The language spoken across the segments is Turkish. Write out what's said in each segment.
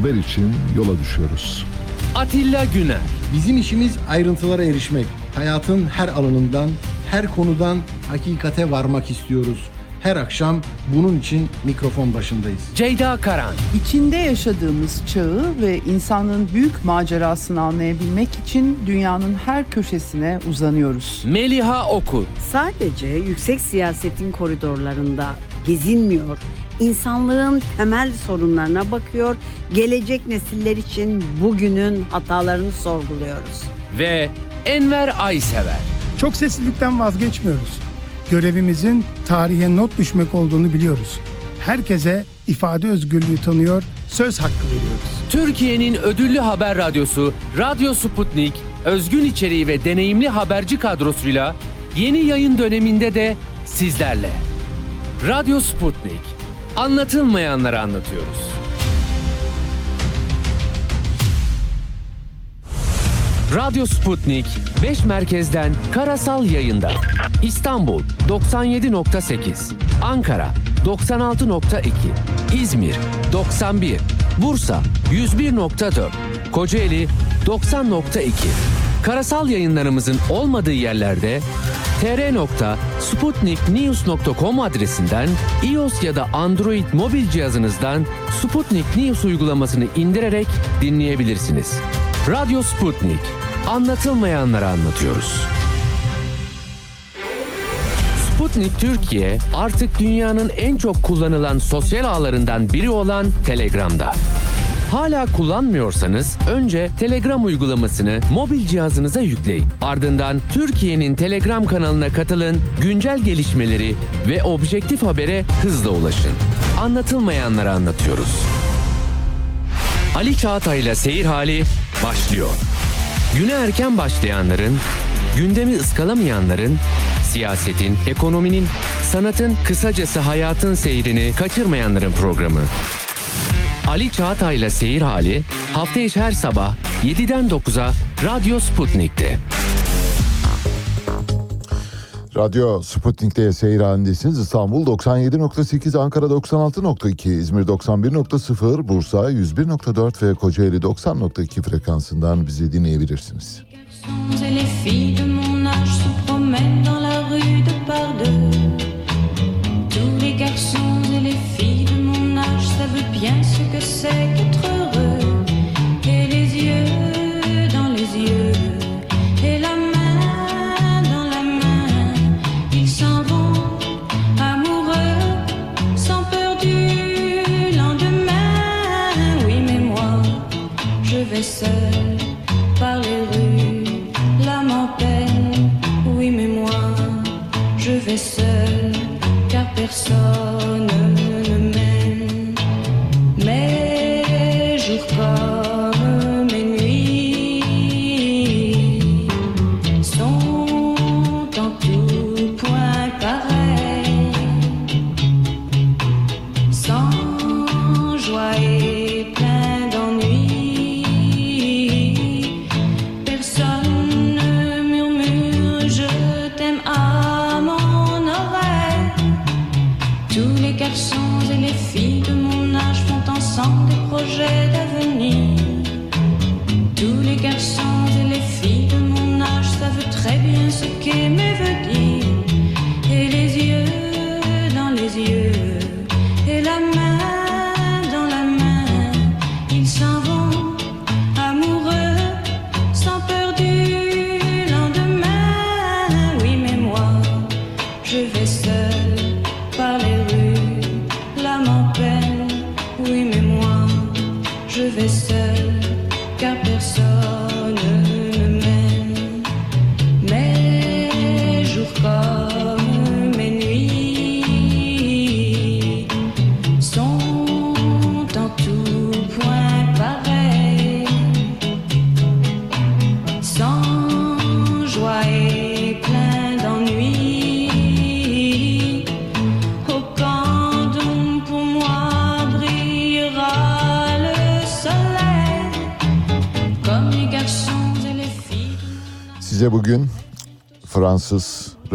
haber için yola düşüyoruz. Atilla Güner. Bizim işimiz ayrıntılara erişmek. Hayatın her alanından, her konudan hakikate varmak istiyoruz. Her akşam bunun için mikrofon başındayız. Ceyda Karan. İçinde yaşadığımız çağı ve insanın büyük macerasını anlayabilmek için dünyanın her köşesine uzanıyoruz. Meliha Okur. Sadece yüksek siyasetin koridorlarında gezinmiyor, insanlığın temel sorunlarına bakıyor, gelecek nesiller için bugünün hatalarını sorguluyoruz. Ve Enver Aysever. Çok seslilikten vazgeçmiyoruz. Görevimizin tarihe not düşmek olduğunu biliyoruz. Herkese ifade özgürlüğü tanıyor, söz hakkı veriyoruz. Türkiye'nin ödüllü haber radyosu Radyo Sputnik, özgün içeriği ve deneyimli haberci kadrosuyla yeni yayın döneminde de sizlerle. Radyo Sputnik. Anlatılmayanları anlatıyoruz. Radyo Sputnik 5 merkezden karasal yayında. İstanbul 97.8, Ankara 96.2, İzmir 91, Bursa 101.4, Kocaeli 90.2. Karasal yayınlarımızın olmadığı yerlerde tr.sputniknews.com adresinden iOS ya da Android mobil cihazınızdan Sputnik News uygulamasını indirerek dinleyebilirsiniz. Radyo Sputnik. Anlatılmayanları anlatıyoruz. Sputnik Türkiye artık dünyanın en çok kullanılan sosyal ağlarından biri olan Telegram'da. Hala kullanmıyorsanız önce Telegram uygulamasını mobil cihazınıza yükleyin. Ardından Türkiye'nin Telegram kanalına katılın, güncel gelişmeleri ve objektif habere hızla ulaşın. Anlatılmayanları anlatıyoruz. Ali Çağatay ile Seyir Hali başlıyor. Güne erken başlayanların, gündemi ıskalamayanların, siyasetin, ekonominin, sanatın, kısacası hayatın seyrini kaçırmayanların programı. Ali Çağatay ile Seyir Hali hafta içi her sabah 7'den 9'a Radyo Sputnik'te. Radyo Sputnik'te seyir halindesiniz. İstanbul 97.8, Ankara 96.2, İzmir 91.0, Bursa 101.4 ve Kocaeli 90.2 frekansından bizi dinleyebilirsiniz. Tous les garçons et les filles de mon âge savent bien C'est être heureux, et les yeux dans les yeux, et la main dans la main, ils s'en vont, amoureux, sans peur du lendemain. Oui, mais moi, je vais seul par les rues, l'âme en peine. Oui, mais moi, je vais seul, car personne.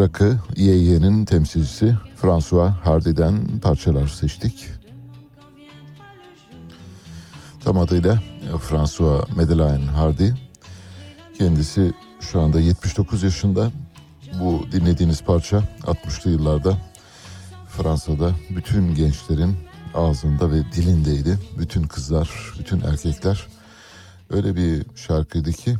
Rakı Yeye'nin temsilcisi François Hardy'den parçalar seçtik. tam adıyla François Madeleine Hardy. Kendisi şu anda 79 yaşında. Bu dinlediğiniz parça 60'lı yıllarda Fransa'da bütün gençlerin ağzında ve dilindeydi. Bütün kızlar, bütün erkekler öyle bir şarkıydı ki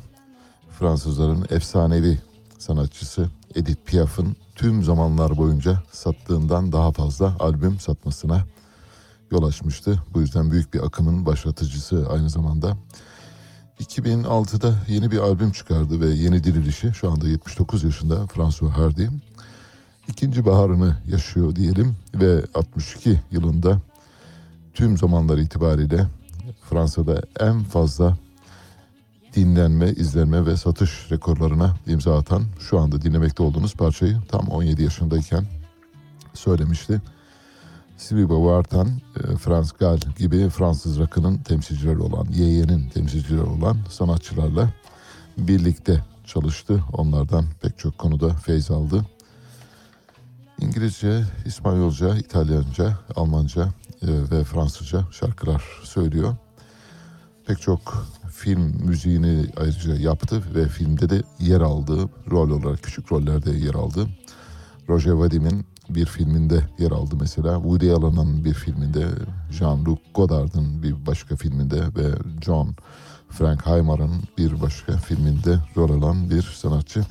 Fransızların efsanevi sanatçısı Edith Piaf'ın tüm zamanlar boyunca sattığından daha fazla albüm satmasına yol açmıştı. Bu yüzden büyük bir akımın başlatıcısı aynı zamanda. 2006'da yeni bir albüm çıkardı ve yeni dirilişi şu anda 79 yaşında François Hardy. ikinci baharını yaşıyor diyelim ve 62 yılında tüm zamanlar itibariyle Fransa'da en fazla dinlenme, izlenme ve satış rekorlarına imza atan şu anda dinlemekte olduğunuz parçayı tam 17 yaşındayken söylemişti. Sylvie Vartan, e, Frans Gal gibi Fransız rakının temsilcileri olan, YY'nin temsilcileri olan sanatçılarla birlikte çalıştı. Onlardan pek çok konuda feyz aldı. İngilizce, İspanyolca, İtalyanca, Almanca e, ve Fransızca şarkılar söylüyor. Pek çok film müziğini ayrıca yaptı ve filmde de yer aldı. Rol olarak küçük rollerde yer aldı. Roger Vadim'in bir filminde yer aldı mesela. Woody Allen'ın bir filminde, Jean-Luc Godard'ın bir başka filminde ve John Frankheimer'ın bir başka filminde rol alan bir sanatçı.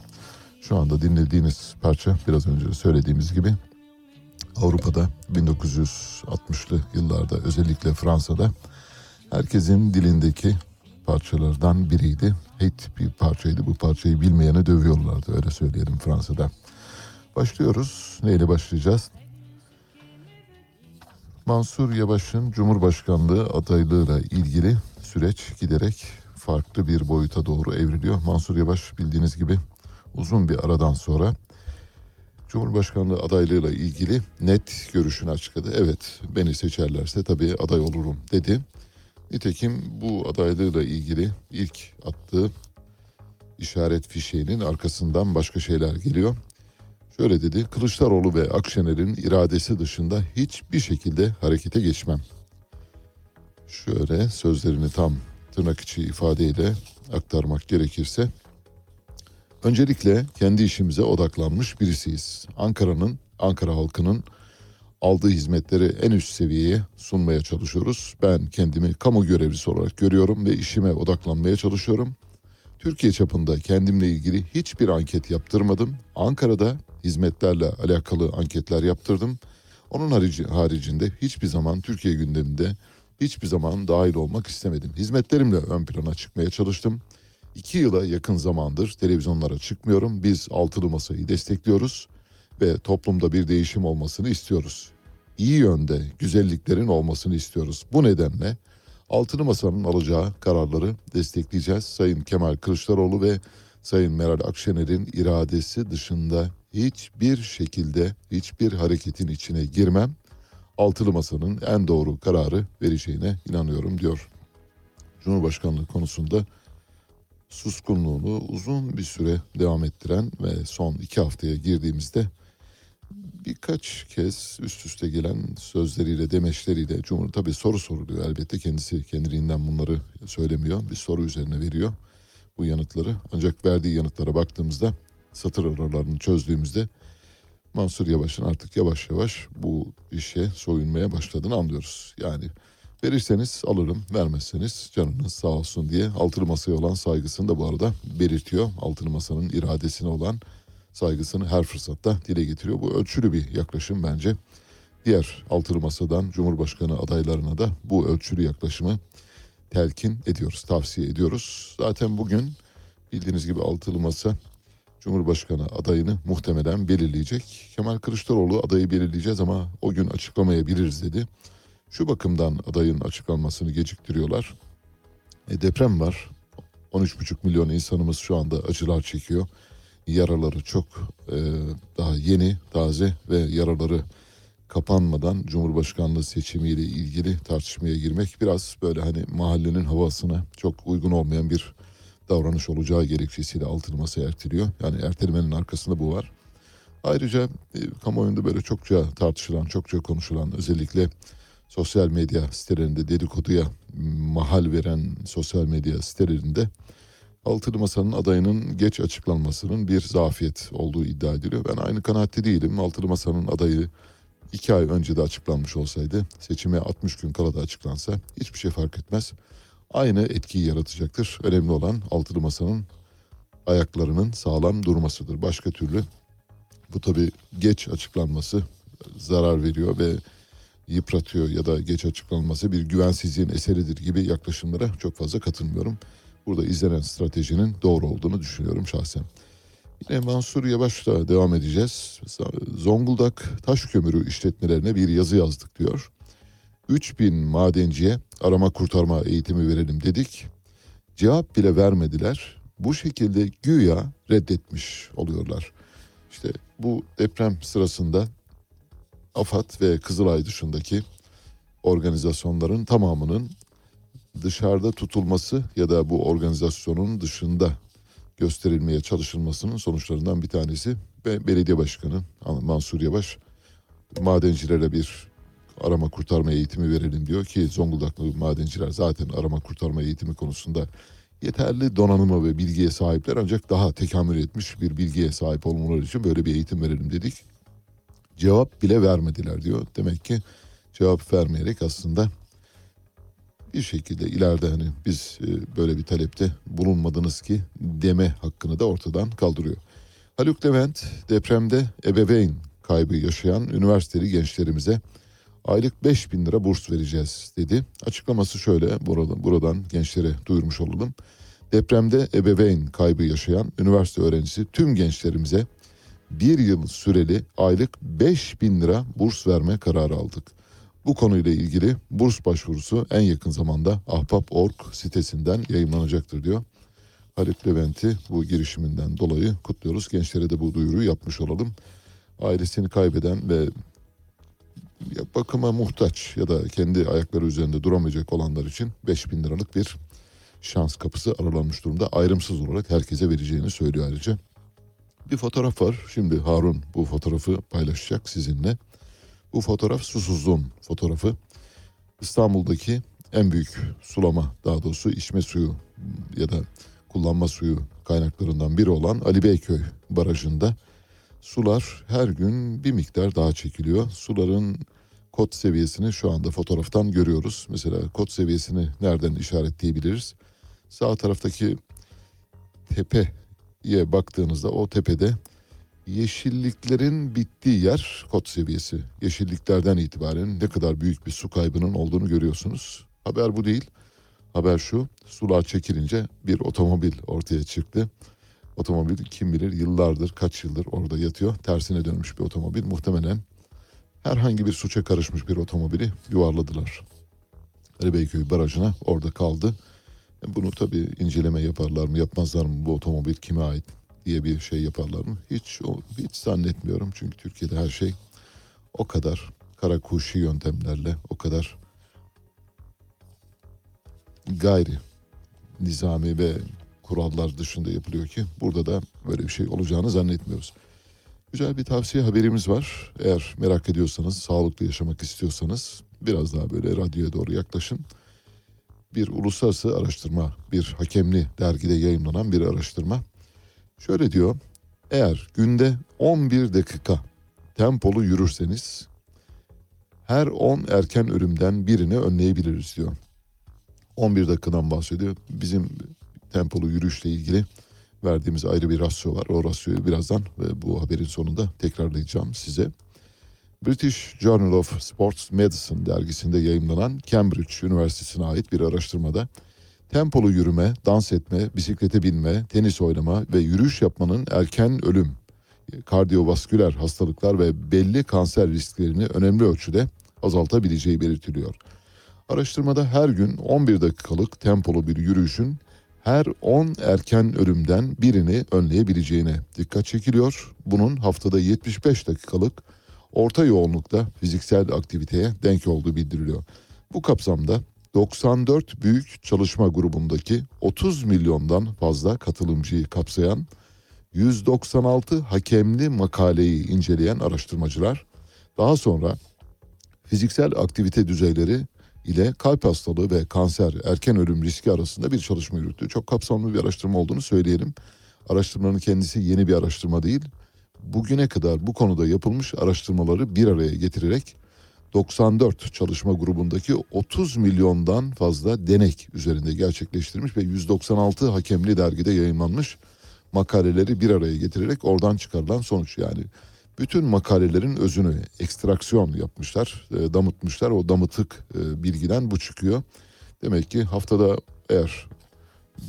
Şu anda dinlediğiniz parça biraz önce söylediğimiz gibi Avrupa'da 1960'lı yıllarda özellikle Fransa'da herkesin dilindeki parçalardan biriydi. Hit bir parçaydı. Bu parçayı bilmeyene dövüyorlardı öyle söyleyelim Fransa'da. Başlıyoruz. Neyle başlayacağız? Mansur Yavaş'ın Cumhurbaşkanlığı adaylığıyla ilgili süreç giderek farklı bir boyuta doğru evriliyor. Mansur Yavaş bildiğiniz gibi uzun bir aradan sonra Cumhurbaşkanlığı adaylığıyla ilgili net görüşünü açıkladı. Evet beni seçerlerse tabii aday olurum dedi. Nitekim bu adaylığıyla ilgili ilk attığı işaret fişeğinin arkasından başka şeyler geliyor. Şöyle dedi, Kılıçdaroğlu ve Akşener'in iradesi dışında hiçbir şekilde harekete geçmem. Şöyle sözlerini tam tırnak içi ifadeyle aktarmak gerekirse, öncelikle kendi işimize odaklanmış birisiyiz. Ankara'nın, Ankara halkının aldığı hizmetleri en üst seviyeye sunmaya çalışıyoruz. Ben kendimi kamu görevlisi olarak görüyorum ve işime odaklanmaya çalışıyorum. Türkiye çapında kendimle ilgili hiçbir anket yaptırmadım. Ankara'da hizmetlerle alakalı anketler yaptırdım. Onun harici, haricinde hiçbir zaman Türkiye gündeminde hiçbir zaman dahil olmak istemedim. Hizmetlerimle ön plana çıkmaya çalıştım. İki yıla yakın zamandır televizyonlara çıkmıyorum. Biz altılı masayı destekliyoruz ve toplumda bir değişim olmasını istiyoruz. İyi yönde güzelliklerin olmasını istiyoruz. Bu nedenle Altılı Masa'nın alacağı kararları destekleyeceğiz. Sayın Kemal Kılıçdaroğlu ve Sayın Meral Akşener'in iradesi dışında hiçbir şekilde hiçbir hareketin içine girmem. Altılı Masa'nın en doğru kararı vereceğine inanıyorum diyor. Cumhurbaşkanlığı konusunda suskunluğunu uzun bir süre devam ettiren ve son iki haftaya girdiğimizde birkaç kez üst üste gelen sözleriyle, demeçleriyle Cumhur tabii soru soruluyor elbette kendisi kendiliğinden bunları söylemiyor. Bir soru üzerine veriyor bu yanıtları. Ancak verdiği yanıtlara baktığımızda satır aralarını çözdüğümüzde Mansur Yavaş'ın artık yavaş yavaş bu işe soyunmaya başladığını anlıyoruz. Yani verirseniz alırım, vermezseniz canınız sağ olsun diye altılı masaya olan saygısını da bu arada belirtiyor. Altılı masanın iradesine olan saygısını her fırsatta dile getiriyor. Bu ölçülü bir yaklaşım bence. Diğer altılı masadan Cumhurbaşkanı adaylarına da bu ölçülü yaklaşımı telkin ediyoruz, tavsiye ediyoruz. Zaten bugün bildiğiniz gibi altılı masa Cumhurbaşkanı adayını muhtemelen belirleyecek. Kemal Kılıçdaroğlu adayı belirleyeceğiz ama o gün açıklamayabiliriz dedi. Şu bakımdan adayın açıklanmasını geciktiriyorlar. E, deprem var. 13,5 milyon insanımız şu anda acılar çekiyor. Yaraları çok e, daha yeni, taze ve yaraları kapanmadan Cumhurbaşkanlığı seçimiyle ilgili tartışmaya girmek biraz böyle hani mahallenin havasına çok uygun olmayan bir davranış olacağı gerekçesiyle altılı masaya erteliyor. Yani ertelemenin arkasında bu var. Ayrıca e, kamuoyunda böyle çokça tartışılan, çokça konuşulan özellikle sosyal medya sitelerinde dedikoduya mahal veren sosyal medya sitelerinde Altılı Masa'nın adayının geç açıklanmasının bir zafiyet olduğu iddia ediliyor. Ben aynı kanaatte değilim. Altılı Masa'nın adayı iki ay önce de açıklanmış olsaydı, seçime 60 gün kala da açıklansa hiçbir şey fark etmez. Aynı etkiyi yaratacaktır. Önemli olan Altılı Masa'nın ayaklarının sağlam durmasıdır. Başka türlü bu tabii geç açıklanması zarar veriyor ve yıpratıyor ya da geç açıklanması bir güvensizliğin eseridir gibi yaklaşımlara çok fazla katılmıyorum. Burada izlenen stratejinin doğru olduğunu düşünüyorum şahsen. Yine Mansur Yavaş'la devam edeceğiz. Zonguldak taş kömürü işletmelerine bir yazı yazdık diyor. 3000 madenciye arama kurtarma eğitimi verelim dedik. Cevap bile vermediler. Bu şekilde güya reddetmiş oluyorlar. İşte bu deprem sırasında AFAD ve Kızılay dışındaki organizasyonların tamamının dışarıda tutulması ya da bu organizasyonun dışında gösterilmeye çalışılmasının sonuçlarından bir tanesi ve belediye başkanı Mansur Yavaş madencilere bir arama kurtarma eğitimi verelim diyor ki Zonguldaklı madenciler zaten arama kurtarma eğitimi konusunda yeterli donanıma ve bilgiye sahipler ancak daha tekamül etmiş bir bilgiye sahip olmaları için böyle bir eğitim verelim dedik. Cevap bile vermediler diyor. Demek ki cevap vermeyerek aslında bir şekilde ileride hani biz e, böyle bir talepte bulunmadınız ki deme hakkını da ortadan kaldırıyor. Haluk Levent depremde ebeveyn kaybı yaşayan üniversiteli gençlerimize aylık 5 bin lira burs vereceğiz dedi. Açıklaması şöyle buradan, buradan gençlere duyurmuş olalım. Depremde ebeveyn kaybı yaşayan üniversite öğrencisi tüm gençlerimize bir yıl süreli aylık 5 bin lira burs verme kararı aldık. Bu konuyla ilgili burs başvurusu en yakın zamanda Ahbap.org sitesinden yayınlanacaktır diyor. Haluk Levent'i bu girişiminden dolayı kutluyoruz. Gençlere de bu duyuruyu yapmış olalım. Ailesini kaybeden ve bakıma muhtaç ya da kendi ayakları üzerinde duramayacak olanlar için 5 bin liralık bir şans kapısı aralanmış durumda. Ayrımsız olarak herkese vereceğini söylüyor ayrıca. Bir fotoğraf var. Şimdi Harun bu fotoğrafı paylaşacak sizinle. Bu fotoğraf susuzluğun fotoğrafı. İstanbul'daki en büyük sulama daha doğrusu içme suyu ya da kullanma suyu kaynaklarından biri olan Ali Beyköy barajında sular her gün bir miktar daha çekiliyor. Suların kod seviyesini şu anda fotoğraftan görüyoruz. Mesela kod seviyesini nereden işaretleyebiliriz? Sağ taraftaki tepeye baktığınızda o tepede yeşilliklerin bittiği yer kod seviyesi. Yeşilliklerden itibaren ne kadar büyük bir su kaybının olduğunu görüyorsunuz. Haber bu değil. Haber şu, sular çekilince bir otomobil ortaya çıktı. Otomobil kim bilir yıllardır, kaç yıldır orada yatıyor. Tersine dönmüş bir otomobil. Muhtemelen herhangi bir suça karışmış bir otomobili yuvarladılar. Erebeyköy Barajı'na orada kaldı. Bunu tabii inceleme yaparlar mı yapmazlar mı bu otomobil kime ait diye bir şey yaparlar mı? Hiç hiç zannetmiyorum çünkü Türkiye'de her şey o kadar kara kuşi yöntemlerle o kadar gayri nizami ve kurallar dışında yapılıyor ki burada da böyle bir şey olacağını zannetmiyoruz. Güzel bir tavsiye haberimiz var. Eğer merak ediyorsanız, sağlıklı yaşamak istiyorsanız biraz daha böyle radyoya doğru yaklaşın. Bir uluslararası araştırma, bir hakemli dergide yayınlanan bir araştırma. Şöyle diyor, eğer günde 11 dakika tempolu yürürseniz her 10 erken ölümden birini önleyebiliriz diyor. 11 dakikadan bahsediyor. Bizim tempolu yürüyüşle ilgili verdiğimiz ayrı bir rasyo var. O rasyoyu birazdan ve bu haberin sonunda tekrarlayacağım size. British Journal of Sports Medicine dergisinde yayınlanan Cambridge Üniversitesi'ne ait bir araştırmada tempolu yürüme, dans etme, bisiklete binme, tenis oynama ve yürüyüş yapmanın erken ölüm, kardiyovasküler hastalıklar ve belli kanser risklerini önemli ölçüde azaltabileceği belirtiliyor. Araştırmada her gün 11 dakikalık tempolu bir yürüyüşün her 10 erken ölümden birini önleyebileceğine dikkat çekiliyor. Bunun haftada 75 dakikalık orta yoğunlukta fiziksel aktiviteye denk olduğu bildiriliyor. Bu kapsamda 94 büyük çalışma grubundaki 30 milyondan fazla katılımcıyı kapsayan 196 hakemli makaleyi inceleyen araştırmacılar daha sonra fiziksel aktivite düzeyleri ile kalp hastalığı ve kanser erken ölüm riski arasında bir çalışma yürüttü. Çok kapsamlı bir araştırma olduğunu söyleyelim. Araştırmanın kendisi yeni bir araştırma değil. Bugüne kadar bu konuda yapılmış araştırmaları bir araya getirerek 94 çalışma grubundaki 30 milyondan fazla denek üzerinde gerçekleştirmiş ve 196 hakemli dergide yayınlanmış makaleleri bir araya getirerek oradan çıkarılan sonuç yani bütün makalelerin özünü ekstraksiyon yapmışlar, e, damıtmışlar. O damıtık e, bilgiden bu çıkıyor. Demek ki haftada eğer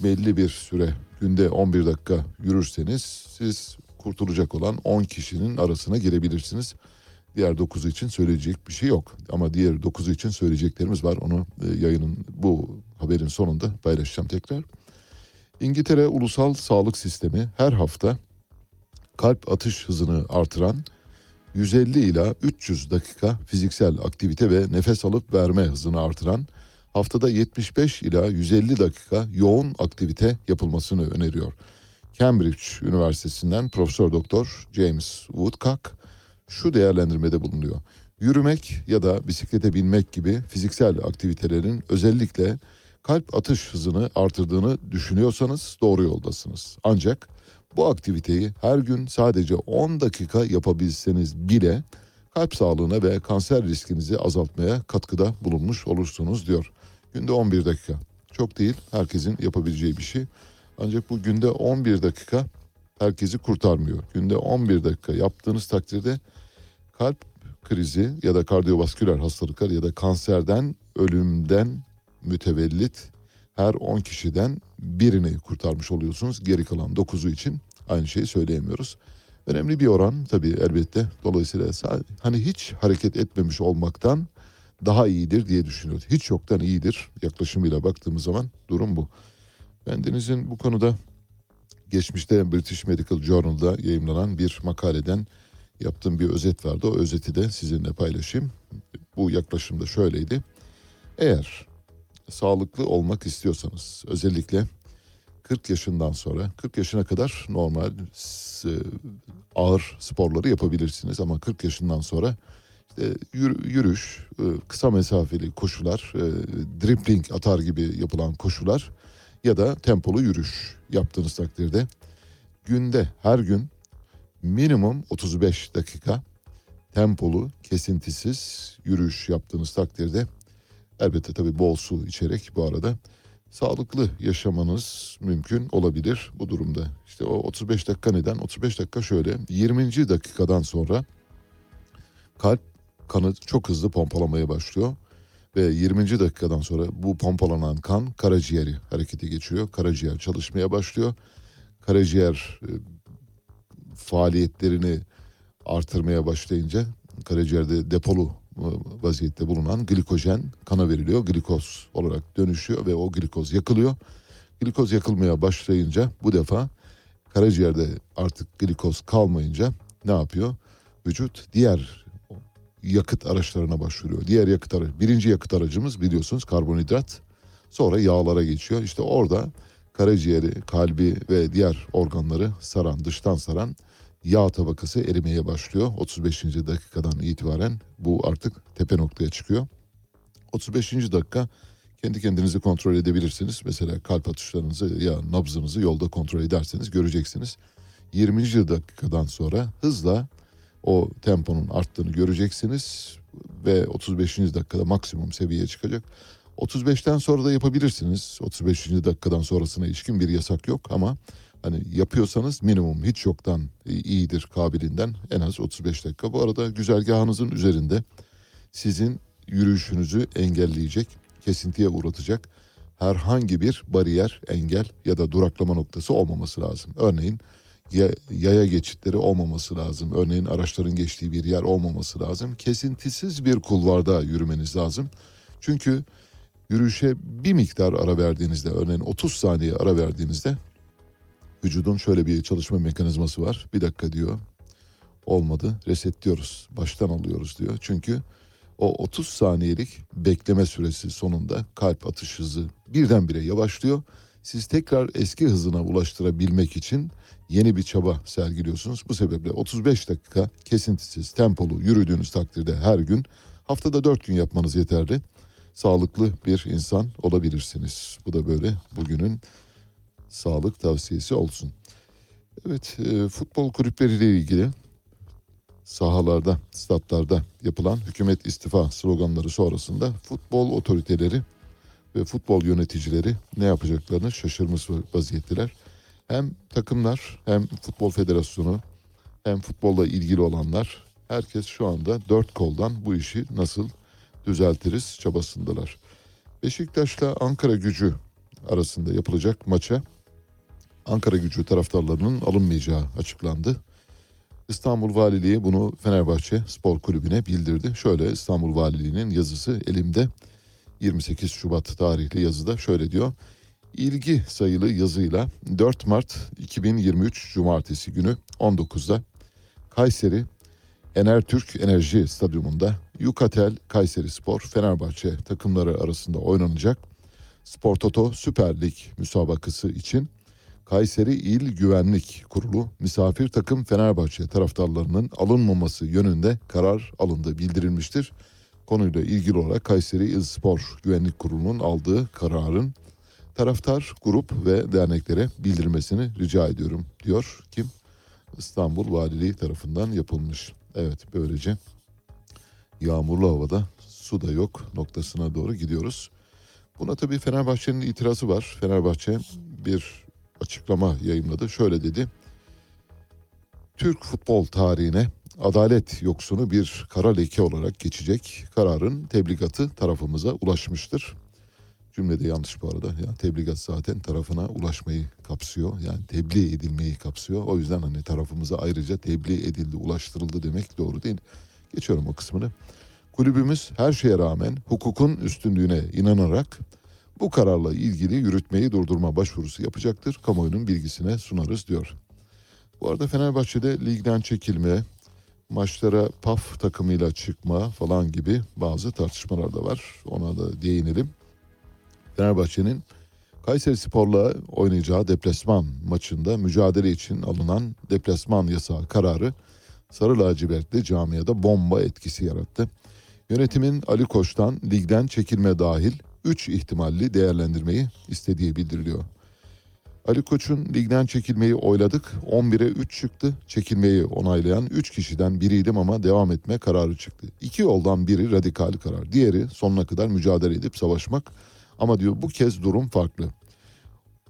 belli bir süre günde 11 dakika yürürseniz siz kurtulacak olan 10 kişinin arasına girebilirsiniz. Diğer 9'u için söyleyecek bir şey yok. Ama diğer 9'u için söyleyeceklerimiz var. Onu e, yayının bu haberin sonunda paylaşacağım tekrar. İngiltere Ulusal Sağlık Sistemi her hafta kalp atış hızını artıran 150 ila 300 dakika fiziksel aktivite ve nefes alıp verme hızını artıran haftada 75 ila 150 dakika yoğun aktivite yapılmasını öneriyor. Cambridge Üniversitesi'nden Profesör Doktor James Woodcock şu değerlendirmede bulunuyor. Yürümek ya da bisiklete binmek gibi fiziksel aktivitelerin özellikle kalp atış hızını artırdığını düşünüyorsanız doğru yoldasınız. Ancak bu aktiviteyi her gün sadece 10 dakika yapabilseniz bile kalp sağlığına ve kanser riskinizi azaltmaya katkıda bulunmuş olursunuz diyor. Günde 11 dakika. Çok değil, herkesin yapabileceği bir şey. Ancak bu günde 11 dakika herkesi kurtarmıyor. Günde 11 dakika yaptığınız takdirde kalp krizi ya da kardiyovasküler hastalıklar ya da kanserden, ölümden mütevellit her 10 kişiden birini kurtarmış oluyorsunuz. Geri kalan 9'u için aynı şeyi söyleyemiyoruz. Önemli bir oran tabii elbette. Dolayısıyla hani hiç hareket etmemiş olmaktan daha iyidir diye düşünüyoruz. Hiç yoktan iyidir yaklaşımıyla baktığımız zaman durum bu. Bendenizin bu konuda geçmişte British Medical Journal'da yayımlanan bir makaleden yaptığım bir özet vardı. O özeti de sizinle paylaşayım. Bu yaklaşım da şöyleydi. Eğer sağlıklı olmak istiyorsanız özellikle 40 yaşından sonra 40 yaşına kadar normal s- ağır sporları yapabilirsiniz ama 40 yaşından sonra işte yürü- yürüyüş, e, kısa mesafeli koşular, e, dribbling atar gibi yapılan koşular ya da tempolu yürüyüş yaptığınız takdirde günde her gün minimum 35 dakika tempolu, kesintisiz yürüyüş yaptığınız takdirde elbette tabii bol su içerek bu arada sağlıklı yaşamanız mümkün olabilir bu durumda. İşte o 35 dakika neden? 35 dakika şöyle 20. dakikadan sonra kalp kanı çok hızlı pompalamaya başlıyor. Ve 20. dakikadan sonra bu pompalanan kan karaciğeri harekete geçiyor. Karaciğer çalışmaya başlıyor. Karaciğer e, faaliyetlerini artırmaya başlayınca karaciğerde depolu e, vaziyette bulunan glikojen kana veriliyor. Glikoz olarak dönüşüyor ve o glikoz yakılıyor. Glikoz yakılmaya başlayınca bu defa karaciğerde artık glikoz kalmayınca ne yapıyor? Vücut diğer yakıt araçlarına başvuruyor. Diğer yakıt aracı, birinci yakıt aracımız biliyorsunuz karbonhidrat. Sonra yağlara geçiyor. İşte orada karaciğeri, kalbi ve diğer organları saran, dıştan saran yağ tabakası erimeye başlıyor. 35. dakikadan itibaren bu artık tepe noktaya çıkıyor. 35. dakika kendi kendinizi kontrol edebilirsiniz. Mesela kalp atışlarınızı ya nabzınızı yolda kontrol ederseniz göreceksiniz. 20. dakikadan sonra hızla o temponun arttığını göreceksiniz ve 35. dakikada maksimum seviyeye çıkacak. 35'ten sonra da yapabilirsiniz. 35. dakikadan sonrasına ilişkin bir yasak yok ama hani yapıyorsanız minimum hiç yoktan iyidir kabilinden en az 35 dakika. Bu arada güzergahınızın üzerinde sizin yürüyüşünüzü engelleyecek, kesintiye uğratacak herhangi bir bariyer, engel ya da duraklama noktası olmaması lazım. Örneğin ya- yaya geçitleri olmaması lazım. Örneğin araçların geçtiği bir yer olmaması lazım. Kesintisiz bir kulvarda yürümeniz lazım. Çünkü yürüyüşe bir miktar ara verdiğinizde, örneğin 30 saniye ara verdiğinizde vücudun şöyle bir çalışma mekanizması var. Bir dakika diyor. Olmadı. Resetliyoruz. Baştan alıyoruz diyor. Çünkü o 30 saniyelik bekleme süresi sonunda kalp atış hızı birdenbire yavaşlıyor. Siz tekrar eski hızına ulaştırabilmek için yeni bir çaba sergiliyorsunuz. Bu sebeple 35 dakika kesintisiz tempolu yürüdüğünüz takdirde her gün Haftada dört gün yapmanız yeterli. Sağlıklı bir insan olabilirsiniz. Bu da böyle bugünün sağlık tavsiyesi olsun. Evet, e, futbol kulüpleriyle ilgili sahalarda, statlarda yapılan hükümet istifa sloganları sonrasında futbol otoriteleri ve futbol yöneticileri ne yapacaklarını şaşırmış vaziyetteler. Hem takımlar hem futbol federasyonu hem futbolla ilgili olanlar herkes şu anda dört koldan bu işi nasıl düzeltiriz çabasındalar. Beşiktaş'la Ankara gücü arasında yapılacak maça Ankara gücü taraftarlarının alınmayacağı açıklandı. İstanbul Valiliği bunu Fenerbahçe Spor Kulübü'ne bildirdi. Şöyle İstanbul Valiliği'nin yazısı elimde 28 Şubat tarihli yazıda şöyle diyor. İlgi sayılı yazıyla 4 Mart 2023 Cumartesi günü 19'da Kayseri Enertürk Enerji Stadyumunda Yukatel Kayseri Spor Fenerbahçe takımları arasında oynanacak Spor Toto Süper Lig müsabakası için Kayseri İl Güvenlik Kurulu misafir takım Fenerbahçe taraftarlarının alınmaması yönünde karar alındığı bildirilmiştir. Konuyla ilgili olarak Kayseri İl Spor Güvenlik Kurulu'nun aldığı kararın taraftar, grup ve derneklere bildirmesini rica ediyorum diyor kim? İstanbul Valiliği tarafından yapılmış. Evet böylece yağmurlu havada su da yok noktasına doğru gidiyoruz. Buna tabii Fenerbahçe'nin itirazı var. Fenerbahçe bir açıklama yayınladı. Şöyle dedi. Türk futbol tarihine adalet yoksunu bir kara leke olarak geçecek kararın tebligatı tarafımıza ulaşmıştır. Cümlede yanlış bu arada. Ya tebligat zaten tarafına ulaşmayı kapsıyor. Yani tebliğ edilmeyi kapsıyor. O yüzden hani tarafımıza ayrıca tebliğ edildi, ulaştırıldı demek doğru değil. Geçiyorum o kısmını. Kulübümüz her şeye rağmen hukukun üstünlüğüne inanarak bu kararla ilgili yürütmeyi durdurma başvurusu yapacaktır. Kamuoyunun bilgisine sunarız diyor. Bu arada Fenerbahçe'de ligden çekilme, maçlara PAF takımıyla çıkma falan gibi bazı tartışmalar da var. Ona da değinelim. Fenerbahçe'nin Kayseri Spor'la oynayacağı deplasman maçında mücadele için alınan deplasman yasağı kararı Sarı lacivertli camiada bomba etkisi yarattı. Yönetimin Ali Koç'tan ligden çekilme dahil 3 ihtimalli değerlendirmeyi istediği bildiriliyor. Ali Koç'un ligden çekilmeyi oyladık. 11'e 3 çıktı. Çekilmeyi onaylayan 3 kişiden biriydim ama devam etme kararı çıktı. İki yoldan biri radikal karar. Diğeri sonuna kadar mücadele edip savaşmak. Ama diyor bu kez durum farklı.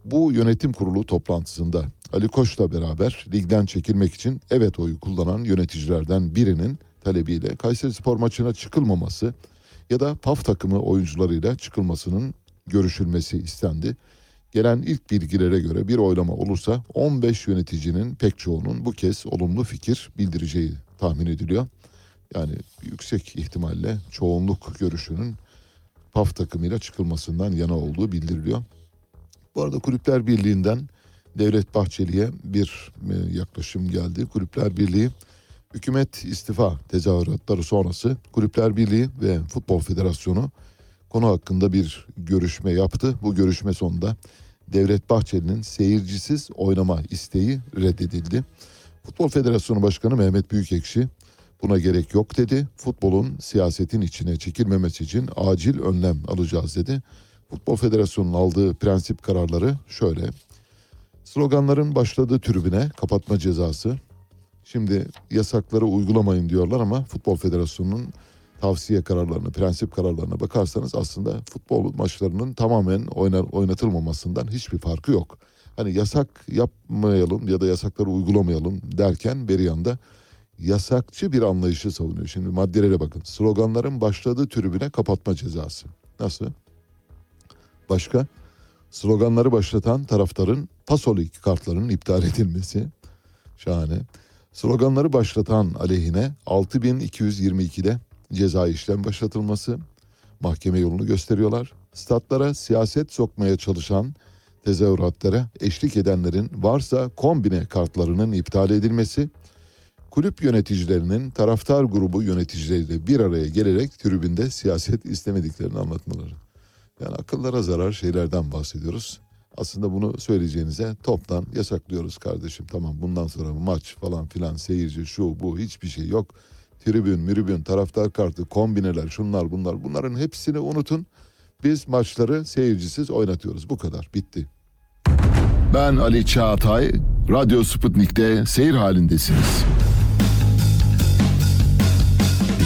Bu yönetim kurulu toplantısında Ali Koç'la beraber ligden çekilmek için evet oyu kullanan yöneticilerden birinin talebiyle Kayseri Spor maçına çıkılmaması ya da PAF takımı oyuncularıyla çıkılmasının görüşülmesi istendi. Gelen ilk bilgilere göre bir oylama olursa 15 yöneticinin pek çoğunun bu kez olumlu fikir bildireceği tahmin ediliyor. Yani yüksek ihtimalle çoğunluk görüşünün PAF takımıyla çıkılmasından yana olduğu bildiriliyor. Bu arada Kulüpler Birliği'nden Devlet Bahçeli'ye bir e, yaklaşım geldi. Kulüpler Birliği hükümet istifa tezahüratları sonrası Kulüpler Birliği ve Futbol Federasyonu konu hakkında bir görüşme yaptı. Bu görüşme sonunda Devlet Bahçeli'nin seyircisiz oynama isteği reddedildi. Futbol Federasyonu Başkanı Mehmet Büyükekşi buna gerek yok dedi. Futbolun siyasetin içine çekilmemesi için acil önlem alacağız dedi. Futbol Federasyonu'nun aldığı prensip kararları şöyle. Sloganların başladığı tribüne kapatma cezası. Şimdi yasakları uygulamayın diyorlar ama Futbol Federasyonu'nun tavsiye kararlarını, prensip kararlarına bakarsanız aslında futbol maçlarının tamamen oynar, oynatılmamasından hiçbir farkı yok. Hani yasak yapmayalım ya da yasakları uygulamayalım derken bir yanda yasakçı bir anlayışı savunuyor. Şimdi maddelere bakın. Sloganların başladığı tribüne kapatma cezası. Nasıl? Başka? Sloganları başlatan taraftarın pasolik kartlarının iptal edilmesi. Şahane. Sloganları başlatan aleyhine 6222'de ceza işlem başlatılması. Mahkeme yolunu gösteriyorlar. Statlara siyaset sokmaya çalışan tezahüratlara eşlik edenlerin varsa kombine kartlarının iptal edilmesi, kulüp yöneticilerinin taraftar grubu yöneticileriyle bir araya gelerek tribünde siyaset istemediklerini anlatmaları. Yani akıllara zarar şeylerden bahsediyoruz. Aslında bunu söyleyeceğinize toptan yasaklıyoruz kardeşim. Tamam bundan sonra maç falan filan seyirci şu bu hiçbir şey yok. tribün, miribün, taraftar kartı, kombineler, şunlar bunlar bunların hepsini unutun. Biz maçları seyircisiz oynatıyoruz. Bu kadar. Bitti. Ben Ali Çağatay, Radyo Sputnik'te seyir halindesiniz.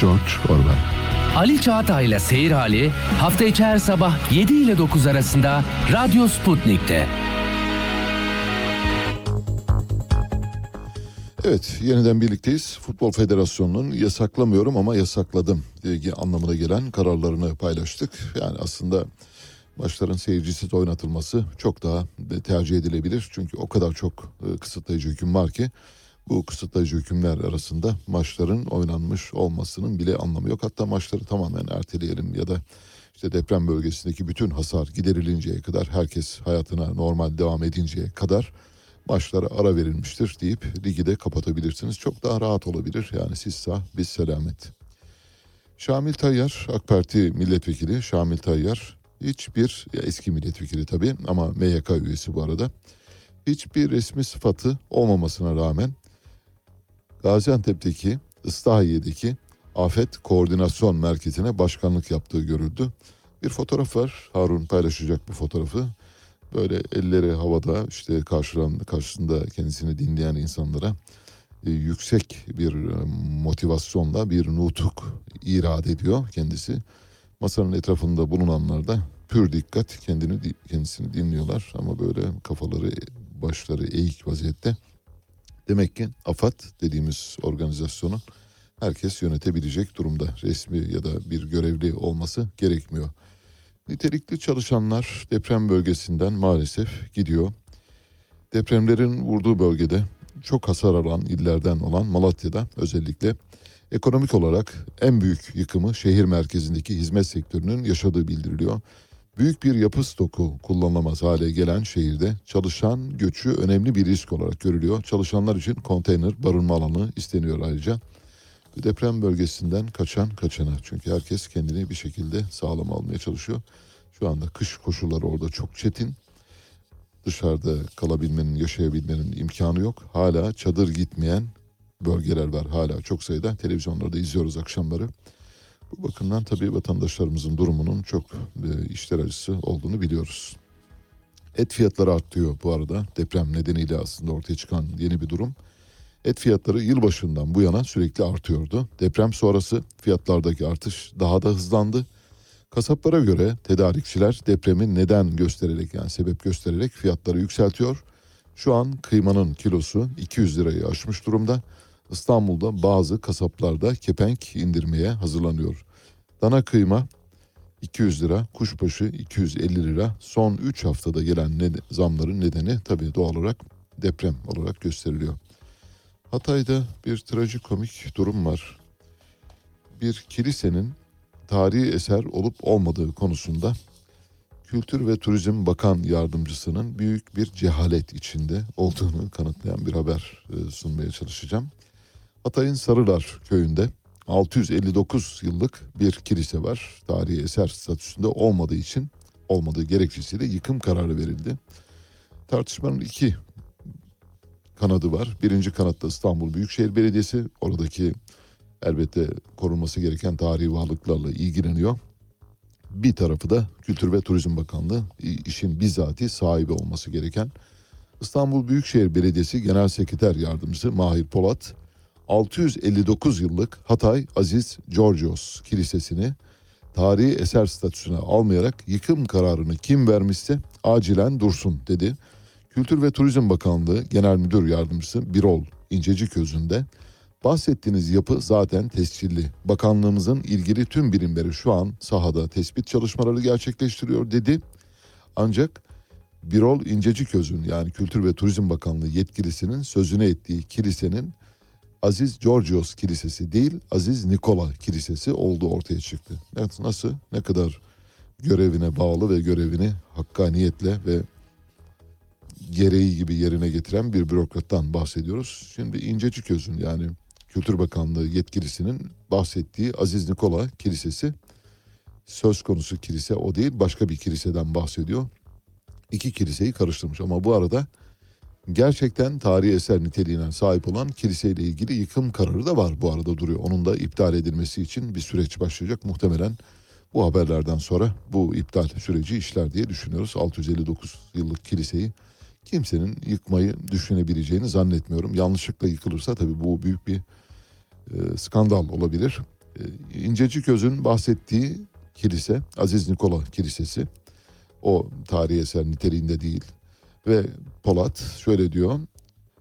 George Orwell Ali Çağatay'la Seyir Hali hafta içi her sabah 7 ile 9 arasında Radyo Sputnik'te. Evet yeniden birlikteyiz. Futbol Federasyonu'nun yasaklamıyorum ama yasakladım anlamına gelen kararlarını paylaştık. Yani aslında maçların seyircisiz oynatılması çok daha tercih edilebilir. Çünkü o kadar çok e, kısıtlayıcı hüküm var ki bu kısıtlayıcı hükümler arasında maçların oynanmış olmasının bile anlamı yok. Hatta maçları tamamen erteleyelim ya da işte deprem bölgesindeki bütün hasar giderilinceye kadar herkes hayatına normal devam edinceye kadar maçlara ara verilmiştir deyip ligi de kapatabilirsiniz. Çok daha rahat olabilir. Yani siz sağ biz selamet. Şamil Tayyar AK Parti milletvekili Şamil Tayyar hiçbir eski milletvekili tabii ama MYK üyesi bu arada hiçbir resmi sıfatı olmamasına rağmen Gaziantep'teki Islahiye'deki Afet Koordinasyon Merkezi'ne başkanlık yaptığı görüldü. Bir fotoğraf var. Harun paylaşacak bu fotoğrafı. Böyle elleri havada işte karşılan, karşısında kendisini dinleyen insanlara e, yüksek bir e, motivasyonla bir nutuk irad ediyor kendisi. Masanın etrafında bulunanlar da pür dikkat kendini kendisini dinliyorlar ama böyle kafaları başları eğik vaziyette. Demek ki AFAD dediğimiz organizasyonu herkes yönetebilecek durumda. Resmi ya da bir görevli olması gerekmiyor. Nitelikli çalışanlar deprem bölgesinden maalesef gidiyor. Depremlerin vurduğu bölgede çok hasar alan illerden olan Malatya'da özellikle ekonomik olarak en büyük yıkımı şehir merkezindeki hizmet sektörünün yaşadığı bildiriliyor. Büyük bir yapı stoku kullanılamaz hale gelen şehirde çalışan göçü önemli bir risk olarak görülüyor. Çalışanlar için konteyner barınma alanı isteniyor ayrıca. Deprem bölgesinden kaçan kaçana çünkü herkes kendini bir şekilde sağlam almaya çalışıyor. Şu anda kış koşulları orada çok çetin. Dışarıda kalabilmenin, yaşayabilmenin imkanı yok. Hala çadır gitmeyen bölgeler var. Hala çok sayıda televizyonlarda izliyoruz akşamları. Bu bakımdan tabii vatandaşlarımızın durumunun çok e, işler acısı olduğunu biliyoruz. Et fiyatları artıyor bu arada. Deprem nedeniyle aslında ortaya çıkan yeni bir durum. Et fiyatları yılbaşından bu yana sürekli artıyordu. Deprem sonrası fiyatlardaki artış daha da hızlandı. Kasaplara göre tedarikçiler depremi neden göstererek yani sebep göstererek fiyatları yükseltiyor. Şu an kıymanın kilosu 200 lirayı aşmış durumda. İstanbul'da bazı kasaplarda kepenk indirmeye hazırlanıyor. Dana kıyma 200 lira, kuşbaşı 250 lira. Son 3 haftada gelen ne, zamların nedeni tabii doğal olarak deprem olarak gösteriliyor. Hatay'da bir trajikomik durum var. Bir kilisenin tarihi eser olup olmadığı konusunda Kültür ve Turizm Bakan Yardımcısının büyük bir cehalet içinde olduğunu kanıtlayan bir haber e, sunmaya çalışacağım. Hatay'ın Sarılar köyünde 659 yıllık bir kilise var. Tarihi eser statüsünde olmadığı için olmadığı gerekçesiyle yıkım kararı verildi. Tartışmanın iki kanadı var. Birinci kanatta İstanbul Büyükşehir Belediyesi oradaki elbette korunması gereken tarihi varlıklarla ilgileniyor. Bir tarafı da Kültür ve Turizm Bakanlığı işin bizzati sahibi olması gereken İstanbul Büyükşehir Belediyesi Genel Sekreter Yardımcısı Mahir Polat 659 yıllık Hatay Aziz Georgios Kilisesi'ni tarihi eser statüsüne almayarak yıkım kararını kim vermişse acilen dursun dedi. Kültür ve Turizm Bakanlığı Genel Müdür Yardımcısı Birol İnceci Közü'nde bahsettiğiniz yapı zaten tescilli. Bakanlığımızın ilgili tüm birimleri şu an sahada tespit çalışmaları gerçekleştiriyor dedi. Ancak Birol İnceci Köz'ün yani Kültür ve Turizm Bakanlığı yetkilisinin sözüne ettiği kilisenin Aziz Georgios Kilisesi değil Aziz Nikola Kilisesi olduğu ortaya çıktı. Evet, nasıl ne kadar görevine bağlı ve görevini hakkaniyetle ve gereği gibi yerine getiren bir bürokrattan bahsediyoruz. Şimdi İncecik Öz'ün yani Kültür Bakanlığı yetkilisinin bahsettiği Aziz Nikola Kilisesi söz konusu kilise o değil başka bir kiliseden bahsediyor. İki kiliseyi karıştırmış ama bu arada gerçekten tarihi eser niteliğine sahip olan kiliseyle ilgili yıkım kararı da var bu arada duruyor. Onun da iptal edilmesi için bir süreç başlayacak. Muhtemelen bu haberlerden sonra bu iptal süreci işler diye düşünüyoruz. 659 yıllık kiliseyi kimsenin yıkmayı düşünebileceğini zannetmiyorum. Yanlışlıkla yıkılırsa tabii bu büyük bir e, skandal olabilir. E, İncecik Öz'ün bahsettiği kilise Aziz Nikola Kilisesi. O tarihi eser niteliğinde değil. Ve Polat şöyle diyor.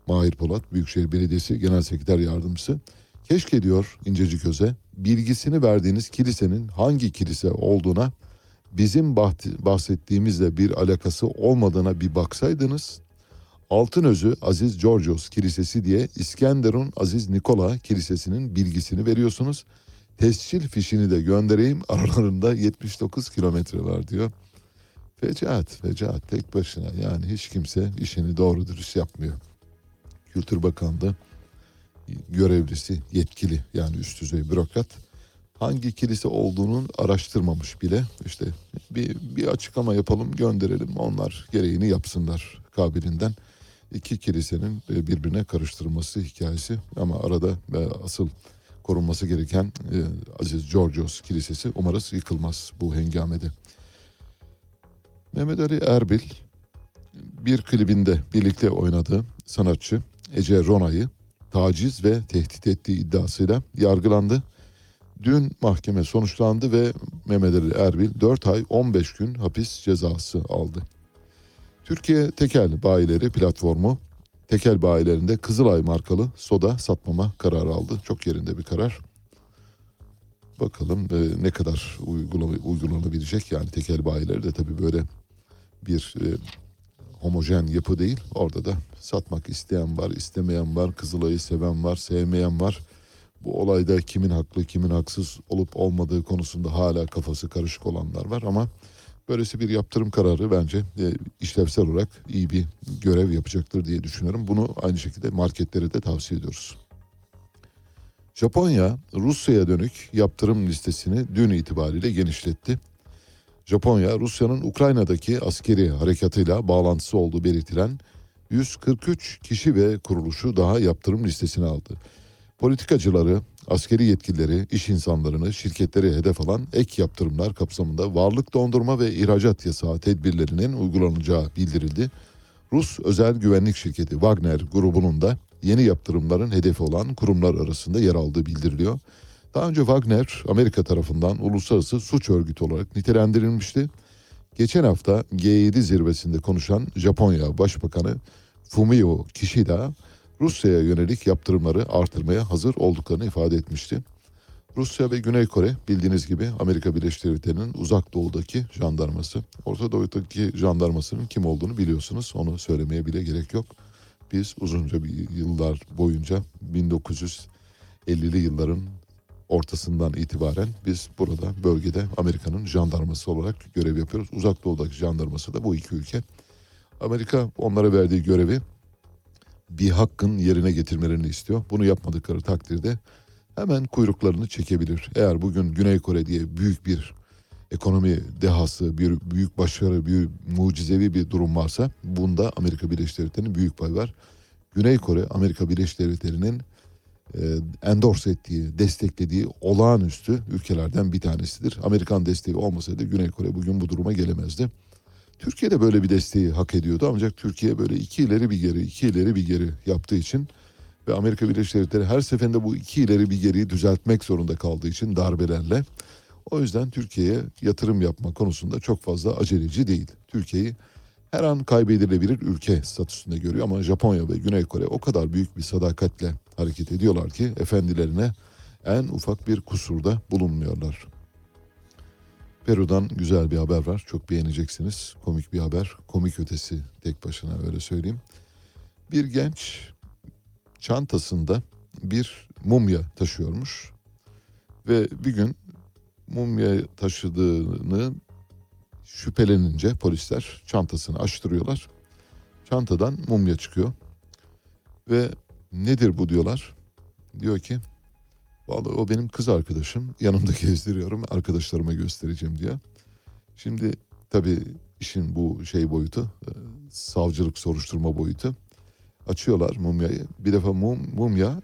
Mahir Polat Büyükşehir Belediyesi Genel Sekreter Yardımcısı. Keşke diyor İncecik Öz'e bilgisini verdiğiniz kilisenin hangi kilise olduğuna bizim bahsettiğimizle bir alakası olmadığına bir baksaydınız. Altınözü Aziz Georgios Kilisesi diye İskenderun Aziz Nikola Kilisesi'nin bilgisini veriyorsunuz. Tescil fişini de göndereyim aralarında 79 kilometre var diyor. Fecaat, fecaat tek başına yani hiç kimse işini doğru dürüst yapmıyor. Kültür Bakanlığı görevlisi, yetkili yani üst düzey bürokrat hangi kilise olduğunu araştırmamış bile. İşte bir, bir açıklama yapalım gönderelim onlar gereğini yapsınlar kabilinden. İki kilisenin e, birbirine karıştırılması hikayesi ama arada e, asıl korunması gereken e, Aziz Georgios Kilisesi umarız yıkılmaz bu hengamede. Mehmet Ali Erbil bir klibinde birlikte oynadığı sanatçı Ece Rona'yı taciz ve tehdit ettiği iddiasıyla yargılandı. Dün mahkeme sonuçlandı ve Mehmet Ali Erbil 4 ay 15 gün hapis cezası aldı. Türkiye Tekel Bayileri platformu tekel bayilerinde Kızılay markalı soda satmama kararı aldı. Çok yerinde bir karar. Bakalım e, ne kadar uygulanabilecek. Yani tekel bayileri de tabii böyle bir e, homojen yapı değil. Orada da satmak isteyen var, istemeyen var, Kızılay'ı seven var, sevmeyen var. Bu olayda kimin haklı, kimin haksız olup olmadığı konusunda hala kafası karışık olanlar var ama böylesi bir yaptırım kararı bence e, işlevsel olarak iyi bir görev yapacaktır diye düşünüyorum. Bunu aynı şekilde marketlere de tavsiye ediyoruz. Japonya Rusya'ya dönük yaptırım listesini dün itibariyle genişletti. Japonya, Rusya'nın Ukrayna'daki askeri harekatıyla bağlantısı olduğu belirtilen 143 kişi ve kuruluşu daha yaptırım listesine aldı. Politikacıları, askeri yetkilileri, iş insanlarını, şirketleri hedef alan ek yaptırımlar kapsamında varlık dondurma ve ihracat yasağı tedbirlerinin uygulanacağı bildirildi. Rus özel güvenlik şirketi Wagner grubunun da yeni yaptırımların hedefi olan kurumlar arasında yer aldığı bildiriliyor. Daha önce Wagner Amerika tarafından uluslararası suç örgütü olarak nitelendirilmişti. Geçen hafta G7 zirvesinde konuşan Japonya Başbakanı Fumio Kishida Rusya'ya yönelik yaptırımları artırmaya hazır olduklarını ifade etmişti. Rusya ve Güney Kore bildiğiniz gibi Amerika Birleşik Devletleri'nin uzak doğudaki jandarması. Orta Doğu'daki jandarmasının kim olduğunu biliyorsunuz. Onu söylemeye bile gerek yok. Biz uzunca bir yıllar boyunca 1950'li yılların ortasından itibaren biz burada bölgede Amerika'nın jandarması olarak görev yapıyoruz. Uzak doğudaki jandarması da bu iki ülke. Amerika onlara verdiği görevi bir hakkın yerine getirmelerini istiyor. Bunu yapmadıkları takdirde hemen kuyruklarını çekebilir. Eğer bugün Güney Kore diye büyük bir ekonomi dehası, bir büyük başarı, bir mucizevi bir durum varsa bunda Amerika Birleşik Devletleri'nin büyük pay var. Güney Kore Amerika Birleşik Devletleri'nin endorse ettiği, desteklediği olağanüstü ülkelerden bir tanesidir. Amerikan desteği olmasaydı Güney Kore bugün bu duruma gelemezdi. Türkiye de böyle bir desteği hak ediyordu ancak Türkiye böyle iki ileri bir geri, iki ileri bir geri yaptığı için ve Amerika Birleşik Devletleri her seferinde bu iki ileri bir geriyi düzeltmek zorunda kaldığı için darbelerle o yüzden Türkiye'ye yatırım yapma konusunda çok fazla aceleci değil. Türkiye'yi her an kaybedilebilir ülke statüsünde görüyor ama Japonya ve Güney Kore o kadar büyük bir sadakatle hareket ediyorlar ki efendilerine en ufak bir kusurda bulunmuyorlar. Peru'dan güzel bir haber var. Çok beğeneceksiniz. Komik bir haber. Komik ötesi tek başına öyle söyleyeyim. Bir genç çantasında bir mumya taşıyormuş. Ve bir gün mumya taşıdığını şüphelenince polisler çantasını açtırıyorlar. Çantadan mumya çıkıyor. Ve nedir bu diyorlar. Diyor ki vallahi o benim kız arkadaşım. Yanımda gezdiriyorum. Arkadaşlarıma göstereceğim diye. Şimdi tabii işin bu şey boyutu, e, savcılık soruşturma boyutu. Açıyorlar mumyayı. Bir defa mum, mumya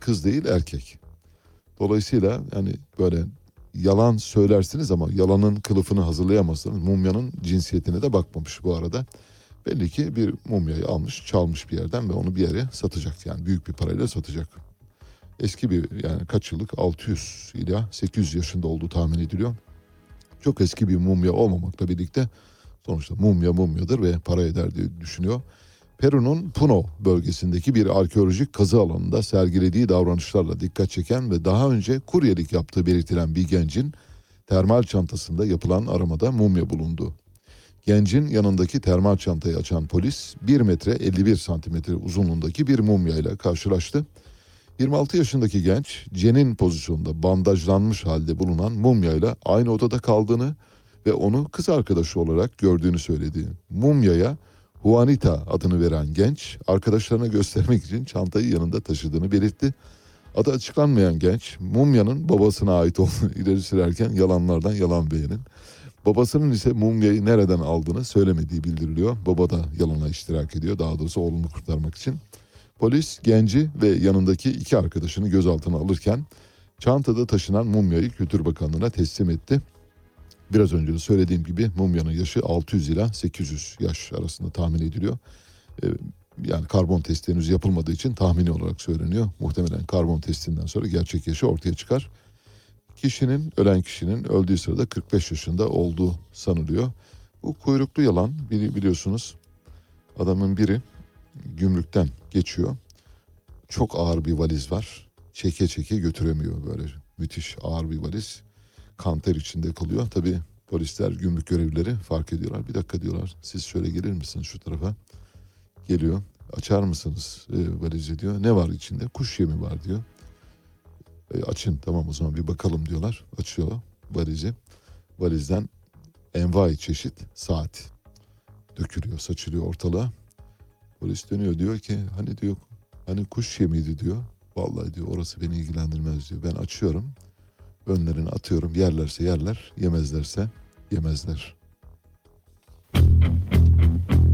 kız değil erkek. Dolayısıyla hani böyle yalan söylersiniz ama yalanın kılıfını hazırlayamazsınız. Mumyanın cinsiyetine de bakmamış bu arada. Belli ki bir mumyayı almış, çalmış bir yerden ve onu bir yere satacak. Yani büyük bir parayla satacak. Eski bir yani kaç yıllık 600 ila 800 yaşında olduğu tahmin ediliyor. Çok eski bir mumya olmamakla birlikte sonuçta mumya mumyadır ve para eder diye düşünüyor. Peru'nun Puno bölgesindeki bir arkeolojik kazı alanında sergilediği davranışlarla dikkat çeken ve daha önce kuryelik yaptığı belirtilen bir gencin termal çantasında yapılan aramada mumya bulundu. Gencin yanındaki termal çantayı açan polis 1 metre 51 santimetre uzunluğundaki bir mumya ile karşılaştı. 26 yaşındaki genç cenin pozisyonunda bandajlanmış halde bulunan mumya ile aynı odada kaldığını ve onu kız arkadaşı olarak gördüğünü söyledi. Mumyaya Juanita adını veren genç arkadaşlarına göstermek için çantayı yanında taşıdığını belirtti. Adı açıklanmayan genç mumyanın babasına ait olduğunu ileri sürerken yalanlardan yalan beğenin. Babasının ise mumyayı nereden aldığını söylemediği bildiriliyor. Baba da yalana iştirak ediyor daha doğrusu oğlunu kurtarmak için. Polis genci ve yanındaki iki arkadaşını gözaltına alırken çantada taşınan mumyayı Kültür Bakanlığı'na teslim etti. Biraz önce de söylediğim gibi mumyanın yaşı 600 ila 800 yaş arasında tahmin ediliyor. Ee, yani karbon testi henüz yapılmadığı için tahmini olarak söyleniyor. Muhtemelen karbon testinden sonra gerçek yaşı ortaya çıkar. Kişinin, ölen kişinin öldüğü sırada 45 yaşında olduğu sanılıyor. Bu kuyruklu yalan bili- biliyorsunuz adamın biri gümrükten geçiyor. Çok ağır bir valiz var. Çeke çeke götüremiyor böyle müthiş ağır bir valiz. Kanter içinde kalıyor. Tabii polisler, gümrük görevlileri fark ediyorlar. Bir dakika diyorlar. Siz şöyle gelir misiniz şu tarafa? Geliyor. Açar mısınız e, valizi diyor. Ne var içinde? Kuş yemi var diyor. E, açın tamam o zaman bir bakalım diyorlar. Açıyor valizi. Valizden envai çeşit saat dökülüyor, saçılıyor ortalığa. Polis dönüyor diyor ki hani diyor hani kuş yemiydi diyor. Vallahi diyor orası beni ilgilendirmez diyor. Ben açıyorum. Önlerine atıyorum. Yerlerse yerler, yemezlerse yemezler.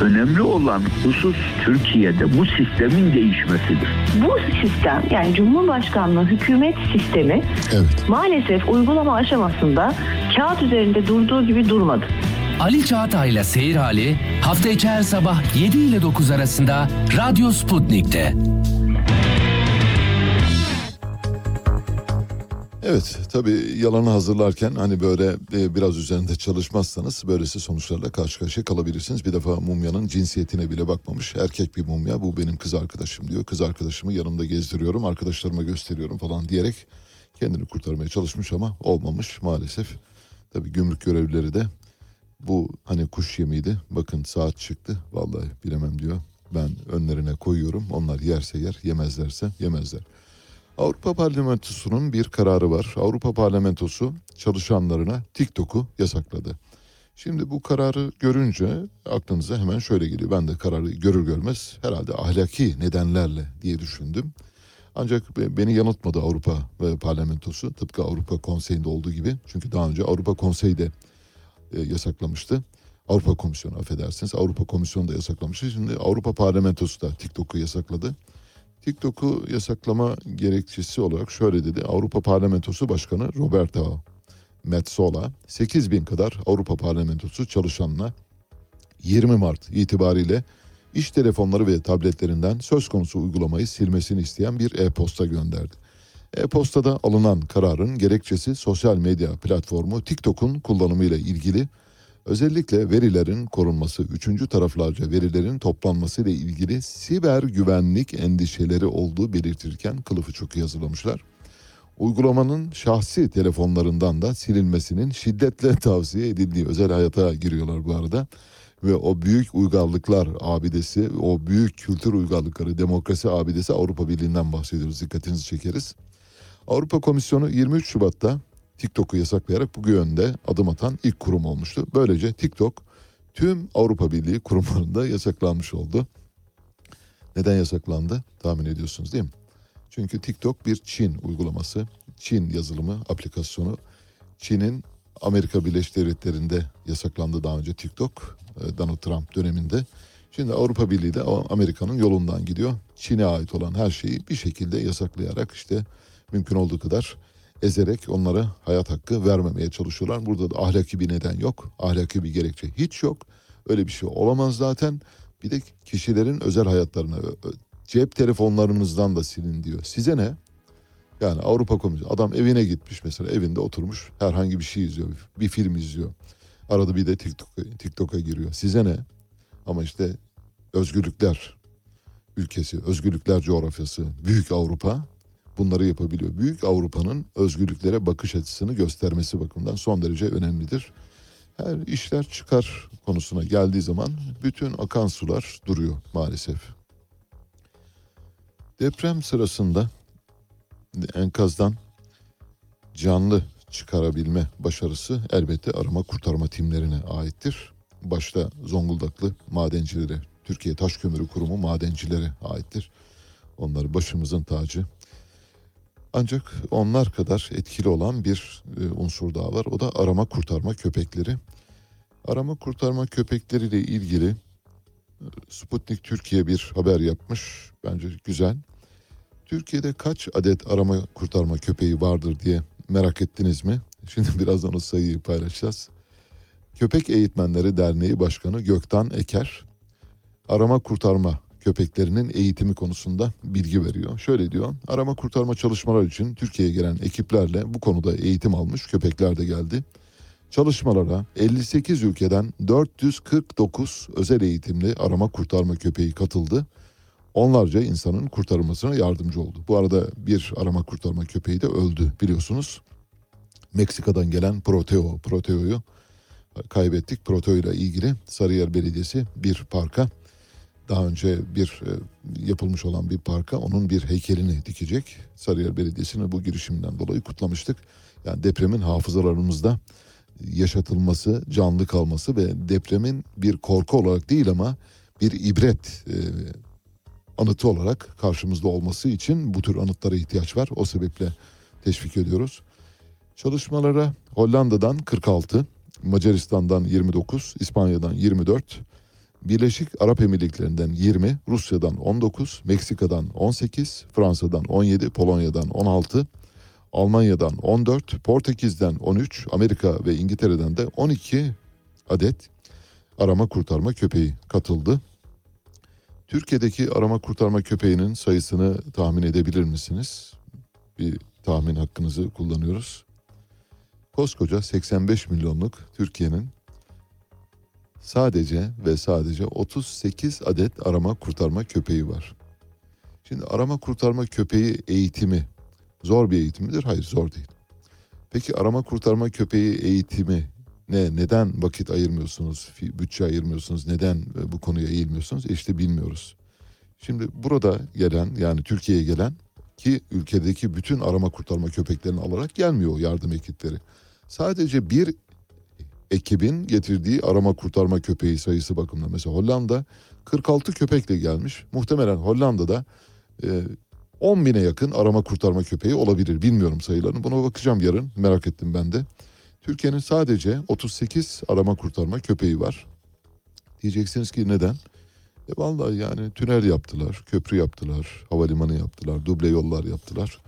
önemli olan husus Türkiye'de bu sistemin değişmesidir. Bu sistem yani Cumhurbaşkanlığı hükümet sistemi Evet. maalesef uygulama aşamasında kağıt üzerinde durduğu gibi durmadı. Ali Çağatay'la Seyir Hali hafta içi her sabah 7 ile 9 arasında Radyo Sputnik'te. Evet tabii yalanı hazırlarken hani böyle e, biraz üzerinde çalışmazsanız böylesi sonuçlarla karşı karşıya kalabilirsiniz. Bir defa mumyanın cinsiyetine bile bakmamış. Erkek bir mumya bu benim kız arkadaşım diyor. Kız arkadaşımı yanımda gezdiriyorum arkadaşlarıma gösteriyorum falan diyerek kendini kurtarmaya çalışmış ama olmamış maalesef. Tabii gümrük görevlileri de bu hani kuş yemiydi. Bakın saat çıktı. Vallahi bilemem diyor. Ben önlerine koyuyorum. Onlar yerse yer, yemezlerse yemezler. Avrupa Parlamentosu'nun bir kararı var. Avrupa Parlamentosu çalışanlarına TikTok'u yasakladı. Şimdi bu kararı görünce aklınıza hemen şöyle geliyor. Ben de kararı görür görmez herhalde ahlaki nedenlerle diye düşündüm. Ancak be- beni yanıltmadı Avrupa ve Parlamentosu tıpkı Avrupa Konseyi'nde olduğu gibi. Çünkü daha önce Avrupa Konseyi de e, yasaklamıştı. Avrupa Komisyonu affedersiniz. Avrupa Komisyonu da yasaklamıştı. Şimdi Avrupa Parlamentosu da TikTok'u yasakladı. TikTok'u yasaklama gerekçesi olarak şöyle dedi. Avrupa Parlamentosu Başkanı Roberto Metsola 8 bin kadar Avrupa Parlamentosu çalışanına 20 Mart itibariyle iş telefonları ve tabletlerinden söz konusu uygulamayı silmesini isteyen bir e-posta gönderdi. E-postada alınan kararın gerekçesi sosyal medya platformu TikTok'un kullanımıyla ilgili Özellikle verilerin korunması, üçüncü taraflarca verilerin toplanması ile ilgili siber güvenlik endişeleri olduğu belirtirken kılıfı çok iyi hazırlamışlar. Uygulamanın şahsi telefonlarından da silinmesinin şiddetle tavsiye edildiği özel hayata giriyorlar bu arada. Ve o büyük uygarlıklar abidesi, o büyük kültür uygarlıkları, demokrasi abidesi Avrupa Birliği'nden bahsediyoruz. Dikkatinizi çekeriz. Avrupa Komisyonu 23 Şubat'ta TikTok'u yasaklayarak bu yönde adım atan ilk kurum olmuştu. Böylece TikTok tüm Avrupa Birliği kurumlarında yasaklanmış oldu. Neden yasaklandı? Tahmin ediyorsunuz değil mi? Çünkü TikTok bir Çin uygulaması, Çin yazılımı, aplikasyonu. Çin'in Amerika Birleşik Devletleri'nde yasaklandı daha önce TikTok, e, Donald Trump döneminde. Şimdi Avrupa Birliği de Amerika'nın yolundan gidiyor. Çin'e ait olan her şeyi bir şekilde yasaklayarak işte mümkün olduğu kadar ezerek onlara hayat hakkı vermemeye çalışıyorlar. Burada da ahlaki bir neden yok. Ahlaki bir gerekçe hiç yok. Öyle bir şey olamaz zaten. Bir de kişilerin özel hayatlarına cep telefonlarınızdan da silin diyor. Size ne? Yani Avrupa Komisyonu adam evine gitmiş mesela evinde oturmuş herhangi bir şey izliyor. Bir film izliyor. Arada bir de TikTok'a TikTok'a giriyor. Size ne? Ama işte özgürlükler ülkesi, özgürlükler coğrafyası, büyük Avrupa bunları yapabiliyor. Büyük Avrupa'nın özgürlüklere bakış açısını göstermesi bakımından son derece önemlidir. Her işler çıkar konusuna geldiği zaman bütün akan sular duruyor maalesef. Deprem sırasında enkazdan canlı çıkarabilme başarısı elbette arama kurtarma timlerine aittir. Başta Zonguldaklı madencilere, Türkiye Taş Kömürü Kurumu madencilere aittir. Onlar başımızın tacı. Ancak onlar kadar etkili olan bir e, unsur daha var. O da arama kurtarma köpekleri. Arama kurtarma köpekleriyle ilgili e, Sputnik Türkiye bir haber yapmış. Bence güzel. Türkiye'de kaç adet arama kurtarma köpeği vardır diye merak ettiniz mi? Şimdi birazdan o sayıyı paylaşacağız. Köpek Eğitmenleri Derneği Başkanı Göktan Eker arama kurtarma köpeklerinin eğitimi konusunda bilgi veriyor. Şöyle diyor, arama kurtarma çalışmalar için Türkiye'ye gelen ekiplerle bu konuda eğitim almış köpekler de geldi. Çalışmalara 58 ülkeden 449 özel eğitimli arama kurtarma köpeği katıldı. Onlarca insanın kurtarılmasına yardımcı oldu. Bu arada bir arama kurtarma köpeği de öldü biliyorsunuz. Meksika'dan gelen Proteo, Proteo'yu kaybettik. Proteo ile ilgili Sarıyer Belediyesi bir parka daha önce bir e, yapılmış olan bir parka onun bir heykelini dikecek. Sarıyer Belediyesi'nin bu girişiminden dolayı kutlamıştık. Yani depremin hafızalarımızda yaşatılması, canlı kalması ve depremin bir korku olarak değil ama bir ibret e, anıtı olarak karşımızda olması için bu tür anıtlara ihtiyaç var. O sebeple teşvik ediyoruz. Çalışmalara Hollanda'dan 46, Macaristan'dan 29, İspanya'dan 24, Birleşik Arap Emirlikleri'nden 20, Rusya'dan 19, Meksika'dan 18, Fransa'dan 17, Polonya'dan 16, Almanya'dan 14, Portekiz'den 13, Amerika ve İngiltere'den de 12 adet arama kurtarma köpeği katıldı. Türkiye'deki arama kurtarma köpeğinin sayısını tahmin edebilir misiniz? Bir tahmin hakkınızı kullanıyoruz. Koskoca 85 milyonluk Türkiye'nin sadece ve sadece 38 adet arama kurtarma köpeği var. Şimdi arama kurtarma köpeği eğitimi zor bir eğitim midir? Hayır zor değil. Peki arama kurtarma köpeği eğitimi ne? Neden vakit ayırmıyorsunuz, bütçe ayırmıyorsunuz? Neden e, bu konuya eğilmiyorsunuz? E İşte bilmiyoruz. Şimdi burada gelen yani Türkiye'ye gelen ki ülkedeki bütün arama kurtarma köpeklerini alarak gelmiyor o yardım ekipleri. Sadece bir ekibin getirdiği arama kurtarma köpeği sayısı bakımından. Mesela Hollanda 46 köpekle gelmiş. Muhtemelen Hollanda'da e, 10 bine yakın arama kurtarma köpeği olabilir. Bilmiyorum sayılarını. Buna bakacağım yarın. Merak ettim ben de. Türkiye'nin sadece 38 arama kurtarma köpeği var. Diyeceksiniz ki neden? E vallahi yani tünel yaptılar, köprü yaptılar, havalimanı yaptılar, duble yollar yaptılar.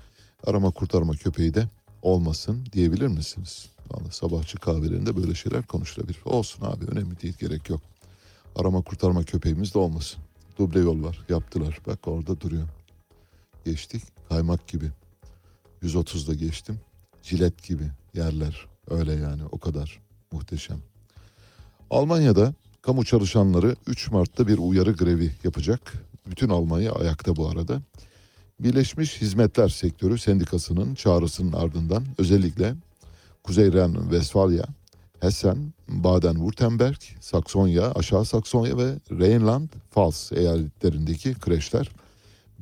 Arama kurtarma köpeği de olmasın diyebilir misiniz? Vallahi sabahçı kahvelerinde böyle şeyler konuşulabilir. Olsun abi önemli değil gerek yok. Arama kurtarma köpeğimiz de olmasın. Duble yol var yaptılar. Bak orada duruyor. Geçtik kaymak gibi. 130'da geçtim. Cilet gibi yerler. Öyle yani o kadar muhteşem. Almanya'da kamu çalışanları 3 Mart'ta bir uyarı grevi yapacak. Bütün Almanya ayakta bu arada. Birleşmiş Hizmetler Sektörü Sendikası'nın çağrısının ardından özellikle Kuzey Ren-Vesfalya, Hessen, Baden-Württemberg, Saksonya, Aşağı Saksonya ve Rheinland-Pfalz eyaletlerindeki kreşler,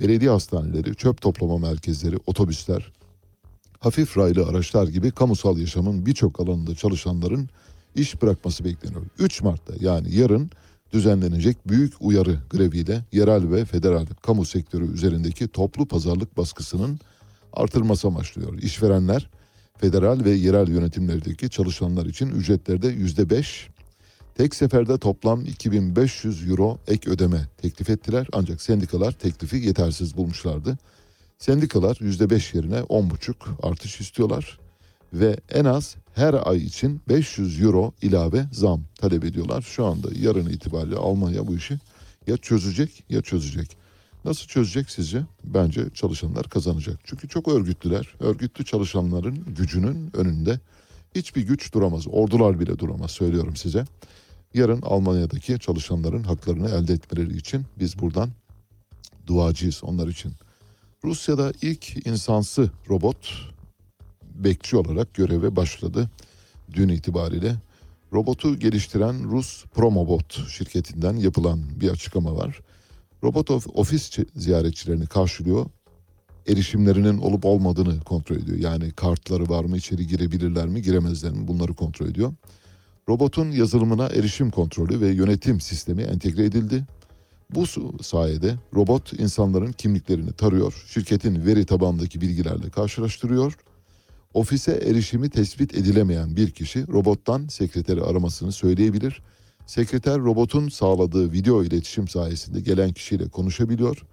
belediye hastaneleri, çöp toplama merkezleri, otobüsler, hafif raylı araçlar gibi kamusal yaşamın birçok alanında çalışanların iş bırakması bekleniyor. 3 Mart'ta yani yarın düzenlenecek büyük uyarı greviyle yerel ve federal kamu sektörü üzerindeki toplu pazarlık baskısının artırması amaçlıyor. İşverenler federal ve yerel yönetimlerdeki çalışanlar için ücretlerde yüzde beş, tek seferde toplam 2500 euro ek ödeme teklif ettiler. Ancak sendikalar teklifi yetersiz bulmuşlardı. Sendikalar yüzde beş yerine 10,5 artış istiyorlar ve en az her ay için 500 euro ilave zam talep ediyorlar. Şu anda yarın itibariyle Almanya bu işi ya çözecek ya çözecek. Nasıl çözecek sizce? Bence çalışanlar kazanacak. Çünkü çok örgütlüler. Örgütlü çalışanların gücünün önünde hiçbir güç duramaz. Ordular bile duramaz söylüyorum size. Yarın Almanya'daki çalışanların haklarını elde etmeleri için biz buradan duacıyız onlar için. Rusya'da ilk insansı robot bekçi olarak göreve başladı dün itibariyle. Robotu geliştiren Rus Promobot şirketinden yapılan bir açıklama var. Robot of- ofis çi- ziyaretçilerini karşılıyor. Erişimlerinin olup olmadığını kontrol ediyor. Yani kartları var mı, içeri girebilirler mi, giremezler mi bunları kontrol ediyor. Robotun yazılımına erişim kontrolü ve yönetim sistemi entegre edildi. Bu sayede robot insanların kimliklerini tarıyor, şirketin veri tabanındaki bilgilerle karşılaştırıyor. Ofise erişimi tespit edilemeyen bir kişi robottan sekreteri aramasını söyleyebilir. Sekreter robotun sağladığı video iletişim sayesinde gelen kişiyle konuşabiliyor.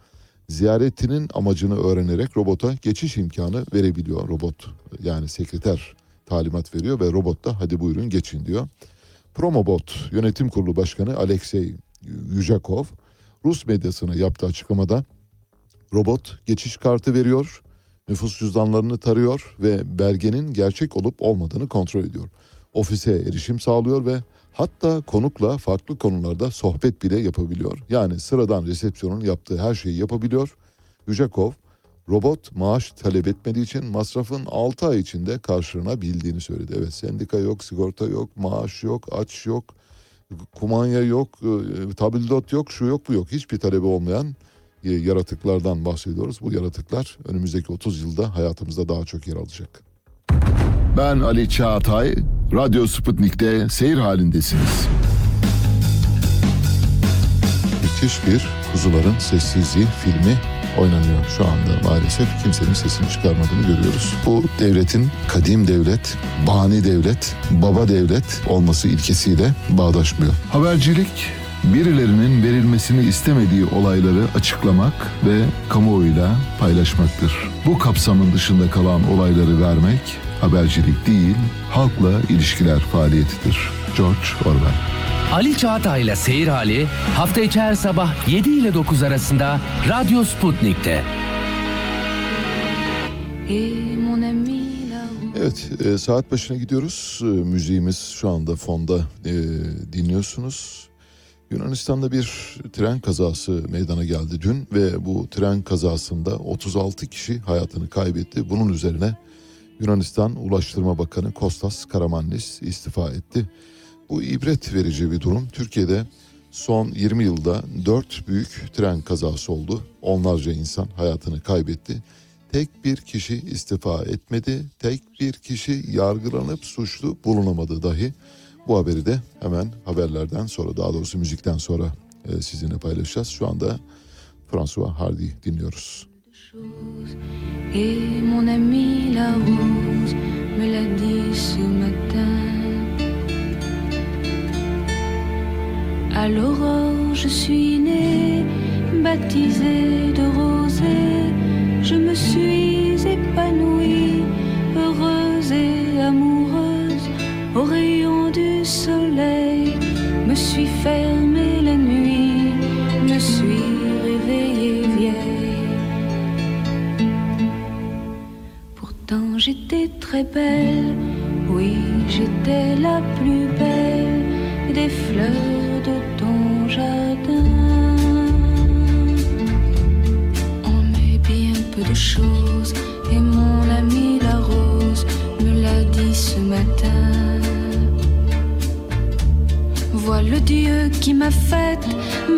Ziyaretinin amacını öğrenerek robota geçiş imkanı verebiliyor robot. Yani sekreter talimat veriyor ve robot da hadi buyurun geçin diyor. Promobot Yönetim Kurulu Başkanı Alexey Yujakov Rus medyasına yaptığı açıklamada robot geçiş kartı veriyor, nüfus cüzdanlarını tarıyor ve belgenin gerçek olup olmadığını kontrol ediyor. Ofise erişim sağlıyor ve hatta konukla farklı konularda sohbet bile yapabiliyor. Yani sıradan resepsiyonun yaptığı her şeyi yapabiliyor. Yujakov robot maaş talep etmediği için masrafın 6 ay içinde karşılanabildiğini söyledi. Evet sendika yok, sigorta yok, maaş yok, aç yok, kumanya yok, e, tabildot yok, şu yok bu yok. Hiçbir talebi olmayan e, yaratıklardan bahsediyoruz. Bu yaratıklar önümüzdeki 30 yılda hayatımızda daha çok yer alacak. Ben Ali Çağatay, Radyo Sputnik'te seyir halindesiniz. Müthiş bir Kuzuların Sessizliği filmi oynanıyor şu anda maalesef. Kimsenin sesini çıkarmadığını görüyoruz. Bu devletin kadim devlet, bani devlet, baba devlet olması ilkesiyle bağdaşmıyor. Habercilik, birilerinin verilmesini istemediği olayları açıklamak ve kamuoyuyla paylaşmaktır. Bu kapsamın dışında kalan olayları vermek habercilik değil, halkla ilişkiler faaliyetidir. George Orwell Ali Çağatay'la Seyir Hali hafta içi her sabah 7 ile 9 arasında Radyo Sputnik'te. Evet e, saat başına gidiyoruz. E, müziğimiz şu anda fonda e, dinliyorsunuz. Yunanistan'da bir tren kazası meydana geldi dün ve bu tren kazasında 36 kişi hayatını kaybetti. Bunun üzerine Yunanistan Ulaştırma Bakanı Kostas Karamanlis istifa etti. Bu ibret verici bir durum. Türkiye'de son 20 yılda 4 büyük tren kazası oldu. Onlarca insan hayatını kaybetti. Tek bir kişi istifa etmedi. Tek bir kişi yargılanıp suçlu bulunamadı dahi. Bu haberi de hemen haberlerden sonra daha doğrusu müzikten sonra e, sizinle paylaşacağız. Şu anda François Hardy dinliyoruz. Et mon ami la rose me l'a dit ce matin. À l'aurore, je suis née, baptisée de rosée. Je me suis épanouie, heureuse et amoureuse. Au rayon du soleil, me suis fermée très belle, oui j'étais la plus belle des fleurs de ton jardin. On est bien peu de choses et mon ami la rose me l'a dit ce matin. Vois le Dieu qui m'a faite,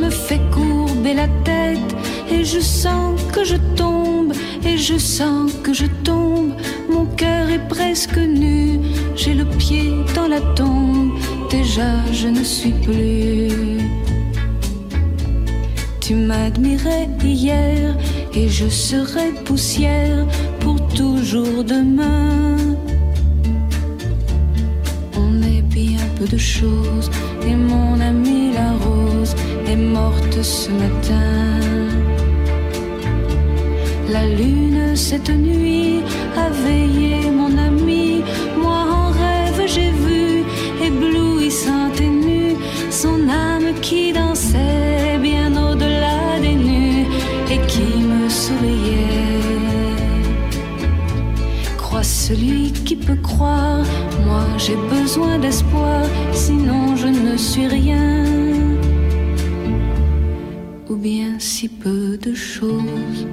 me fait courber la tête et je sens que je tombe et je sens que je tombe. Mon cœur est presque nu, j'ai le pied dans la tombe. Déjà je ne suis plus. Tu m'admirais hier et je serai poussière pour toujours demain. On est bien peu de choses et mon amie la rose est morte ce matin. La lune cette nuit a veillé mon ami. Moi en rêve j'ai vu, éblouissante et nue, son âme qui dansait bien au-delà des nues et qui me souriait. Crois celui qui peut croire, moi j'ai besoin d'espoir, sinon je ne suis rien. Ou bien si peu de choses.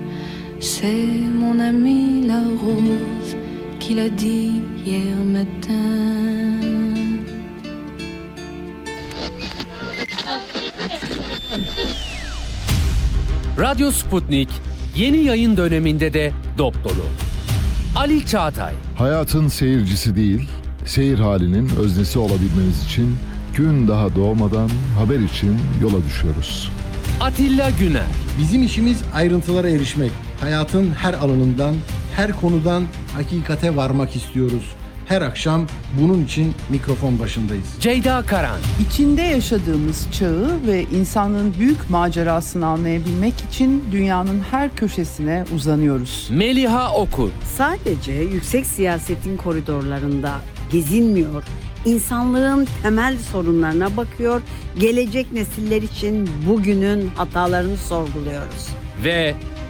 C'est mon ami la rose qui l'a dit hier matin. Radyo Sputnik yeni yayın döneminde de dop dolu. Ali Çağatay, Hayatın seyircisi değil, seyir halinin öznesi olabilmeniz için gün daha doğmadan haber için yola düşüyoruz. Atilla Güner, Bizim işimiz ayrıntılara erişmek. Hayatın her alanından, her konudan hakikate varmak istiyoruz. Her akşam bunun için mikrofon başındayız. Ceyda Karan, İçinde yaşadığımız çağı ve insanın büyük macerasını anlayabilmek için dünyanın her köşesine uzanıyoruz. Meliha Okur, Sadece yüksek siyasetin koridorlarında gezinmiyor, insanlığın temel sorunlarına bakıyor, gelecek nesiller için bugünün hatalarını sorguluyoruz. ve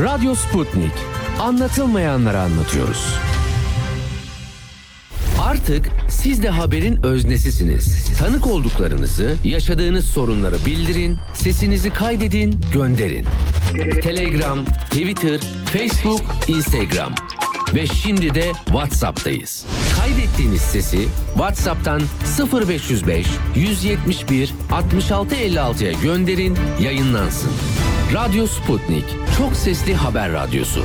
Radyo Sputnik. Anlatılmayanları anlatıyoruz. Artık siz de haberin öznesisiniz. Tanık olduklarınızı, yaşadığınız sorunları bildirin, sesinizi kaydedin, gönderin. Telegram, Twitter, Facebook, Instagram ve şimdi de WhatsApp'tayız. Kaydettiğiniz sesi WhatsApp'tan 0505 171 66 56'ya gönderin, yayınlansın. Radyo Sputnik, çok sesli haber radyosu.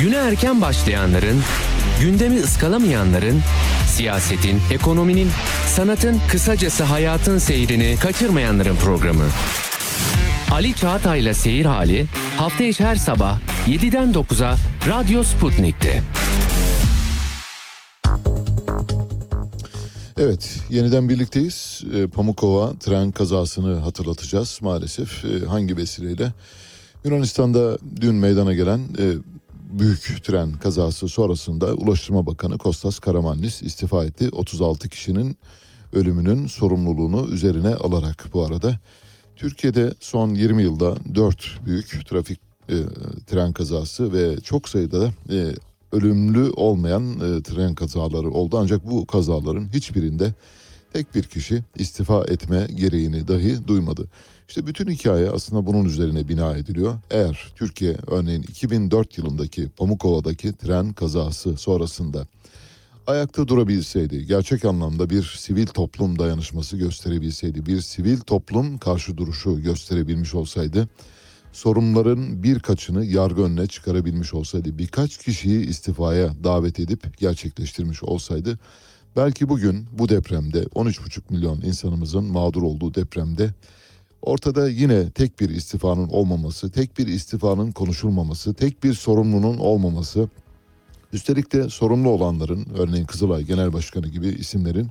Güne erken başlayanların, gündemi ıskalamayanların, siyasetin, ekonominin, sanatın, kısacası hayatın seyrini kaçırmayanların programı. Ali Çağatay'la Seyir Hali hafta içi her sabah 7'den 9'a Radyo Sputnik'te. Evet, yeniden birlikteyiz. E, Pamukova tren kazasını hatırlatacağız maalesef. E, hangi vesileyle? Yunanistan'da dün meydana gelen e, büyük tren kazası sonrasında Ulaştırma Bakanı Kostas Karamanlis istifa etti. 36 kişinin ölümünün sorumluluğunu üzerine alarak bu arada. Türkiye'de son 20 yılda 4 büyük trafik e, tren kazası ve çok sayıda e, ölümlü olmayan e, tren kazaları oldu. Ancak bu kazaların hiçbirinde tek bir kişi istifa etme gereğini dahi duymadı. İşte bütün hikaye aslında bunun üzerine bina ediliyor. Eğer Türkiye örneğin 2004 yılındaki Pamukova'daki tren kazası sonrasında ayakta durabilseydi, gerçek anlamda bir sivil toplum dayanışması gösterebilseydi, bir sivil toplum karşı duruşu gösterebilmiş olsaydı, sorunların birkaçını yargı önüne çıkarabilmiş olsaydı, birkaç kişiyi istifaya davet edip gerçekleştirmiş olsaydı, belki bugün bu depremde 13,5 milyon insanımızın mağdur olduğu depremde ortada yine tek bir istifanın olmaması, tek bir istifanın konuşulmaması, tek bir sorumlunun olmaması, üstelik de sorumlu olanların örneğin Kızılay Genel Başkanı gibi isimlerin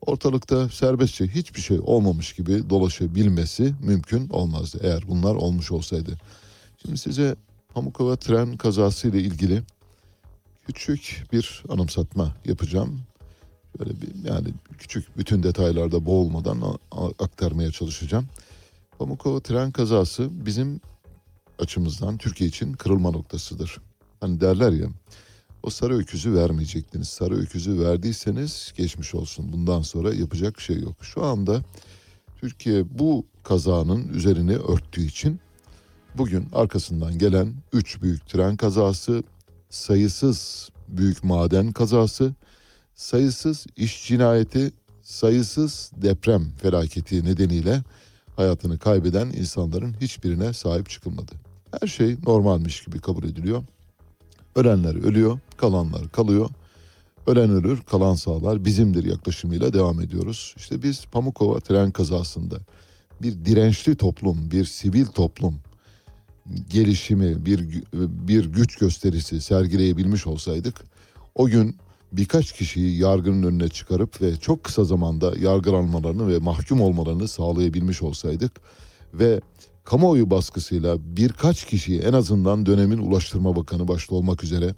ortalıkta serbestçe hiçbir şey olmamış gibi dolaşabilmesi mümkün olmazdı eğer bunlar olmuş olsaydı. Şimdi size Pamukova tren kazası ile ilgili küçük bir anımsatma yapacağım. Böyle bir yani küçük bütün detaylarda boğulmadan aktarmaya çalışacağım. Pamukova tren kazası bizim açımızdan Türkiye için kırılma noktasıdır. Hani derler ya o sarı öküzü vermeyecektiniz. Sarı öküzü verdiyseniz geçmiş olsun. Bundan sonra yapacak şey yok. Şu anda Türkiye bu kazanın üzerini örttüğü için bugün arkasından gelen 3 büyük tren kazası, sayısız büyük maden kazası, sayısız iş cinayeti, sayısız deprem felaketi nedeniyle hayatını kaybeden insanların hiçbirine sahip çıkılmadı. Her şey normalmiş gibi kabul ediliyor. Ölenler ölüyor, kalanlar kalıyor. Ölen ölür, kalan sağlar bizimdir yaklaşımıyla devam ediyoruz. İşte biz Pamukova tren kazasında bir dirençli toplum, bir sivil toplum gelişimi, bir bir güç gösterisi sergileyebilmiş olsaydık o gün birkaç kişiyi yargının önüne çıkarıp ve çok kısa zamanda yargılanmalarını ve mahkum olmalarını sağlayabilmiş olsaydık ve kamuoyu baskısıyla birkaç kişiyi en azından dönemin Ulaştırma Bakanı başta olmak üzere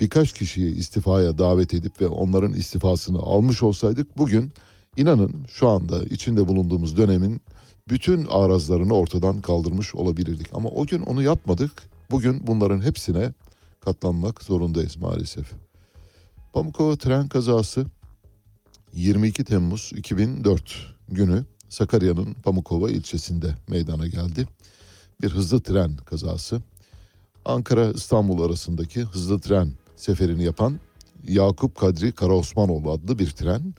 birkaç kişiyi istifaya davet edip ve onların istifasını almış olsaydık bugün inanın şu anda içinde bulunduğumuz dönemin bütün arazlarını ortadan kaldırmış olabilirdik. Ama o gün onu yapmadık. Bugün bunların hepsine katlanmak zorundayız maalesef. Pamukova tren kazası 22 Temmuz 2004 günü Sakarya'nın Pamukova ilçesinde meydana geldi. Bir hızlı tren kazası. Ankara İstanbul arasındaki hızlı tren seferini yapan Yakup Kadri Karaosmanoğlu adlı bir tren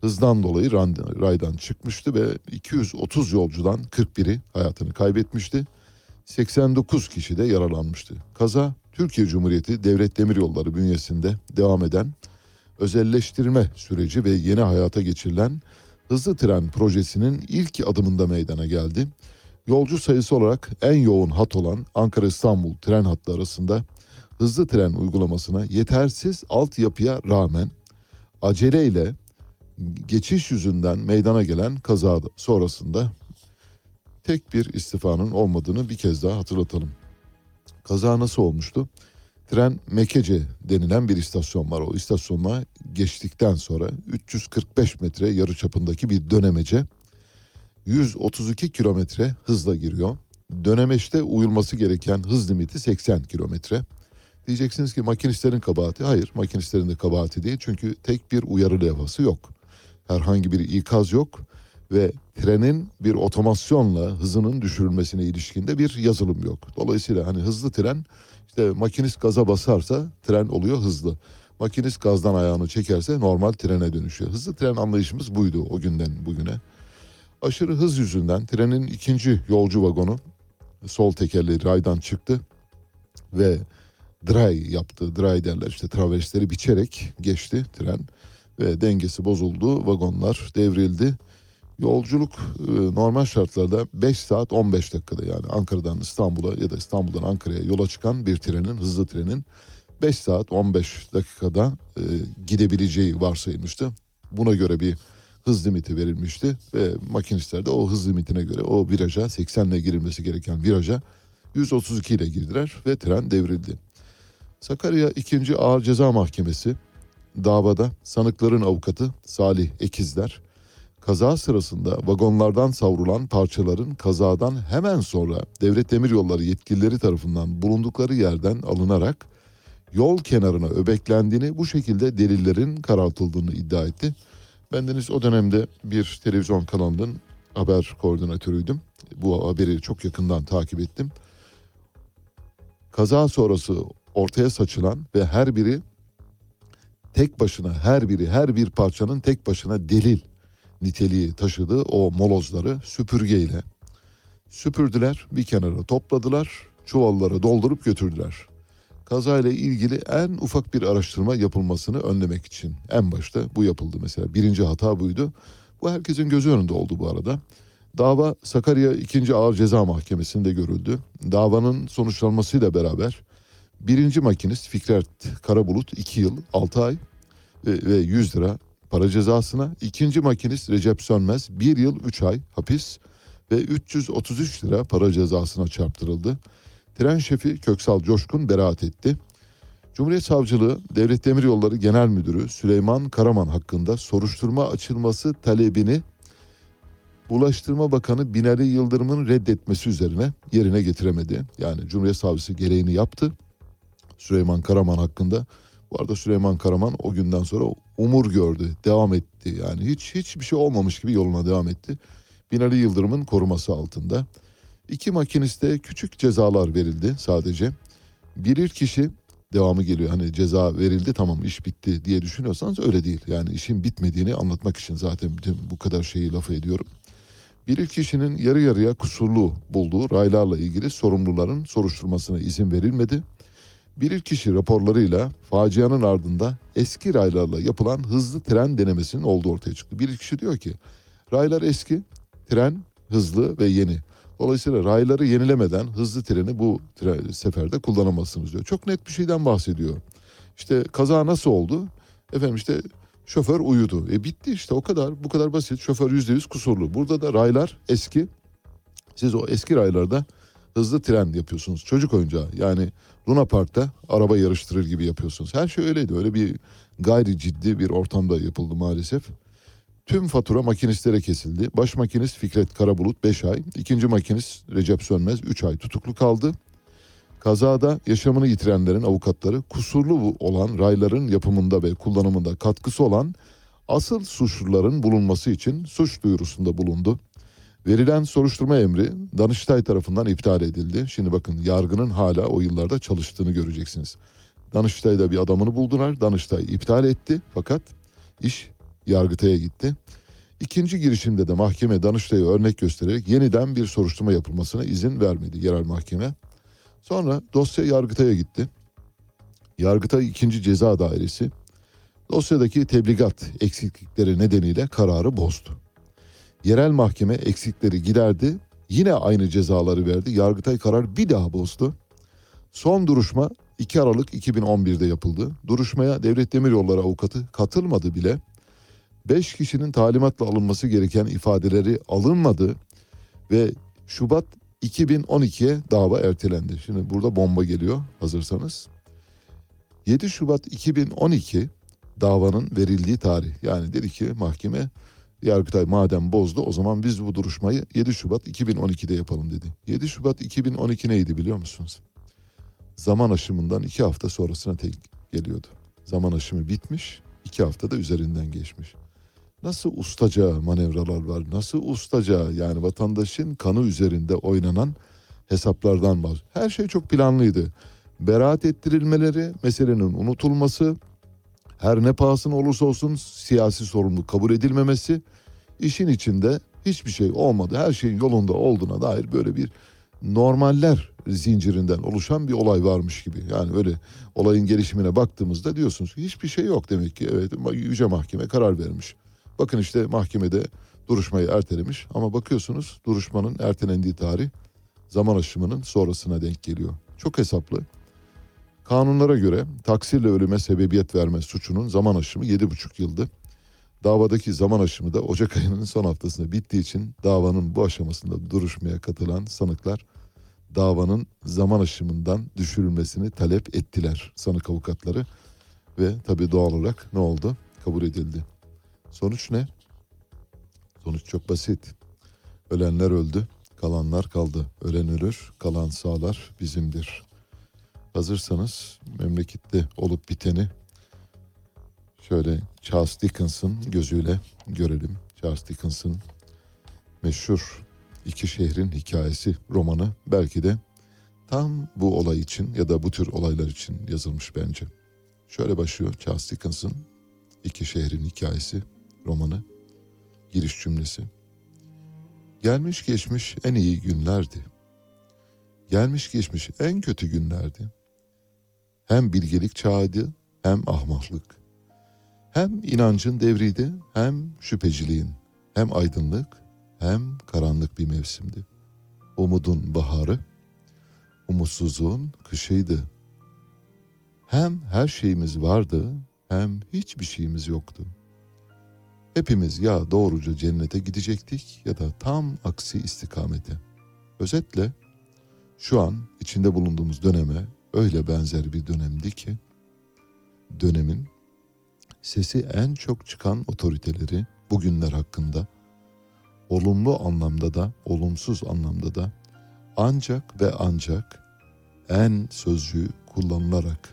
hızdan dolayı raydan çıkmıştı ve 230 yolcudan 41'i hayatını kaybetmişti. 89 kişi de yaralanmıştı. Kaza Türkiye Cumhuriyeti Devlet Demiryolları bünyesinde devam eden özelleştirme süreci ve yeni hayata geçirilen hızlı tren projesinin ilk adımında meydana geldi. Yolcu sayısı olarak en yoğun hat olan Ankara-İstanbul tren hattı arasında hızlı tren uygulamasına yetersiz altyapıya rağmen aceleyle geçiş yüzünden meydana gelen kaza sonrasında tek bir istifanın olmadığını bir kez daha hatırlatalım. Kaza nasıl olmuştu? Tren Mekece denilen bir istasyon var. O istasyona geçtikten sonra 345 metre yarı çapındaki bir dönemece 132 kilometre hızla giriyor. Dönemeçte uyulması gereken hız limiti 80 kilometre. Diyeceksiniz ki makinistlerin kabahati. Hayır makinistlerin de kabahati değil. Çünkü tek bir uyarı levhası yok. Herhangi bir ikaz yok. Ve trenin bir otomasyonla hızının düşürülmesine ilişkinde bir yazılım yok. Dolayısıyla hani hızlı tren işte makinist gaza basarsa tren oluyor hızlı. Makinist gazdan ayağını çekerse normal trene dönüşüyor. Hızlı tren anlayışımız buydu o günden bugüne. Aşırı hız yüzünden trenin ikinci yolcu vagonu sol tekerleri raydan çıktı ve dry yaptı. Dry derler işte traversleri biçerek geçti tren ve dengesi bozuldu. Vagonlar devrildi. Yolculuk e, normal şartlarda 5 saat 15 dakikada yani Ankara'dan İstanbul'a ya da İstanbul'dan Ankara'ya yola çıkan bir trenin hızlı trenin 5 saat 15 dakikada e, gidebileceği varsayılmıştı. Buna göre bir hız limiti verilmişti ve makinistler de o hız limitine göre o viraja 80 ile girilmesi gereken viraja 132 ile girdiler ve tren devrildi. Sakarya 2. Ağır Ceza Mahkemesi davada sanıkların avukatı Salih Ekizler kaza sırasında vagonlardan savrulan parçaların kazadan hemen sonra Devlet Demiryolları yetkilileri tarafından bulundukları yerden alınarak yol kenarına öbeklendiğini bu şekilde delillerin karartıldığını iddia etti. Bendeniz o dönemde bir televizyon kanalının haber koordinatörüydüm. Bu haberi çok yakından takip ettim. Kaza sonrası ortaya saçılan ve her biri tek başına her biri her bir parçanın tek başına delil niteliği taşıdığı o molozları süpürgeyle süpürdüler, bir kenara topladılar, çuvallara doldurup götürdüler. Kazayla ilgili en ufak bir araştırma yapılmasını önlemek için en başta bu yapıldı mesela. Birinci hata buydu. Bu herkesin gözü önünde oldu bu arada. Dava Sakarya 2. Ağır Ceza Mahkemesi'nde görüldü. Davanın sonuçlanmasıyla beraber birinci makinist Fikret Karabulut 2 yıl 6 ay ve, ve 100 lira para cezasına, ikinci makinist Recep Sönmez 1 yıl 3 ay hapis ve 333 lira para cezasına çarptırıldı. Tren şefi Köksal Coşkun beraat etti. Cumhuriyet Savcılığı Devlet Demiryolları Genel Müdürü Süleyman Karaman hakkında soruşturma açılması talebini Ulaştırma Bakanı Binali Yıldırım'ın reddetmesi üzerine yerine getiremedi. Yani Cumhuriyet Savcısı gereğini yaptı. Süleyman Karaman hakkında. Bu arada Süleyman Karaman o günden sonra umur gördü, devam etti. Yani hiç hiçbir şey olmamış gibi yoluna devam etti. Binali Yıldırım'ın koruması altında. İki makiniste küçük cezalar verildi sadece. Birir kişi devamı geliyor. Hani ceza verildi tamam iş bitti diye düşünüyorsanız öyle değil. Yani işin bitmediğini anlatmak için zaten bu kadar şeyi laf ediyorum. Bir kişinin yarı yarıya kusurlu bulduğu raylarla ilgili sorumluların soruşturmasına izin verilmedi. Bir kişi raporlarıyla facianın ardında eski raylarla yapılan hızlı tren denemesinin olduğu ortaya çıktı. Bir kişi diyor ki raylar eski, tren hızlı ve yeni. Dolayısıyla rayları yenilemeden hızlı treni bu tre- seferde kullanamazsınız diyor. Çok net bir şeyden bahsediyor. İşte kaza nasıl oldu? Efendim işte şoför uyudu. E bitti işte o kadar. Bu kadar basit. Şoför yüzde yüz kusurlu. Burada da raylar eski. Siz o eski raylarda hızlı tren yapıyorsunuz. Çocuk oyuncağı. Yani Luna Park'ta araba yarıştırır gibi yapıyorsunuz. Her şey öyleydi. Öyle bir gayri ciddi bir ortamda yapıldı maalesef. Tüm fatura makinistlere kesildi. Baş makinist Fikret Karabulut 5 ay, ikinci makinist Recep Sönmez 3 ay tutuklu kaldı. Kazada yaşamını yitirenlerin avukatları kusurlu olan rayların yapımında ve kullanımında katkısı olan asıl suçluların bulunması için suç duyurusunda bulundu. Verilen soruşturma emri Danıştay tarafından iptal edildi. Şimdi bakın yargının hala o yıllarda çalıştığını göreceksiniz. Danıştay'da bir adamını buldular. Danıştay iptal etti fakat iş Yargıtay'a gitti. İkinci girişimde de mahkeme Danıştay'a örnek göstererek yeniden bir soruşturma yapılmasına izin vermedi yerel mahkeme. Sonra dosya Yargıtay'a gitti. Yargıtay 2. Ceza Dairesi dosyadaki tebligat eksiklikleri nedeniyle kararı bozdu. Yerel mahkeme eksikleri giderdi. Yine aynı cezaları verdi. Yargıtay karar bir daha bozdu. Son duruşma 2 Aralık 2011'de yapıldı. Duruşmaya Devlet Demiryolları avukatı katılmadı bile. 5 kişinin talimatla alınması gereken ifadeleri alınmadı ve Şubat 2012'ye dava ertelendi. Şimdi burada bomba geliyor hazırsanız. 7 Şubat 2012 davanın verildiği tarih. Yani dedi ki mahkeme Yargıtay madem bozdu o zaman biz bu duruşmayı 7 Şubat 2012'de yapalım dedi. 7 Şubat 2012 neydi biliyor musunuz? Zaman aşımından 2 hafta sonrasına tek geliyordu. Zaman aşımı bitmiş, 2 haftada üzerinden geçmiş. Nasıl ustaca manevralar var, nasıl ustaca yani vatandaşın kanı üzerinde oynanan hesaplardan var. Her şey çok planlıydı. Beraat ettirilmeleri, meselenin unutulması, her ne pahasına olursa olsun siyasi sorumluluk kabul edilmemesi, işin içinde hiçbir şey olmadı, her şeyin yolunda olduğuna dair böyle bir normaller zincirinden oluşan bir olay varmış gibi. Yani öyle olayın gelişimine baktığımızda diyorsunuz ki hiçbir şey yok demek ki. Evet Yüce Mahkeme karar vermiş. Bakın işte mahkemede duruşmayı ertelemiş ama bakıyorsunuz duruşmanın ertelendiği tarih zaman aşımının sonrasına denk geliyor. Çok hesaplı. Kanunlara göre taksirle ölüme sebebiyet verme suçunun zaman aşımı 7,5 yıldı. Davadaki zaman aşımı da Ocak ayının son haftasında bittiği için davanın bu aşamasında duruşmaya katılan sanıklar davanın zaman aşımından düşürülmesini talep ettiler sanık avukatları ve tabii doğal olarak ne oldu? Kabul edildi. Sonuç ne? Sonuç çok basit. Ölenler öldü, kalanlar kaldı. Ölen ölür, kalan sağlar bizimdir. Hazırsanız memlekette olup biteni şöyle Charles Dickens'ın gözüyle görelim. Charles Dickens'ın meşhur İki Şehrin Hikayesi romanı belki de tam bu olay için ya da bu tür olaylar için yazılmış bence. Şöyle başlıyor Charles Dickens'ın İki Şehrin Hikayesi romanı giriş cümlesi. Gelmiş geçmiş en iyi günlerdi. Gelmiş geçmiş en kötü günlerdi. Hem bilgelik çağıydı hem ahmaklık. Hem inancın devriydi hem şüpheciliğin. Hem aydınlık hem karanlık bir mevsimdi. Umudun baharı, umutsuzluğun kışıydı. Hem her şeyimiz vardı hem hiçbir şeyimiz yoktu. Hepimiz ya doğruca cennete gidecektik ya da tam aksi istikamete. Özetle şu an içinde bulunduğumuz döneme öyle benzer bir dönemdi ki dönemin sesi en çok çıkan otoriteleri bugünler hakkında olumlu anlamda da olumsuz anlamda da ancak ve ancak en sözcüğü kullanılarak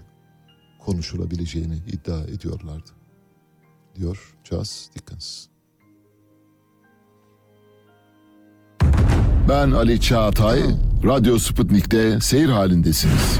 konuşulabileceğini iddia ediyorlardı. Diyor Charles Dickens. Ben Ali Çağatay, Radyo Sputnik'te seyir halindesiniz.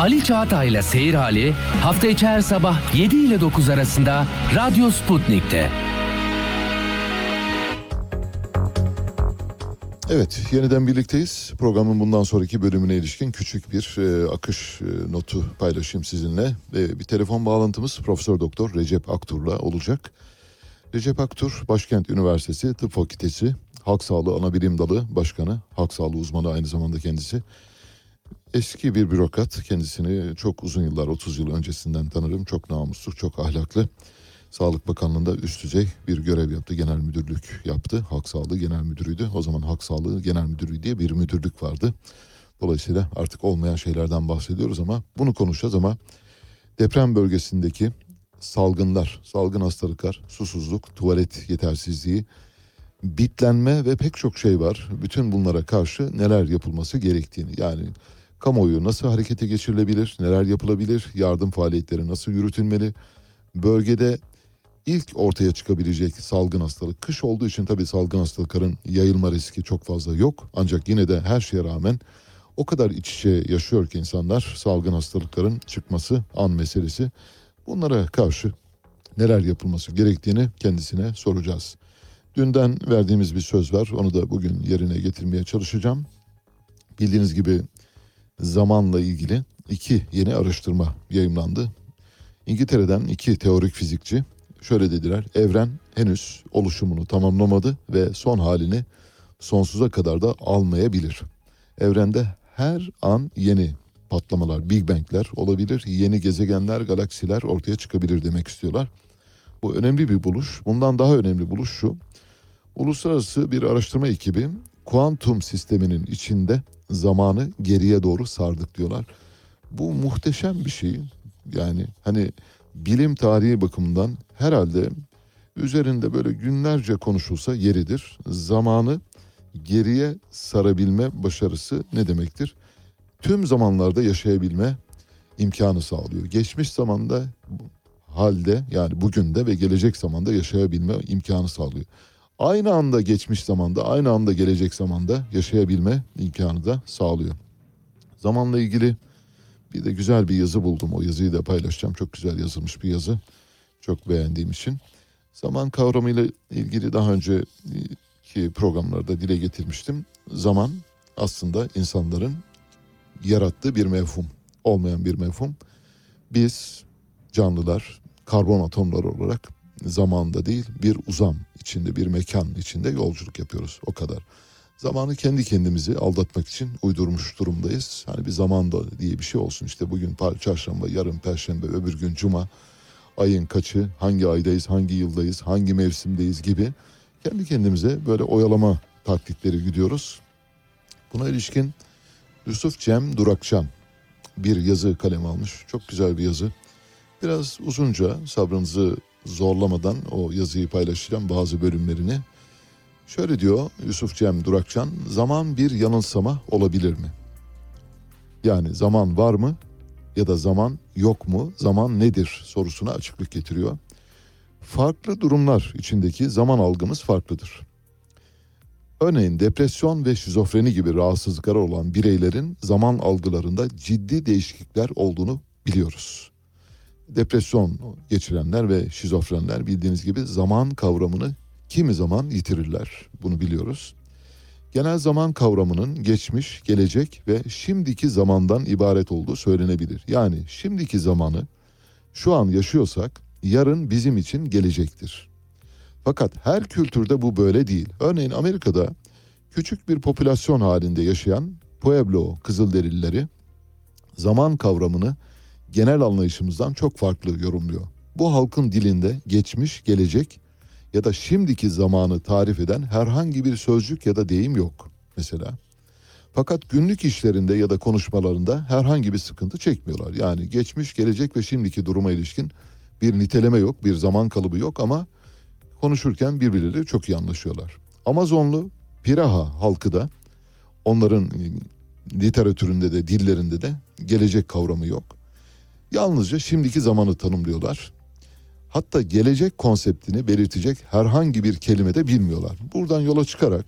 Ali Çağatay'la Seyir Hali hafta içi her sabah 7 ile 9 arasında Radyo Sputnik'te. Evet, yeniden birlikteyiz. Programın bundan sonraki bölümüne ilişkin küçük bir e, akış e, notu paylaşayım sizinle. E, bir telefon bağlantımız Profesör Doktor Recep Aktur'la olacak. Recep Aktur, Başkent Üniversitesi Tıp Fakültesi Halk Sağlığı Anabilim Dalı Başkanı, halk sağlığı uzmanı aynı zamanda kendisi. Eski bir bürokrat, kendisini çok uzun yıllar, 30 yıl öncesinden tanırım. Çok namuslu, çok ahlaklı. Sağlık Bakanlığı'nda üst düzey bir görev yaptı. Genel müdürlük yaptı. Halk Sağlığı Genel Müdürüydü. O zaman Halk Sağlığı Genel Müdürlüğü diye bir müdürlük vardı. Dolayısıyla artık olmayan şeylerden bahsediyoruz ama bunu konuşacağız ama deprem bölgesindeki salgınlar, salgın hastalıklar, susuzluk, tuvalet yetersizliği, bitlenme ve pek çok şey var. Bütün bunlara karşı neler yapılması gerektiğini yani kamuoyu nasıl harekete geçirilebilir, neler yapılabilir, yardım faaliyetleri nasıl yürütülmeli, bölgede ilk ortaya çıkabilecek salgın hastalık. Kış olduğu için tabii salgın hastalıkların yayılma riski çok fazla yok. Ancak yine de her şeye rağmen o kadar iç içe yaşıyor ki insanlar salgın hastalıkların çıkması an meselesi. Bunlara karşı neler yapılması gerektiğini kendisine soracağız. Dünden verdiğimiz bir söz var. Onu da bugün yerine getirmeye çalışacağım. Bildiğiniz gibi zamanla ilgili iki yeni araştırma yayımlandı. İngiltere'den iki teorik fizikçi şöyle dediler. Evren henüz oluşumunu tamamlamadı ve son halini sonsuza kadar da almayabilir. Evrende her an yeni patlamalar, Big Bang'ler olabilir. Yeni gezegenler, galaksiler ortaya çıkabilir demek istiyorlar. Bu önemli bir buluş. Bundan daha önemli buluş şu. Uluslararası bir araştırma ekibi kuantum sisteminin içinde zamanı geriye doğru sardık diyorlar. Bu muhteşem bir şey. Yani hani bilim tarihi bakımından herhalde üzerinde böyle günlerce konuşulsa yeridir. Zamanı geriye sarabilme başarısı ne demektir? Tüm zamanlarda yaşayabilme imkanı sağlıyor. Geçmiş zamanda halde yani bugün de ve gelecek zamanda yaşayabilme imkanı sağlıyor. Aynı anda geçmiş zamanda, aynı anda gelecek zamanda yaşayabilme imkanı da sağlıyor. Zamanla ilgili bir de güzel bir yazı buldum. O yazıyı da paylaşacağım. Çok güzel yazılmış bir yazı. Çok beğendiğim için. Zaman kavramıyla ilgili daha önceki programlarda dile getirmiştim. Zaman aslında insanların yarattığı bir mevhum, olmayan bir mevhum. Biz canlılar karbon atomları olarak zamanda değil bir uzam içinde bir mekan içinde yolculuk yapıyoruz o kadar. Zamanı kendi kendimizi aldatmak için uydurmuş durumdayız. Hani bir zaman da diye bir şey olsun işte bugün çarşamba, yarın perşembe, öbür gün cuma, ayın kaçı, hangi aydayız, hangi yıldayız, hangi mevsimdeyiz gibi kendi kendimize böyle oyalama taktikleri gidiyoruz. Buna ilişkin Yusuf Cem Durakçam bir yazı kaleme almış. Çok güzel bir yazı. Biraz uzunca sabrınızı zorlamadan o yazıyı paylaşacağım bazı bölümlerini. Şöyle diyor Yusuf Cem Durakçan, zaman bir yanılsama olabilir mi? Yani zaman var mı ya da zaman yok mu, zaman nedir sorusuna açıklık getiriyor. Farklı durumlar içindeki zaman algımız farklıdır. Örneğin depresyon ve şizofreni gibi rahatsızlıkları olan bireylerin zaman algılarında ciddi değişiklikler olduğunu biliyoruz. Depresyon geçirenler ve şizofrenler bildiğiniz gibi zaman kavramını kimi zaman yitirirler. Bunu biliyoruz. Genel zaman kavramının geçmiş, gelecek ve şimdiki zamandan ibaret olduğu söylenebilir. Yani şimdiki zamanı şu an yaşıyorsak yarın bizim için gelecektir. Fakat her kültürde bu böyle değil. Örneğin Amerika'da küçük bir popülasyon halinde yaşayan Pueblo Kızılderilileri zaman kavramını genel anlayışımızdan çok farklı yorumluyor. Bu halkın dilinde geçmiş, gelecek ya da şimdiki zamanı tarif eden herhangi bir sözcük ya da deyim yok mesela. Fakat günlük işlerinde ya da konuşmalarında herhangi bir sıkıntı çekmiyorlar. Yani geçmiş, gelecek ve şimdiki duruma ilişkin bir niteleme yok, bir zaman kalıbı yok ama konuşurken birbirleriyle çok iyi anlaşıyorlar. Amazonlu Piraha halkı da onların literatüründe de dillerinde de gelecek kavramı yok. Yalnızca şimdiki zamanı tanımlıyorlar. Hatta gelecek konseptini belirtecek herhangi bir kelime de bilmiyorlar. Buradan yola çıkarak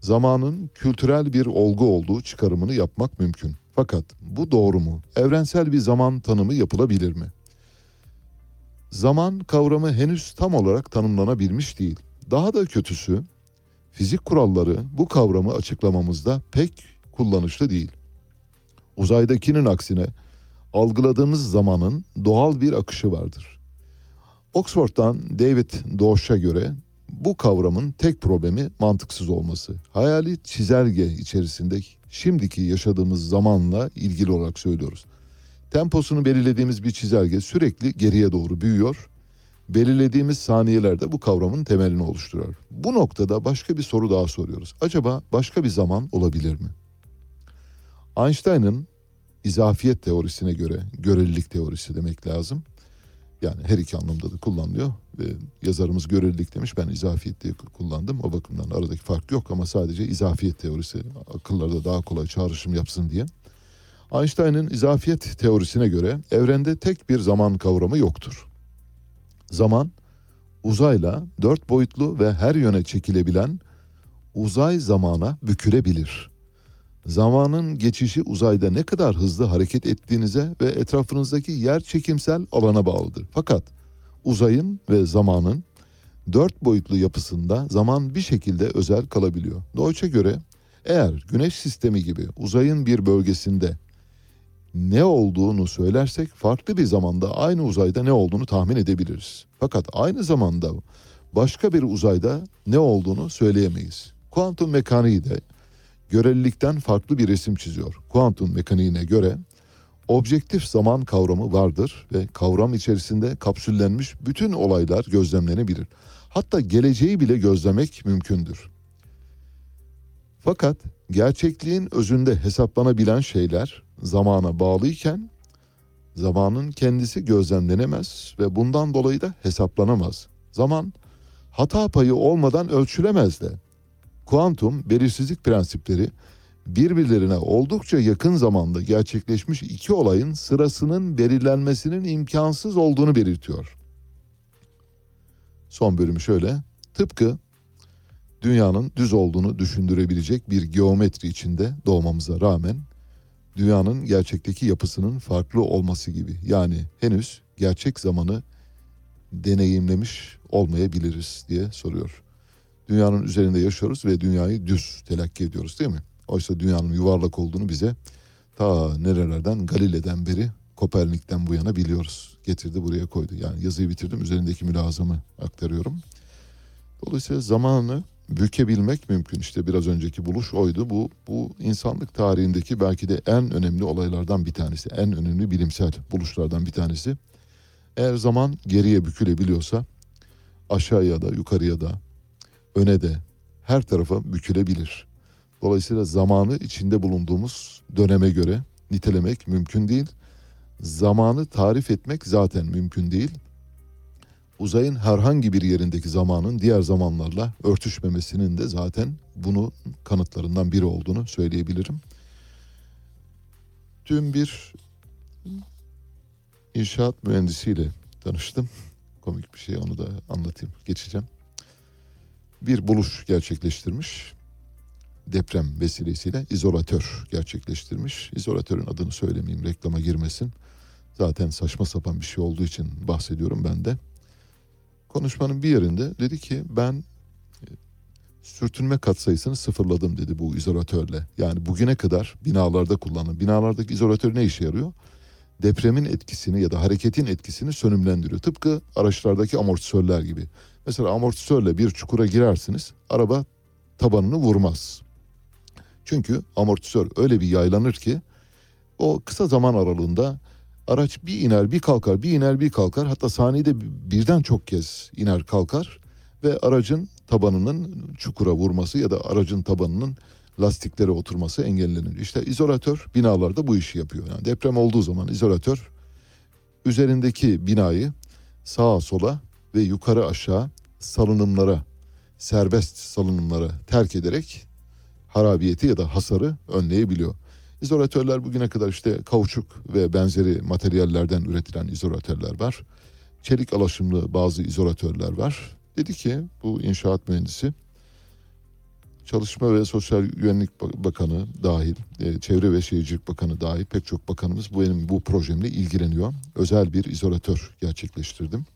zamanın kültürel bir olgu olduğu çıkarımını yapmak mümkün. Fakat bu doğru mu? Evrensel bir zaman tanımı yapılabilir mi? Zaman kavramı henüz tam olarak tanımlanabilmiş değil. Daha da kötüsü fizik kuralları bu kavramı açıklamamızda pek kullanışlı değil. Uzaydakinin aksine algıladığımız zamanın doğal bir akışı vardır. Oxford'dan David Dosh'a göre bu kavramın tek problemi mantıksız olması. Hayali çizelge içerisinde şimdiki yaşadığımız zamanla ilgili olarak söylüyoruz. Temposunu belirlediğimiz bir çizelge sürekli geriye doğru büyüyor. Belirlediğimiz saniyelerde bu kavramın temelini oluşturuyor. Bu noktada başka bir soru daha soruyoruz. Acaba başka bir zaman olabilir mi? Einstein'ın izafiyet teorisine göre görelilik teorisi demek lazım. Yani her iki anlamda da kullanılıyor ve yazarımız görelilik demiş ben izafiyet diye kullandım. O bakımdan aradaki fark yok ama sadece izafiyet teorisi akıllarda daha kolay çağrışım yapsın diye. Einstein'ın izafiyet teorisine göre evrende tek bir zaman kavramı yoktur. Zaman uzayla dört boyutlu ve her yöne çekilebilen uzay zamana bükülebilir. Zamanın geçişi uzayda ne kadar hızlı hareket ettiğinize ve etrafınızdaki yer çekimsel alana bağlıdır. Fakat uzayın ve zamanın dört boyutlu yapısında zaman bir şekilde özel kalabiliyor. Deutsch'e göre eğer güneş sistemi gibi uzayın bir bölgesinde ne olduğunu söylersek farklı bir zamanda aynı uzayda ne olduğunu tahmin edebiliriz. Fakat aynı zamanda başka bir uzayda ne olduğunu söyleyemeyiz. Kuantum mekaniği de görelilikten farklı bir resim çiziyor. Kuantum mekaniğine göre objektif zaman kavramı vardır ve kavram içerisinde kapsüllenmiş bütün olaylar gözlemlenebilir. Hatta geleceği bile gözlemek mümkündür. Fakat gerçekliğin özünde hesaplanabilen şeyler zamana bağlıyken zamanın kendisi gözlemlenemez ve bundan dolayı da hesaplanamaz. Zaman hata payı olmadan ölçülemez de. Kuantum belirsizlik prensipleri birbirlerine oldukça yakın zamanda gerçekleşmiş iki olayın sırasının belirlenmesinin imkansız olduğunu belirtiyor. Son bölümü şöyle. Tıpkı dünyanın düz olduğunu düşündürebilecek bir geometri içinde doğmamıza rağmen dünyanın gerçekteki yapısının farklı olması gibi. Yani henüz gerçek zamanı deneyimlemiş olmayabiliriz diye soruyor. Dünyanın üzerinde yaşıyoruz ve dünyayı düz telakki ediyoruz değil mi? Oysa dünyanın yuvarlak olduğunu bize ta nerelerden Galile'den beri Kopernik'ten bu yana biliyoruz. Getirdi buraya koydu. Yani yazıyı bitirdim üzerindeki mülazamı aktarıyorum. Dolayısıyla zamanı bükebilmek mümkün. İşte biraz önceki buluş oydu. Bu, bu insanlık tarihindeki belki de en önemli olaylardan bir tanesi. En önemli bilimsel buluşlardan bir tanesi. Eğer zaman geriye bükülebiliyorsa aşağıya da yukarıya da öne de her tarafa bükülebilir. Dolayısıyla zamanı içinde bulunduğumuz döneme göre nitelemek mümkün değil. Zamanı tarif etmek zaten mümkün değil. Uzayın herhangi bir yerindeki zamanın diğer zamanlarla örtüşmemesinin de zaten bunu kanıtlarından biri olduğunu söyleyebilirim. Dün bir inşaat mühendisiyle tanıştım. Komik bir şey onu da anlatayım, geçeceğim. Bir buluş gerçekleştirmiş. Deprem vesilesiyle izolatör gerçekleştirmiş. İzolatörün adını söylemeyeyim, reklama girmesin. Zaten saçma sapan bir şey olduğu için bahsediyorum ben de. Konuşmanın bir yerinde dedi ki ben e, sürtünme katsayısını sıfırladım dedi bu izolatörle. Yani bugüne kadar binalarda kullanılan binalardaki izolatör ne işe yarıyor? Depremin etkisini ya da hareketin etkisini sönümlendiriyor. Tıpkı araçlardaki amortisörler gibi. Mesela amortisörle bir çukura girersiniz araba tabanını vurmaz. Çünkü amortisör öyle bir yaylanır ki o kısa zaman aralığında araç bir iner bir kalkar bir iner bir kalkar hatta saniyede birden çok kez iner kalkar ve aracın tabanının çukura vurması ya da aracın tabanının lastiklere oturması engellenir. İşte izolatör binalarda bu işi yapıyor. Yani deprem olduğu zaman izolatör üzerindeki binayı sağa sola ve yukarı aşağı salınımlara, serbest salınımlara terk ederek harabiyeti ya da hasarı önleyebiliyor. İzolatörler bugüne kadar işte kauçuk ve benzeri materyallerden üretilen izolatörler var. Çelik alaşımlı bazı izolatörler var. Dedi ki bu inşaat mühendisi Çalışma ve Sosyal Güvenlik Bakanı dahil, e, Çevre ve Şehircilik Bakanı dahil pek çok bakanımız bu benim bu projemle ilgileniyor. Özel bir izolatör gerçekleştirdim.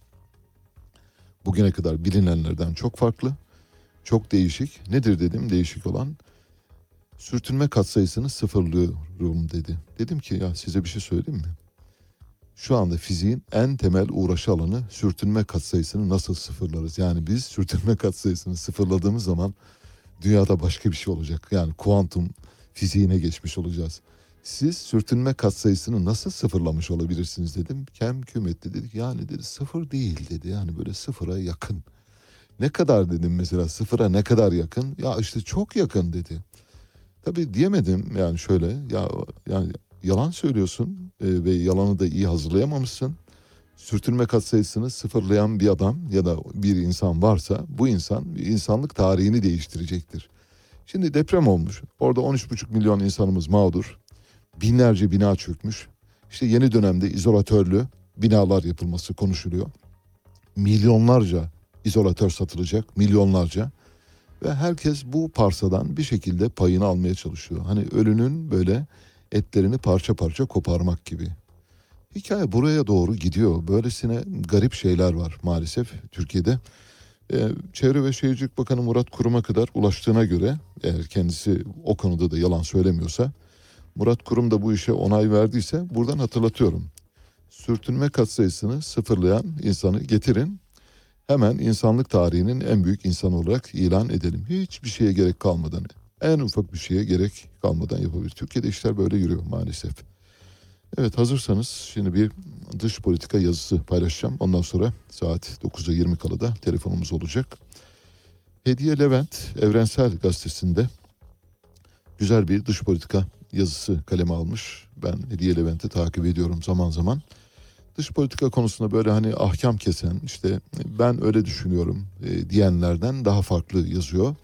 Bugüne kadar bilinenlerden çok farklı, çok değişik. Nedir dedim değişik olan? Sürtünme katsayısını sıfırlıyorum dedi. Dedim ki ya size bir şey söyleyeyim mi? Şu anda fiziğin en temel uğraşı alanı sürtünme katsayısını nasıl sıfırlarız? Yani biz sürtünme katsayısını sıfırladığımız zaman dünyada başka bir şey olacak. Yani kuantum fiziğine geçmiş olacağız. Siz sürtünme katsayısını nasıl sıfırlamış olabilirsiniz dedim. Kem küm etti dedik yani dedi sıfır değil dedi yani böyle sıfıra yakın. Ne kadar dedim mesela sıfıra ne kadar yakın? Ya işte çok yakın dedi. Tabii diyemedim yani şöyle ya yani yalan söylüyorsun e, ve yalanı da iyi hazırlayamamışsın. Sürtünme katsayısını sıfırlayan bir adam ya da bir insan varsa bu insan insanlık tarihini değiştirecektir. Şimdi deprem olmuş. Orada 13,5 milyon insanımız mağdur. Binlerce bina çökmüş. İşte yeni dönemde izolatörlü binalar yapılması konuşuluyor. Milyonlarca izolatör satılacak, milyonlarca. Ve herkes bu parsadan bir şekilde payını almaya çalışıyor. Hani ölünün böyle etlerini parça parça koparmak gibi. Hikaye buraya doğru gidiyor. Böylesine garip şeyler var maalesef Türkiye'de. Ee, Çevre ve Şehircilik Bakanı Murat Kurum'a kadar ulaştığına göre eğer kendisi o konuda da yalan söylemiyorsa Murat Kurum da bu işe onay verdiyse buradan hatırlatıyorum. Sürtünme katsayısını sıfırlayan insanı getirin hemen insanlık tarihinin en büyük insanı olarak ilan edelim. Hiçbir şeye gerek kalmadan, en ufak bir şeye gerek kalmadan yapabilir. Türkiye'de işler böyle yürüyor maalesef. Evet hazırsanız şimdi bir dış politika yazısı paylaşacağım. Ondan sonra saat 9'a 20 kala da telefonumuz olacak. Hediye Levent Evrensel Gazetesi'nde güzel bir dış politika yazısı kaleme almış. Ben Hediye Levent'i takip ediyorum zaman zaman dış politika konusunda böyle hani ahkam kesen işte ben öyle düşünüyorum e, diyenlerden daha farklı yazıyor.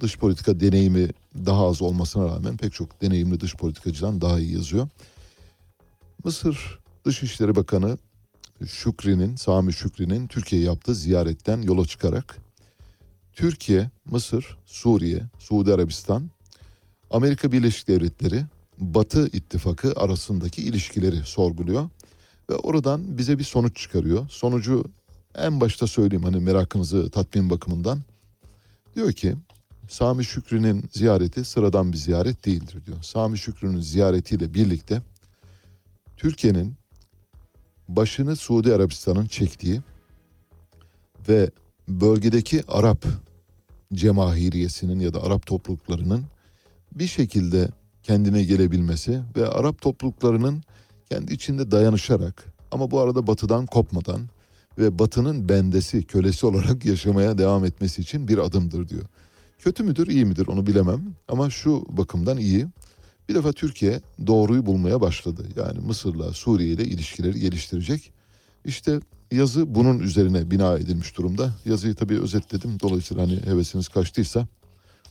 Dış politika deneyimi daha az olmasına rağmen pek çok deneyimli dış politikacıdan daha iyi yazıyor. Mısır Dışişleri Bakanı Şükri'nin, Sami Şükri'nin Türkiye yaptığı ziyaretten yola çıkarak Türkiye, Mısır, Suriye, Suudi Arabistan, Amerika Birleşik Devletleri, Batı ittifakı arasındaki ilişkileri sorguluyor ve oradan bize bir sonuç çıkarıyor. Sonucu en başta söyleyeyim hani merakınızı tatmin bakımından. Diyor ki Sami Şükrü'nün ziyareti sıradan bir ziyaret değildir diyor. Sami Şükrü'nün ziyaretiyle birlikte Türkiye'nin başını Suudi Arabistan'ın çektiği ve bölgedeki Arap cemahiriyesinin ya da Arap topluluklarının bir şekilde kendine gelebilmesi ve Arap topluluklarının kendi içinde dayanışarak ama bu arada batıdan kopmadan ve batının bendesi, kölesi olarak yaşamaya devam etmesi için bir adımdır diyor. Kötü müdür, iyi midir onu bilemem ama şu bakımdan iyi. Bir defa Türkiye doğruyu bulmaya başladı. Yani Mısır'la Suriye ile ilişkileri geliştirecek. İşte yazı bunun üzerine bina edilmiş durumda. Yazıyı tabii özetledim. Dolayısıyla hani hevesiniz kaçtıysa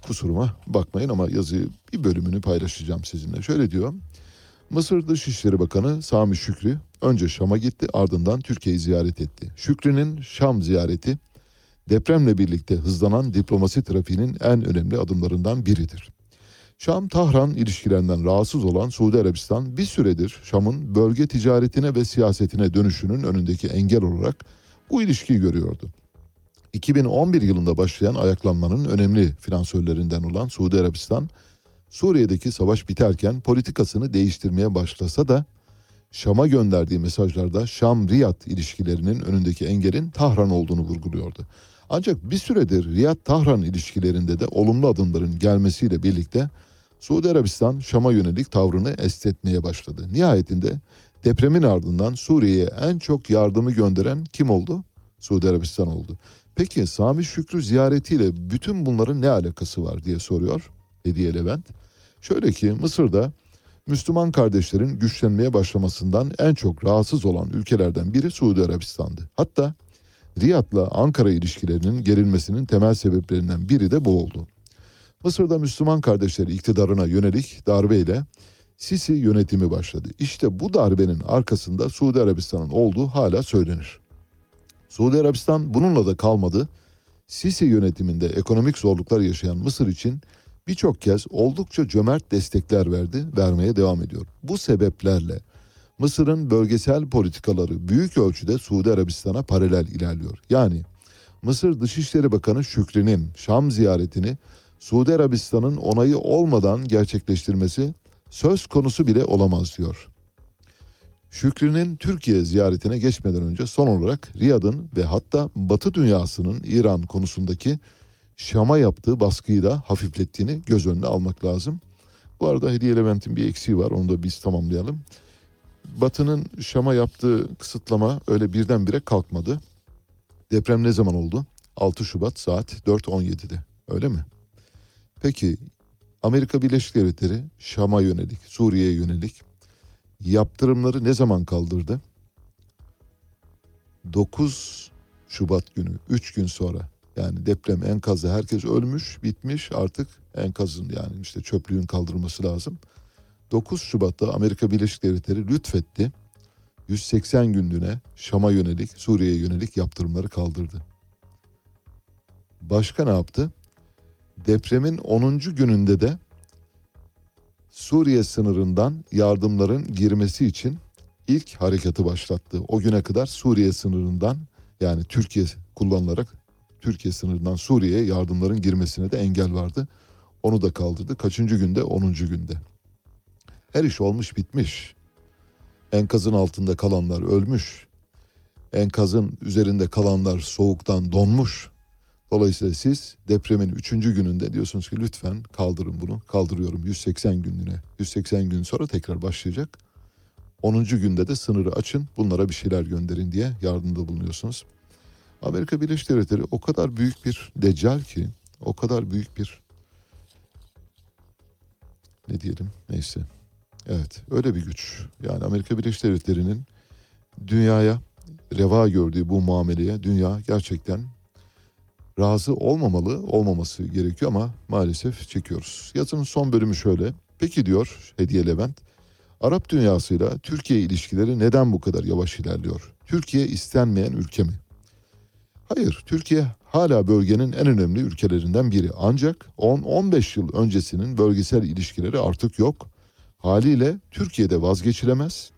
kusuruma bakmayın ama yazıyı bir bölümünü paylaşacağım sizinle. Şöyle diyor. Mısır Dışişleri Bakanı Sami Şükrü önce Şam'a gitti ardından Türkiye'yi ziyaret etti. Şükrü'nün Şam ziyareti depremle birlikte hızlanan diplomasi trafiğinin en önemli adımlarından biridir. Şam-Tahran ilişkilerinden rahatsız olan Suudi Arabistan bir süredir Şam'ın bölge ticaretine ve siyasetine dönüşünün önündeki engel olarak bu ilişkiyi görüyordu. 2011 yılında başlayan ayaklanmanın önemli finansörlerinden olan Suudi Arabistan, Suriye'deki savaş biterken politikasını değiştirmeye başlasa da Şam'a gönderdiği mesajlarda Şam-Riyad ilişkilerinin önündeki engelin Tahran olduğunu vurguluyordu. Ancak bir süredir Riyad-Tahran ilişkilerinde de olumlu adımların gelmesiyle birlikte Suudi Arabistan Şam'a yönelik tavrını estetmeye başladı. Nihayetinde depremin ardından Suriye'ye en çok yardımı gönderen kim oldu? Suudi Arabistan oldu. Peki Sami Şükrü ziyaretiyle bütün bunların ne alakası var diye soruyor Hediye Levent. Şöyle ki Mısır'da Müslüman kardeşlerin güçlenmeye başlamasından en çok rahatsız olan ülkelerden biri Suudi Arabistan'dı. Hatta Riyad'la Ankara ilişkilerinin gerilmesinin temel sebeplerinden biri de bu oldu. Mısır'da Müslüman kardeşleri iktidarına yönelik darbeyle Sisi yönetimi başladı. İşte bu darbenin arkasında Suudi Arabistan'ın olduğu hala söylenir. Suudi Arabistan bununla da kalmadı. Sisi yönetiminde ekonomik zorluklar yaşayan Mısır için birçok kez oldukça cömert destekler verdi, vermeye devam ediyor. Bu sebeplerle Mısır'ın bölgesel politikaları büyük ölçüde Suudi Arabistan'a paralel ilerliyor. Yani Mısır Dışişleri Bakanı Şükrü'nün Şam ziyaretini Suudi Arabistan'ın onayı olmadan gerçekleştirmesi söz konusu bile olamaz diyor. Şükrü'nün Türkiye ziyaretine geçmeden önce son olarak Riyad'ın ve hatta Batı dünyasının İran konusundaki Şam'a yaptığı baskıyı da hafiflettiğini göz önüne almak lazım. Bu arada Hediye Levent'in bir eksiği var onu da biz tamamlayalım. Batı'nın Şam'a yaptığı kısıtlama öyle birdenbire kalkmadı. Deprem ne zaman oldu? 6 Şubat saat 4.17'de öyle mi? Peki Amerika Birleşik Devletleri Şam'a yönelik, Suriye'ye yönelik yaptırımları ne zaman kaldırdı? 9 Şubat günü, 3 gün sonra. Yani deprem enkazı herkes ölmüş, bitmiş artık enkazın yani işte çöplüğün kaldırılması lazım. 9 Şubat'ta Amerika Birleşik Devletleri lütfetti. 180 günlüğüne Şam'a yönelik, Suriye'ye yönelik yaptırımları kaldırdı. Başka ne yaptı? Depremin 10. gününde de Suriye sınırından yardımların girmesi için ilk harekatı başlattı. O güne kadar Suriye sınırından yani Türkiye kullanılarak Türkiye sınırından Suriye'ye yardımların girmesine de engel vardı. Onu da kaldırdı. Kaçıncı günde? 10. günde. Her iş olmuş bitmiş. Enkazın altında kalanlar ölmüş. Enkazın üzerinde kalanlar soğuktan donmuş. Dolayısıyla siz depremin üçüncü gününde diyorsunuz ki lütfen kaldırın bunu. Kaldırıyorum 180 günlüğüne. 180 gün sonra tekrar başlayacak. 10. günde de sınırı açın bunlara bir şeyler gönderin diye yardımda bulunuyorsunuz. Amerika Birleşik Devletleri o kadar büyük bir deccal ki o kadar büyük bir ne diyelim neyse. Evet öyle bir güç. Yani Amerika Birleşik Devletleri'nin dünyaya reva gördüğü bu muameleye dünya gerçekten razı olmamalı, olmaması gerekiyor ama maalesef çekiyoruz. Yazının son bölümü şöyle. Peki diyor Hediye Levent, Arap dünyasıyla Türkiye ilişkileri neden bu kadar yavaş ilerliyor? Türkiye istenmeyen ülke mi? Hayır, Türkiye hala bölgenin en önemli ülkelerinden biri. Ancak 10-15 yıl öncesinin bölgesel ilişkileri artık yok. Haliyle Türkiye'de vazgeçilemez,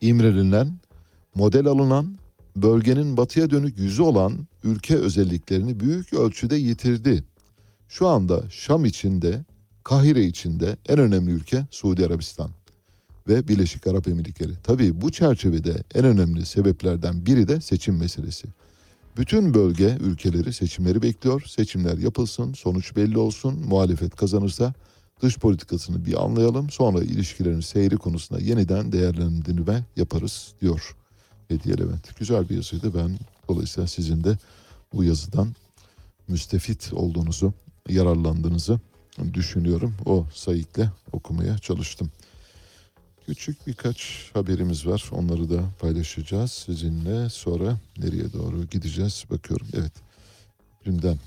imrenilen, model alınan bölgenin batıya dönük yüzü olan ülke özelliklerini büyük ölçüde yitirdi. Şu anda Şam içinde, Kahire içinde en önemli ülke Suudi Arabistan ve Birleşik Arap Emirlikleri. Tabii bu çerçevede en önemli sebeplerden biri de seçim meselesi. Bütün bölge ülkeleri seçimleri bekliyor. Seçimler yapılsın, sonuç belli olsun. Muhalefet kazanırsa dış politikasını bir anlayalım. Sonra ilişkilerin seyri konusunda yeniden değerlendirme yaparız diyor Hediye Levent. Güzel bir yazıydı. Ben dolayısıyla sizin de bu yazıdan müstefit olduğunuzu, yararlandığınızı düşünüyorum. O sayıkla okumaya çalıştım. Küçük birkaç haberimiz var. Onları da paylaşacağız sizinle. Sonra nereye doğru gideceğiz bakıyorum. Evet. Dünden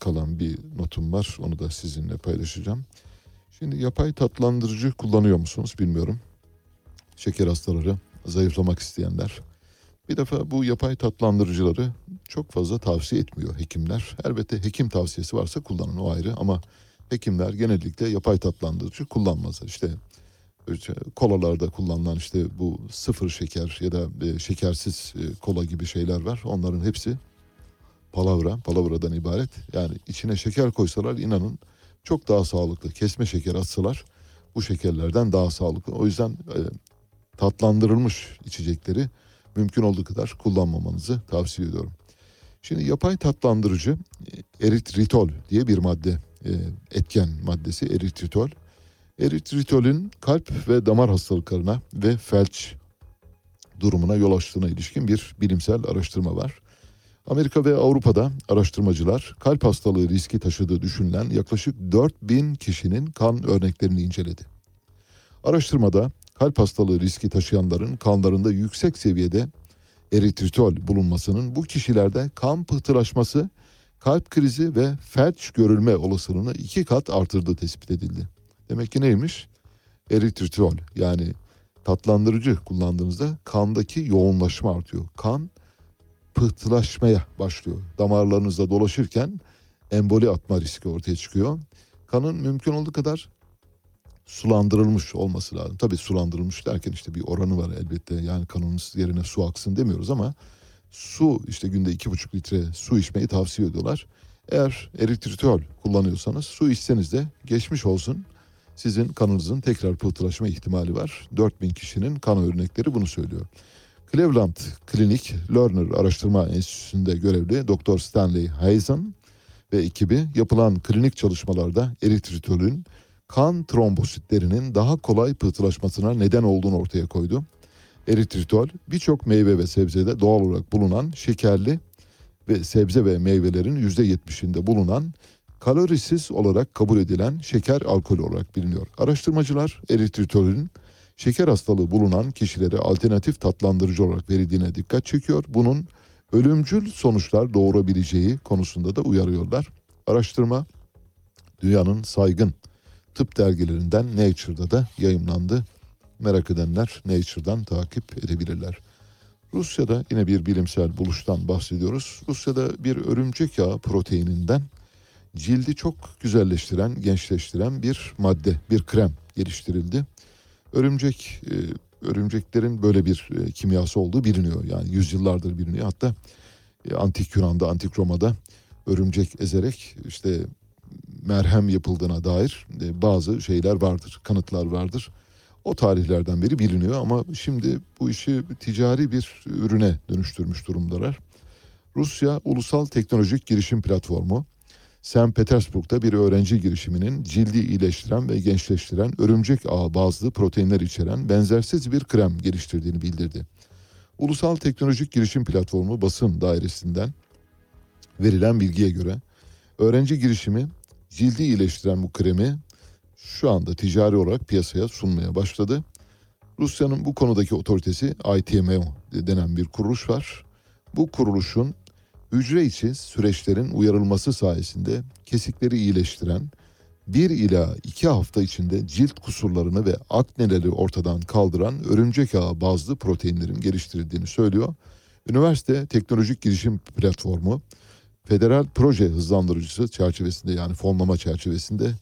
kalan bir notum var. Onu da sizinle paylaşacağım. Şimdi yapay tatlandırıcı kullanıyor musunuz bilmiyorum. Şeker hastaları, zayıflamak isteyenler. Bir defa bu yapay tatlandırıcıları çok fazla tavsiye etmiyor hekimler. Elbette hekim tavsiyesi varsa kullanın o ayrı ama hekimler genellikle yapay tatlandırıcı kullanmazlar. İşte kolalarda kullanılan işte bu sıfır şeker ya da e, şekersiz e, kola gibi şeyler var. Onların hepsi palavra, palavradan ibaret. Yani içine şeker koysalar inanın çok daha sağlıklı. Kesme şeker atsalar bu şekerlerden daha sağlıklı. O yüzden e, tatlandırılmış içecekleri mümkün olduğu kadar kullanmamanızı tavsiye ediyorum. Şimdi yapay tatlandırıcı e, eritritol diye bir madde, e, etken maddesi eritritol. Eritritolün kalp ve damar hastalıklarına ve felç durumuna yol açtığına ilişkin bir bilimsel araştırma var. Amerika ve Avrupa'da araştırmacılar kalp hastalığı riski taşıdığı düşünülen yaklaşık 4000 kişinin kan örneklerini inceledi. Araştırmada kalp hastalığı riski taşıyanların kanlarında yüksek seviyede eritritol bulunmasının bu kişilerde kan pıhtılaşması, kalp krizi ve felç görülme olasılığını iki kat artırdığı tespit edildi. Demek ki neymiş? Eritritol yani tatlandırıcı kullandığınızda kandaki yoğunlaşma artıyor. Kan pıhtılaşmaya başlıyor. Damarlarınızda dolaşırken emboli atma riski ortaya çıkıyor. Kanın mümkün olduğu kadar sulandırılmış olması lazım. Tabii sulandırılmış derken işte bir oranı var elbette. Yani kanınız yerine su aksın demiyoruz ama su işte günde iki buçuk litre su içmeyi tavsiye ediyorlar. Eğer eritritol kullanıyorsanız su içseniz de geçmiş olsun sizin kanınızın tekrar pıhtılaşma ihtimali var. 4000 kişinin kan örnekleri bunu söylüyor. Cleveland Clinic Learner Araştırma Enstitüsü'nde görevli Dr. Stanley Hazen ve ekibi yapılan klinik çalışmalarda eritritolün kan trombositlerinin daha kolay pıhtılaşmasına neden olduğunu ortaya koydu. Eritritol birçok meyve ve sebzede doğal olarak bulunan şekerli ve sebze ve meyvelerin %70'inde bulunan kalorisiz olarak kabul edilen şeker alkolü olarak biliniyor. Araştırmacılar eritritolün şeker hastalığı bulunan kişilere alternatif tatlandırıcı olarak verildiğine dikkat çekiyor. Bunun ölümcül sonuçlar doğurabileceği konusunda da uyarıyorlar. Araştırma dünyanın saygın tıp dergilerinden Nature'da da yayımlandı. Merak edenler Nature'dan takip edebilirler. Rusya'da yine bir bilimsel buluştan bahsediyoruz. Rusya'da bir örümcek yağı proteininden cildi çok güzelleştiren, gençleştiren bir madde, bir krem geliştirildi. Örümcek, e, örümceklerin böyle bir e, kimyası olduğu biliniyor. Yani yüzyıllardır biliniyor. Hatta e, antik Yunan'da, antik Roma'da örümcek ezerek işte merhem yapıldığına dair e, bazı şeyler vardır, kanıtlar vardır. O tarihlerden beri biliniyor ama şimdi bu işi ticari bir ürüne dönüştürmüş durumdalar. Rusya Ulusal Teknolojik Girişim Platformu St. Petersburg'da bir öğrenci girişiminin cildi iyileştiren ve gençleştiren örümcek ağı bazlı proteinler içeren benzersiz bir krem geliştirdiğini bildirdi. Ulusal Teknolojik Girişim Platformu basın dairesinden verilen bilgiye göre öğrenci girişimi cildi iyileştiren bu kremi şu anda ticari olarak piyasaya sunmaya başladı. Rusya'nın bu konudaki otoritesi ITMO denen bir kuruluş var. Bu kuruluşun hücre içi süreçlerin uyarılması sayesinde kesikleri iyileştiren, bir ila iki hafta içinde cilt kusurlarını ve akneleri ortadan kaldıran örümcek ağı bazlı proteinlerin geliştirildiğini söylüyor. Üniversite Teknolojik Girişim Platformu federal proje hızlandırıcısı çerçevesinde yani fonlama çerçevesinde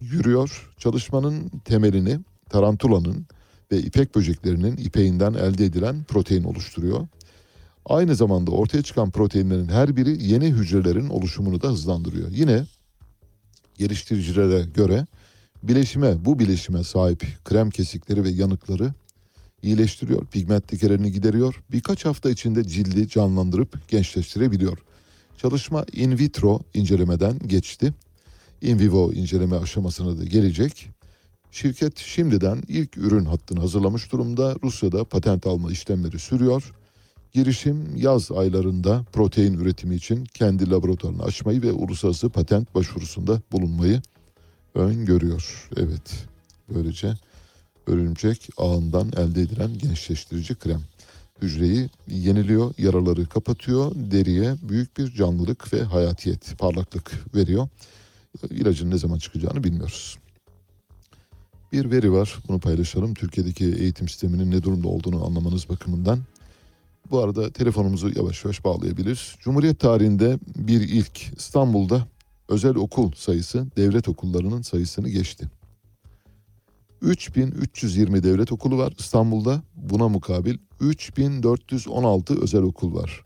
yürüyor. Çalışmanın temelini tarantulanın ve ipek böceklerinin ipeğinden elde edilen protein oluşturuyor. Aynı zamanda ortaya çıkan proteinlerin her biri yeni hücrelerin oluşumunu da hızlandırıyor. Yine geliştiricilere göre bileşime, bu bileşime sahip krem kesikleri ve yanıkları iyileştiriyor, pigment lekelerini gideriyor, birkaç hafta içinde cildi canlandırıp gençleştirebiliyor. Çalışma in vitro incelemeden geçti. In vivo inceleme aşamasına da gelecek. Şirket şimdiden ilk ürün hattını hazırlamış durumda. Rusya'da patent alma işlemleri sürüyor. Girişim yaz aylarında protein üretimi için kendi laboratuvarını açmayı ve uluslararası patent başvurusunda bulunmayı öngörüyor. Evet, böylece örümcek ağından elde edilen gençleştirici krem hücreyi yeniliyor, yaraları kapatıyor, deriye büyük bir canlılık ve hayatiyet, parlaklık veriyor. İlacın ne zaman çıkacağını bilmiyoruz. Bir veri var, bunu paylaşalım. Türkiye'deki eğitim sisteminin ne durumda olduğunu anlamanız bakımından. Bu arada telefonumuzu yavaş yavaş bağlayabilir. Cumhuriyet tarihinde bir ilk İstanbul'da özel okul sayısı devlet okullarının sayısını geçti. 3320 devlet okulu var İstanbul'da. Buna mukabil 3416 özel okul var.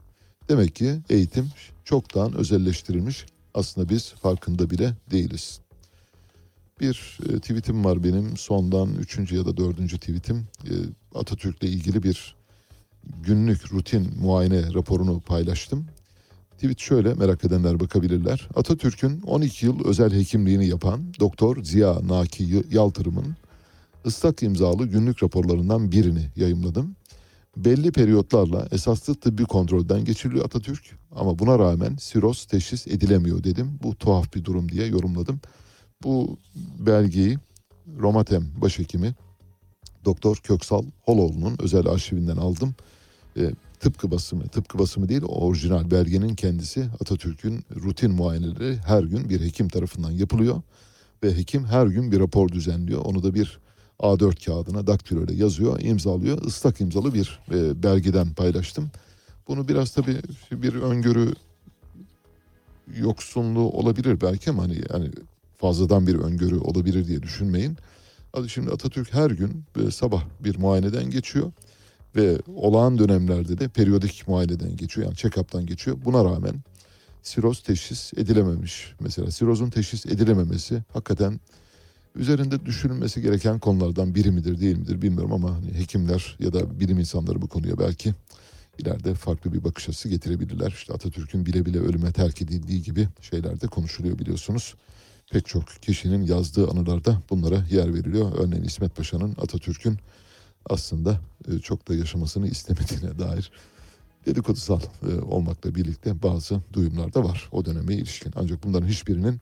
Demek ki eğitim çoktan özelleştirilmiş. Aslında biz farkında bile değiliz. Bir e, tweetim var benim sondan üçüncü ya da dördüncü tweetim. E, Atatürk'le ilgili bir günlük rutin muayene raporunu paylaştım. Tweet şöyle merak edenler bakabilirler. Atatürk'ün 12 yıl özel hekimliğini yapan Doktor Ziya Naki Yaltırım'ın ıslak imzalı günlük raporlarından birini yayımladım. Belli periyotlarla esaslı tıbbi kontrolden geçiriliyor Atatürk ama buna rağmen siroz teşhis edilemiyor dedim. Bu tuhaf bir durum diye yorumladım. Bu belgeyi Romatem başhekimi Doktor Köksal Holoğlu'nun özel arşivinden aldım. E, tıpkı basımı, tıpkı basımı değil orijinal belgenin kendisi Atatürk'ün rutin muayeneleri her gün bir hekim tarafından yapılıyor. Ve hekim her gün bir rapor düzenliyor. Onu da bir A4 kağıdına daktilo ile yazıyor, imzalıyor. Islak imzalı bir e, belgeden paylaştım. Bunu biraz tabii bir öngörü yoksunluğu olabilir belki ama hani yani fazladan bir öngörü olabilir diye düşünmeyin. Hadi şimdi Atatürk her gün e, sabah bir muayeneden geçiyor ve olağan dönemlerde de periyodik muayeneden geçiyor. Yani check-up'tan geçiyor. Buna rağmen siroz teşhis edilememiş. Mesela sirozun teşhis edilememesi hakikaten üzerinde düşünülmesi gereken konulardan biri midir değil midir bilmiyorum ama hani hekimler ya da bilim insanları bu konuya belki ileride farklı bir bakış açısı getirebilirler. İşte Atatürk'ün bile bile ölüme terk edildiği gibi şeyler de konuşuluyor biliyorsunuz. Pek çok kişinin yazdığı anılarda bunlara yer veriliyor. Örneğin İsmet Paşa'nın Atatürk'ün aslında e, çok da yaşamasını istemediğine dair dedikodusal e, olmakla birlikte bazı duyumlar da var o döneme ilişkin. Ancak bunların hiçbirinin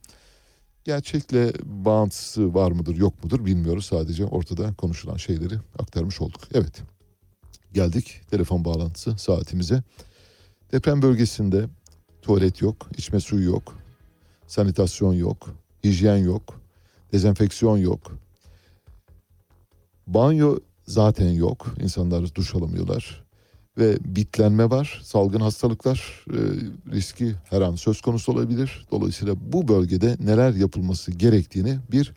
gerçekle bağıntısı var mıdır yok mudur bilmiyoruz. Sadece ortada konuşulan şeyleri aktarmış olduk. Evet geldik telefon bağlantısı saatimize. Deprem bölgesinde tuvalet yok, içme suyu yok, sanitasyon yok, hijyen yok, dezenfeksiyon yok. Banyo zaten yok. İnsanlar duş alamıyorlar. Ve bitlenme var, salgın hastalıklar e, riski her an söz konusu olabilir. Dolayısıyla bu bölgede neler yapılması gerektiğini bir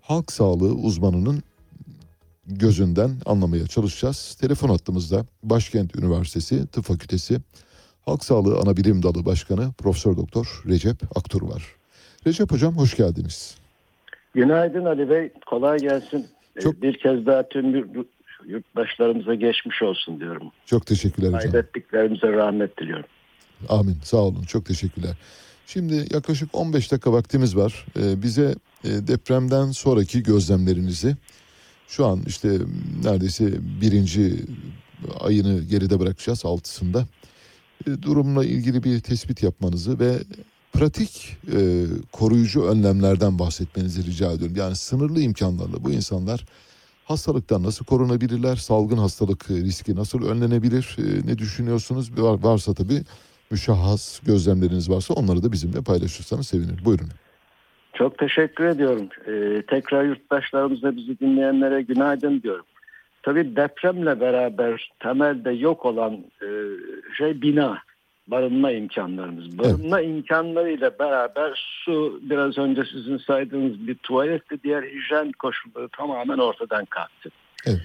halk sağlığı uzmanının gözünden anlamaya çalışacağız. Telefon hattımızda Başkent Üniversitesi Tıp Fakültesi Halk Sağlığı Anabilim Dalı Başkanı Profesör Doktor Recep Aktur var. Recep Hocam hoş geldiniz. Günaydın Ali Bey. Kolay gelsin. Çok- Bir kez daha tüm yurttaşlarımıza geçmiş olsun diyorum. Çok teşekkürler hocam. Kaybettiklerimize rahmet diliyorum. Amin. Sağ olun. Çok teşekkürler. Şimdi yaklaşık 15 dakika vaktimiz var. Ee, bize e, depremden sonraki gözlemlerinizi şu an işte neredeyse birinci ayını geride bırakacağız altısında. E, durumla ilgili bir tespit yapmanızı ve pratik e, koruyucu önlemlerden bahsetmenizi rica ediyorum. Yani sınırlı imkanlarla bu insanlar hastalıktan nasıl korunabilirler? Salgın hastalık riski nasıl önlenebilir? E, ne düşünüyorsunuz? Var, varsa tabii müşahhas gözlemleriniz varsa onları da bizimle paylaşırsanız sevinirim. Buyurun. Çok teşekkür ediyorum. Ee, tekrar yurttaşlarımıza bizi dinleyenlere günaydın diyorum. Tabii depremle beraber temelde yok olan e, şey bina, barınma imkanlarımız. Barınma imkanlarıyla beraber su, biraz önce sizin saydığınız bir tuvalet ve diğer hijyen koşulları tamamen ortadan kalktı. Evet.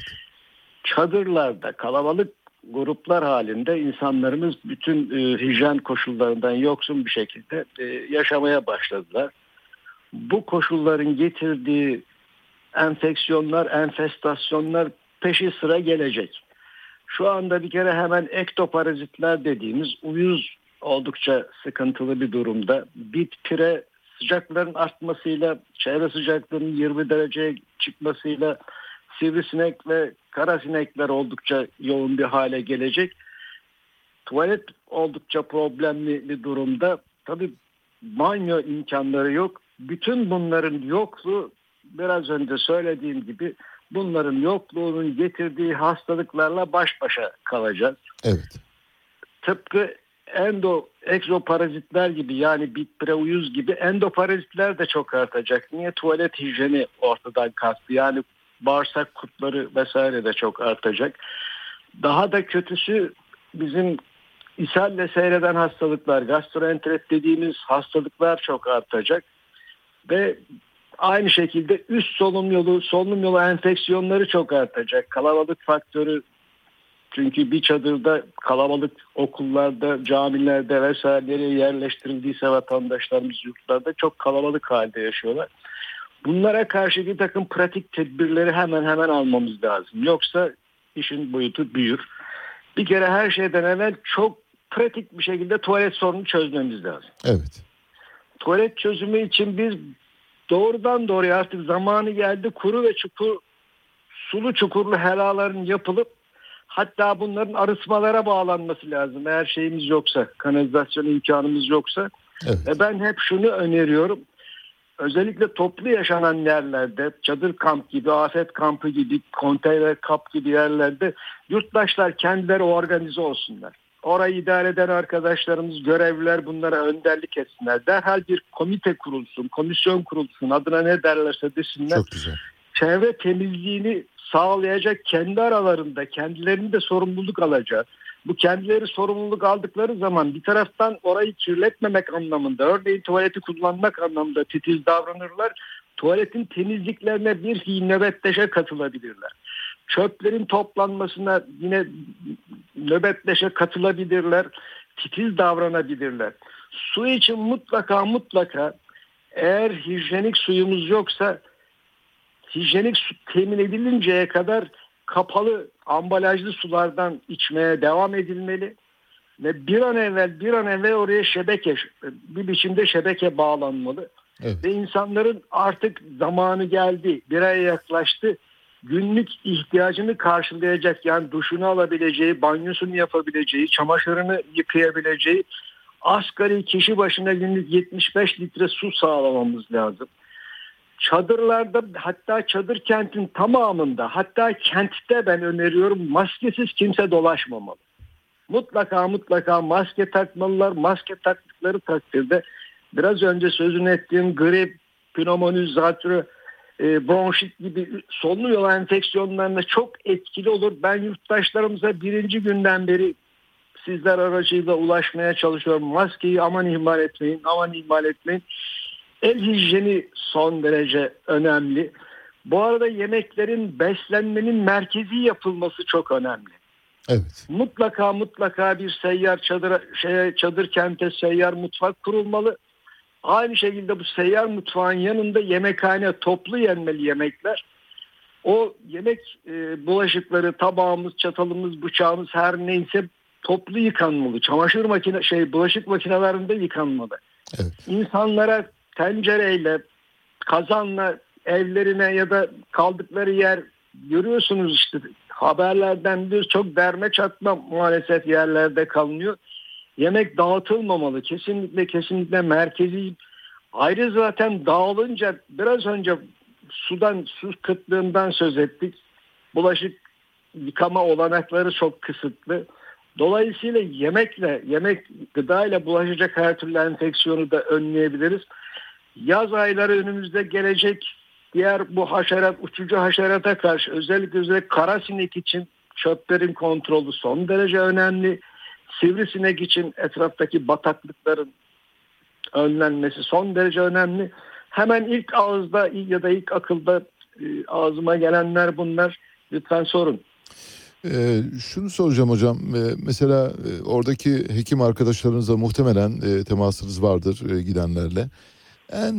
Çadırlarda, kalabalık gruplar halinde insanlarımız bütün e, hijyen koşullarından yoksun bir şekilde e, yaşamaya başladılar. Bu koşulların getirdiği enfeksiyonlar, enfestasyonlar peşi sıra gelecek. Şu anda bir kere hemen ektoparazitler dediğimiz uyuz oldukça sıkıntılı bir durumda. Bit pire sıcakların artmasıyla, çevre sıcaklığının 20 dereceye çıkmasıyla sivrisinek ve kara sinekler oldukça yoğun bir hale gelecek. Tuvalet oldukça problemli bir durumda. Tabii banyo imkanları yok. Bütün bunların yokluğu biraz önce söylediğim gibi bunların yokluğunun getirdiği hastalıklarla baş başa kalacağız. Evet. Tıpkı endo egzoparazitler gibi yani bitpire uyuz gibi endoparazitler de çok artacak. Niye tuvalet hijyeni ortadan kalktı? Yani bağırsak kurtları vesaire de çok artacak. Daha da kötüsü bizim ishalle seyreden hastalıklar, gastroenterit dediğimiz hastalıklar çok artacak. Ve aynı şekilde üst solunum yolu, solunum yolu enfeksiyonları çok artacak. Kalabalık faktörü çünkü bir çadırda kalabalık okullarda, camilerde vesaire yerleştirildiyse vatandaşlarımız yurtlarda çok kalabalık halde yaşıyorlar. Bunlara karşı bir takım pratik tedbirleri hemen hemen almamız lazım. Yoksa işin boyutu büyür. Bir kere her şeyden evvel çok pratik bir şekilde tuvalet sorunu çözmemiz lazım. Evet. Tuvalet çözümü için biz doğrudan doğruya artık zamanı geldi kuru ve çukur sulu çukurlu helaların yapılıp hatta bunların arıtmalara bağlanması lazım. Eğer şeyimiz yoksa, kanalizasyon imkanımız yoksa. Evet. Ve ben hep şunu öneriyorum. Özellikle toplu yaşanan yerlerde, çadır kamp gibi, afet kampı gibi, konteyner kamp gibi yerlerde yurttaşlar kendileri organize olsunlar. Orayı idare eden arkadaşlarımız, görevliler bunlara önderlik etsinler. Derhal bir komite kurulsun, komisyon kurulsun, adına ne derlerse desinler. Çok güzel. Çevre temizliğini sağlayacak kendi aralarında kendilerinin de sorumluluk alacak. Bu kendileri sorumluluk aldıkları zaman bir taraftan orayı kirletmemek anlamında örneğin tuvaleti kullanmak anlamında titiz davranırlar. Tuvaletin temizliklerine bir fiil nöbetleşe katılabilirler. Çöplerin toplanmasına yine nöbetleşe katılabilirler. Titiz davranabilirler. Su için mutlaka mutlaka eğer hijyenik suyumuz yoksa hijyenik su temin edilinceye kadar kapalı ambalajlı sulardan içmeye devam edilmeli ve bir an evvel bir an evvel oraya şebeke bir biçimde şebeke bağlanmalı. Evet. Ve insanların artık zamanı geldi, bir aya yaklaştı. Günlük ihtiyacını karşılayacak yani duşunu alabileceği, banyosunu yapabileceği, çamaşırını yıkayabileceği asgari kişi başına günlük 75 litre su sağlamamız lazım çadırlarda hatta çadır kentin tamamında hatta kentte ben öneriyorum maskesiz kimse dolaşmamalı. Mutlaka mutlaka maske takmalılar. Maske taktıkları takdirde biraz önce sözünü ettiğim grip, pnömoni, zatürre, e, bronşit gibi solunum yolu enfeksiyonlarına çok etkili olur. Ben yurttaşlarımıza birinci günden beri sizler aracıyla ulaşmaya çalışıyorum. Maskeyi aman ihmal etmeyin, aman ihmal etmeyin. El hijyeni son derece önemli. Bu arada yemeklerin beslenmenin merkezi yapılması çok önemli. Evet. Mutlaka mutlaka bir seyyar çadır şeye, çadır kente seyyar mutfak kurulmalı. Aynı şekilde bu seyyar mutfağın yanında yemekhane toplu yenmeli yemekler. O yemek e, bulaşıkları, tabağımız, çatalımız, bıçağımız her neyse toplu yıkanmalı. Çamaşır makine şey bulaşık makinelerinde yıkanmalı. Evet. İnsanlara tencereyle, kazanla evlerine ya da kaldıkları yer görüyorsunuz işte haberlerden bir çok derme çatma maalesef yerlerde kalınıyor. Yemek dağıtılmamalı. Kesinlikle kesinlikle merkezi. Ayrı zaten dağılınca biraz önce sudan su kıtlığından söz ettik. Bulaşık yıkama olanakları çok kısıtlı. Dolayısıyla yemekle, yemek gıdayla bulaşacak her türlü enfeksiyonu da önleyebiliriz. Yaz ayları önümüzde gelecek diğer bu haşerat, uçucu haşerata karşı özellikle özellikle kara sinek için çöplerin kontrolü son derece önemli. Sivrisinek için etraftaki bataklıkların önlenmesi son derece önemli. Hemen ilk ağızda ya da ilk akılda e, ağzıma gelenler bunlar. Lütfen sorun. Ee, şunu soracağım hocam. Ee, mesela e, oradaki hekim arkadaşlarınızla muhtemelen e, temasınız vardır e, gidenlerle. En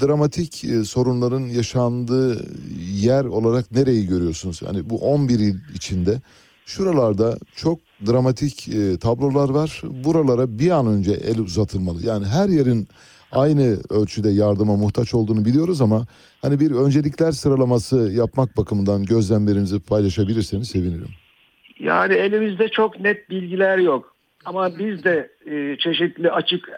dramatik e, sorunların yaşandığı yer olarak nereyi görüyorsunuz? Hani bu 11 il içinde şuralarda çok dramatik e, tablolar var. Buralara bir an önce el uzatılmalı. Yani her yerin aynı ölçüde yardıma muhtaç olduğunu biliyoruz ama hani bir öncelikler sıralaması yapmak bakımından gözlemlerinizi paylaşabilirseniz sevinirim. Yani elimizde çok net bilgiler yok. Ama biz de e, çeşitli açık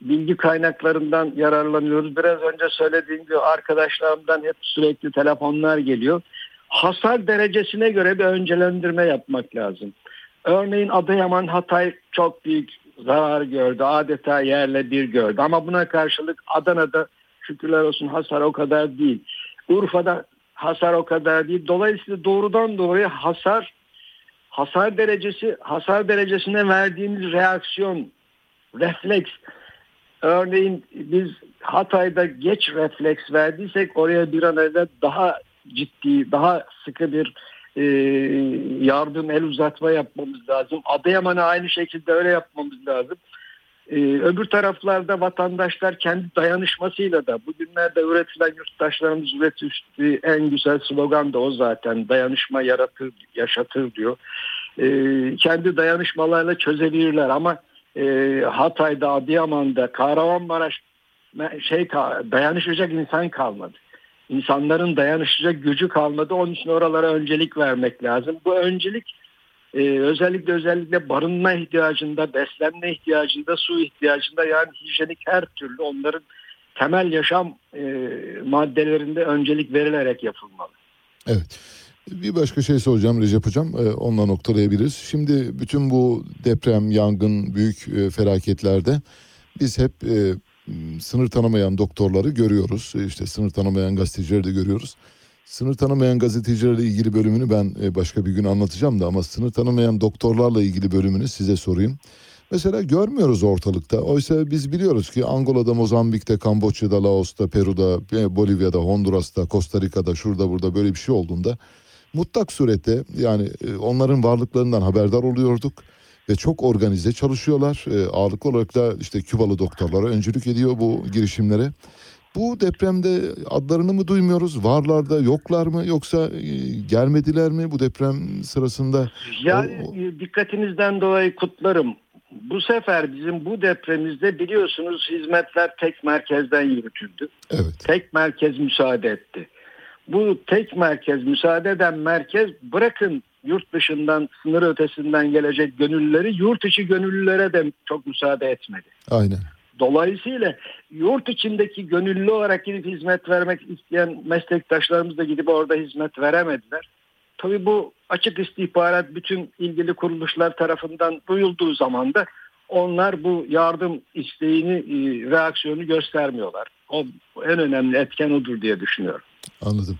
bilgi kaynaklarından yararlanıyoruz. Biraz önce söylediğim gibi arkadaşlarımdan hep sürekli telefonlar geliyor. Hasar derecesine göre bir öncelendirme yapmak lazım. Örneğin Adıyaman Hatay çok büyük zarar gördü. Adeta yerle bir gördü. Ama buna karşılık Adana'da şükürler olsun hasar o kadar değil. Urfa'da hasar o kadar değil. Dolayısıyla doğrudan doğruya hasar hasar derecesi hasar derecesine verdiğimiz reaksiyon refleks örneğin biz Hatay'da geç refleks verdiysek oraya bir an evvel daha ciddi daha sıkı bir e, yardım el uzatma yapmamız lazım. Adıyaman'a aynı şekilde öyle yapmamız lazım. E, öbür taraflarda vatandaşlar kendi dayanışmasıyla da bugünlerde üretilen yurttaşlarımız ürettiği en güzel slogan da o zaten dayanışma yaratır yaşatır diyor. E, kendi dayanışmalarla çözebilirler ama e, Hatay'da, Adıyaman'da, Kahramanmaraş şey dayanışacak insan kalmadı. İnsanların dayanışacak gücü kalmadı. Onun için oralara öncelik vermek lazım. Bu öncelik e, özellikle özellikle barınma ihtiyacında, beslenme ihtiyacında, su ihtiyacında yani hijyenik her türlü onların temel yaşam e, maddelerinde öncelik verilerek yapılmalı. Evet. Bir başka şey soracağım Recep Hocam. Ee, onunla noktalayabiliriz. Şimdi bütün bu deprem, yangın, büyük e, felaketlerde biz hep e, sınır tanımayan doktorları görüyoruz. E, İşte sınır tanımayan gazetecileri de görüyoruz. Sınır tanımayan gazetecilerle ilgili bölümünü ben e, başka bir gün anlatacağım da ama sınır tanımayan doktorlarla ilgili bölümünü size sorayım. Mesela görmüyoruz ortalıkta. Oysa biz biliyoruz ki Angola'da, Mozambik'te, Kamboçya'da, Laos'ta, Peru'da, e, Bolivya'da, Honduras'ta, Costa Rica'da, şurada burada böyle bir şey olduğunda mutlak surette yani onların varlıklarından haberdar oluyorduk ve çok organize çalışıyorlar. E, ağırlıklı olarak da işte Kübalı doktorlara öncülük ediyor bu girişimlere. Bu depremde adlarını mı duymuyoruz? Varlar da yoklar mı yoksa e, gelmediler mi bu deprem sırasında? Yani e, dikkatinizden dolayı kutlarım. Bu sefer bizim bu depremimizde biliyorsunuz hizmetler tek merkezden yürütüldü. Evet. Tek merkez müsaade etti. Bu tek merkez müsaade eden merkez bırakın yurt dışından sınır ötesinden gelecek gönüllüleri yurt içi gönüllülere de çok müsaade etmedi. Aynen. Dolayısıyla yurt içindeki gönüllü olarak gidip hizmet vermek isteyen meslektaşlarımız da gidip orada hizmet veremediler. Tabii bu açık istihbarat bütün ilgili kuruluşlar tarafından duyulduğu zaman da onlar bu yardım isteğini, e, reaksiyonu göstermiyorlar. O en önemli etken odur diye düşünüyorum. Anladım.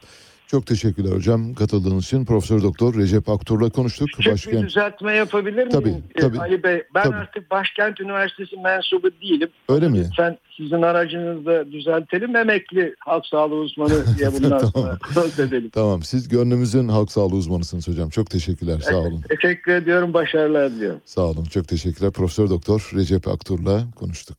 Çok teşekkürler hocam katıldığınız için. Profesör Doktor Recep Aktur'la konuştuk. Küçük bir Başkent düzeltme yapabilir miyim? Tabii, Ee, tabii. Ali Bey ben Tabii. artık Başkent Üniversitesi mensubu değilim. öyle mi? Lütfen sizin aracınızda düzeltelim. Emekli halk sağlığı uzmanı diye bundan Tamam. söz edelim. Tamam siz gönlümüzün halk sağlığı uzmanısınız hocam. Çok teşekkürler. Sağ olun. Teşekkür ediyorum. Başarılar diliyorum. Sağ olun. Çok teşekkürler. Profesör Doktor Recep Aktur'la konuştuk.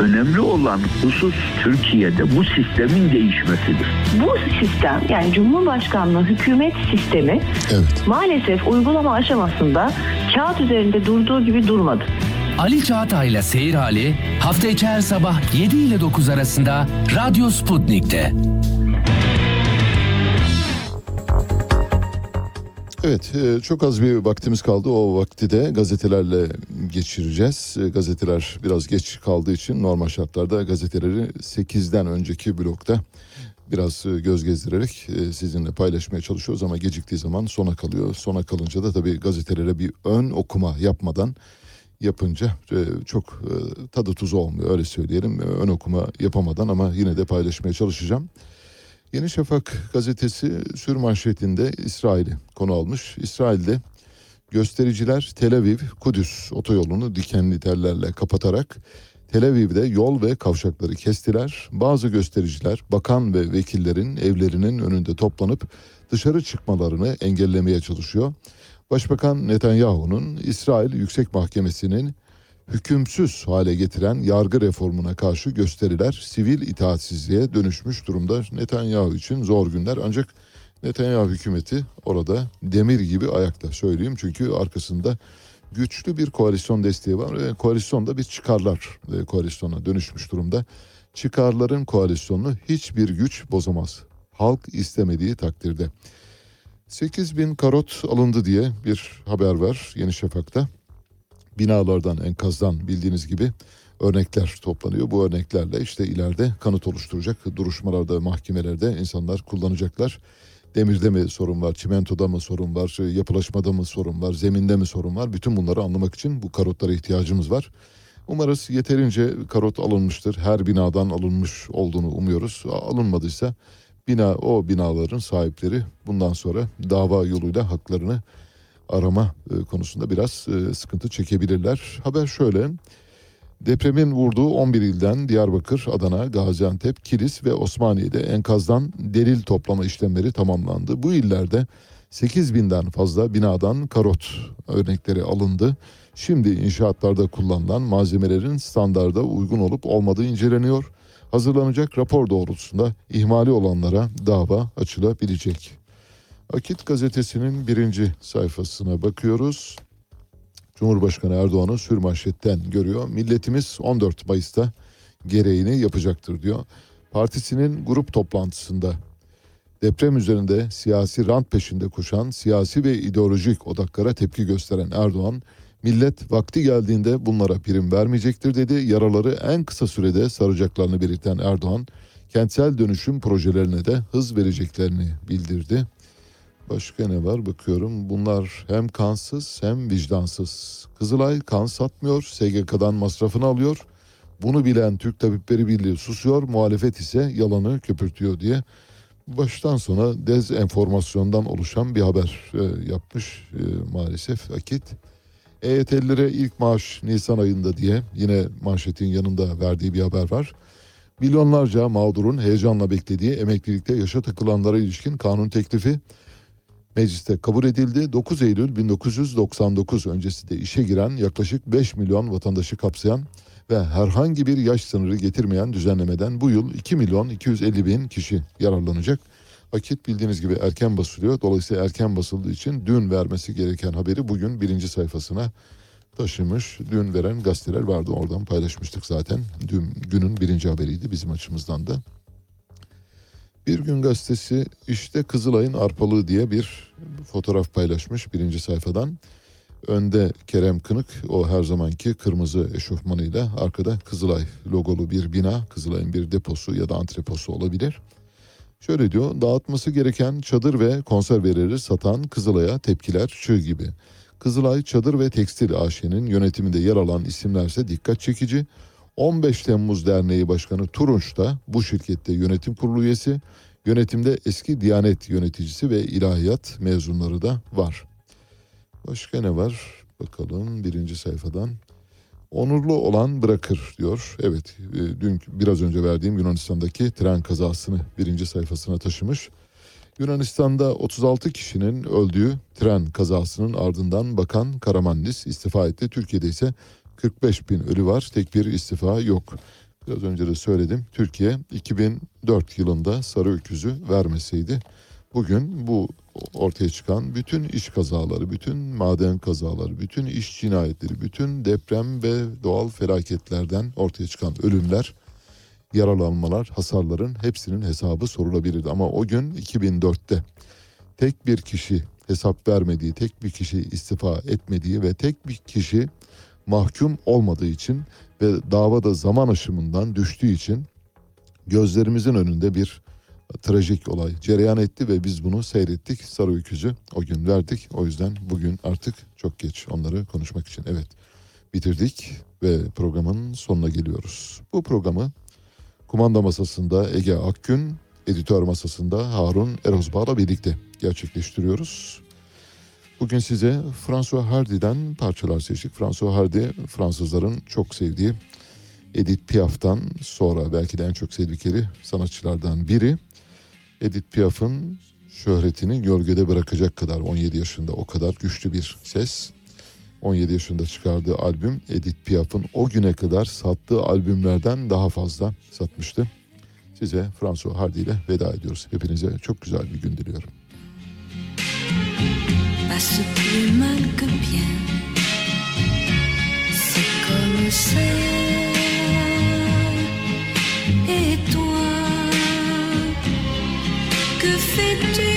önemli olan husus Türkiye'de bu sistemin değişmesidir. Bu sistem yani Cumhurbaşkanlığı hükümet sistemi Evet. maalesef uygulama aşamasında kağıt üzerinde durduğu gibi durmadı. Ali Çağatay'la Seyir Hali hafta içi her sabah 7 ile 9 arasında Radyo Sputnik'te. Evet, e, çok az bir vaktimiz kaldı. O vakti de gazetelerle geçireceğiz. E, Gazeteler biraz geç kaldığı için normal şartlarda gazeteleri 8'den önceki blokta biraz e, göz gezdirerek sizinle paylaşmaya çalışıyoruz ama geciktiği zaman sona kalıyor. Sona kalınca da tabii gazetelere bir ön okuma yapmadan yapınca çok tadı tuzu olmuyor öyle söyleyelim. Ön okuma yapamadan ama yine de paylaşmaya çalışacağım. Yeni Şafak gazetesi sür manşetinde İsrail'i konu almış. İsrail'de göstericiler Tel Aviv Kudüs otoyolunu dikenli tellerle kapatarak Tel Aviv'de yol ve kavşakları kestiler. Bazı göstericiler bakan ve vekillerin evlerinin önünde toplanıp dışarı çıkmalarını engellemeye çalışıyor. Başbakan Netanyahu'nun İsrail Yüksek Mahkemesi'nin hükümsüz hale getiren yargı reformuna karşı gösteriler sivil itaatsizliğe dönüşmüş durumda. Netanyahu için zor günler ancak Netanyahu hükümeti orada demir gibi ayakta söyleyeyim. Çünkü arkasında güçlü bir koalisyon desteği var. ve Koalisyon da bir çıkarlar e, koalisyona dönüşmüş durumda. Çıkarların koalisyonunu hiçbir güç bozamaz. Halk istemediği takdirde. 8 bin karot alındı diye bir haber var Yeni Şafak'ta. Binalardan, enkazdan bildiğiniz gibi örnekler toplanıyor. Bu örneklerle işte ileride kanıt oluşturacak duruşmalarda, mahkemelerde insanlar kullanacaklar. Demirde mi sorun var, çimentoda mı sorun var, yapılaşmada mı sorun var, zeminde mi sorun var? Bütün bunları anlamak için bu karotlara ihtiyacımız var. Umarız yeterince karot alınmıştır. Her binadan alınmış olduğunu umuyoruz. Alınmadıysa bina o binaların sahipleri bundan sonra dava yoluyla haklarını arama e, konusunda biraz e, sıkıntı çekebilirler. Haber şöyle. Depremin vurduğu 11 ilden Diyarbakır, Adana, Gaziantep, Kilis ve Osmaniye'de enkazdan delil toplama işlemleri tamamlandı. Bu illerde 8 binden fazla binadan karot örnekleri alındı. Şimdi inşaatlarda kullanılan malzemelerin standarda uygun olup olmadığı inceleniyor. Hazırlanacak rapor doğrultusunda ihmali olanlara dava açılabilecek. Akit gazetesinin birinci sayfasına bakıyoruz. Cumhurbaşkanı Erdoğan'ı sürmanşetten görüyor. Milletimiz 14 Mayıs'ta gereğini yapacaktır diyor. Partisinin grup toplantısında deprem üzerinde siyasi rant peşinde koşan siyasi ve ideolojik odaklara tepki gösteren Erdoğan, millet vakti geldiğinde bunlara prim vermeyecektir dedi. Yaraları en kısa sürede saracaklarını belirten Erdoğan, kentsel dönüşüm projelerine de hız vereceklerini bildirdi. Başka ne var bakıyorum. Bunlar hem kansız hem vicdansız. Kızılay kan satmıyor, SGK'dan masrafını alıyor. Bunu bilen Türk Tabipleri Birliği susuyor, muhalefet ise yalanı köpürtüyor diye baştan sona dezenformasyondan oluşan bir haber e, yapmış e, maalesef Akit. EYT'lilere ilk maaş Nisan ayında diye yine manşetin yanında verdiği bir haber var. Milyonlarca mağdurun heyecanla beklediği emeklilikte yaşa takılanlara ilişkin kanun teklifi mecliste kabul edildi. 9 Eylül 1999 öncesinde işe giren yaklaşık 5 milyon vatandaşı kapsayan ve herhangi bir yaş sınırı getirmeyen düzenlemeden bu yıl 2 milyon 250 bin kişi yararlanacak. Akit bildiğiniz gibi erken basılıyor. Dolayısıyla erken basıldığı için dün vermesi gereken haberi bugün birinci sayfasına taşımış. Dün veren gazeteler vardı oradan paylaşmıştık zaten. Dün günün birinci haberiydi bizim açımızdan da. Bir gün gazetesi işte Kızılay'ın arpalığı diye bir fotoğraf paylaşmış birinci sayfadan. Önde Kerem Kınık o her zamanki kırmızı eşofmanıyla arkada Kızılay logolu bir bina Kızılay'ın bir deposu ya da antreposu olabilir. Şöyle diyor dağıtması gereken çadır ve konserveleri satan Kızılay'a tepkiler çığ gibi. Kızılay Çadır ve Tekstil AŞ'nin yönetiminde yer alan isimlerse dikkat çekici. 15 Temmuz Derneği Başkanı Turunç da bu şirkette yönetim kurulu üyesi. Yönetimde eski Diyanet yöneticisi ve ilahiyat mezunları da var. Başka ne var? Bakalım birinci sayfadan. Onurlu olan bırakır diyor. Evet e, dün biraz önce verdiğim Yunanistan'daki tren kazasını birinci sayfasına taşımış. Yunanistan'da 36 kişinin öldüğü tren kazasının ardından Bakan Karamanlis istifa etti. Türkiye'de ise 45 bin ölü var. Tek bir istifa yok. Biraz önce de söyledim. Türkiye 2004 yılında sarı öküzü vermeseydi bugün bu ortaya çıkan bütün iş kazaları, bütün maden kazaları, bütün iş cinayetleri, bütün deprem ve doğal felaketlerden ortaya çıkan ölümler, yaralanmalar, hasarların hepsinin hesabı sorulabilirdi. Ama o gün 2004'te tek bir kişi hesap vermediği, tek bir kişi istifa etmediği ve tek bir kişi mahkum olmadığı için ve davada zaman aşımından düştüğü için gözlerimizin önünde bir trajik olay cereyan etti ve biz bunu seyrettik. Sarı öküzü o gün verdik. O yüzden bugün artık çok geç onları konuşmak için. Evet. bitirdik ve programın sonuna geliyoruz. Bu programı kumanda masasında Ege Akgün, editör masasında Harun Erozbağ'la birlikte gerçekleştiriyoruz. Bugün size François Hardy'den parçalar seçtik. François Hardy Fransızların çok sevdiği Edith Piaf'tan sonra belki de en çok sevdikleri sanatçılardan biri. Edith Piaf'ın şöhretini gölgede bırakacak kadar 17 yaşında o kadar güçlü bir ses. 17 yaşında çıkardığı albüm Edith Piaf'ın o güne kadar sattığı albümlerden daha fazla satmıştı. Size François Hardy ile veda ediyoruz. Hepinize çok güzel bir gün diliyorum. passe plus mal que bien. C'est comme ça. Et toi, que fais-tu?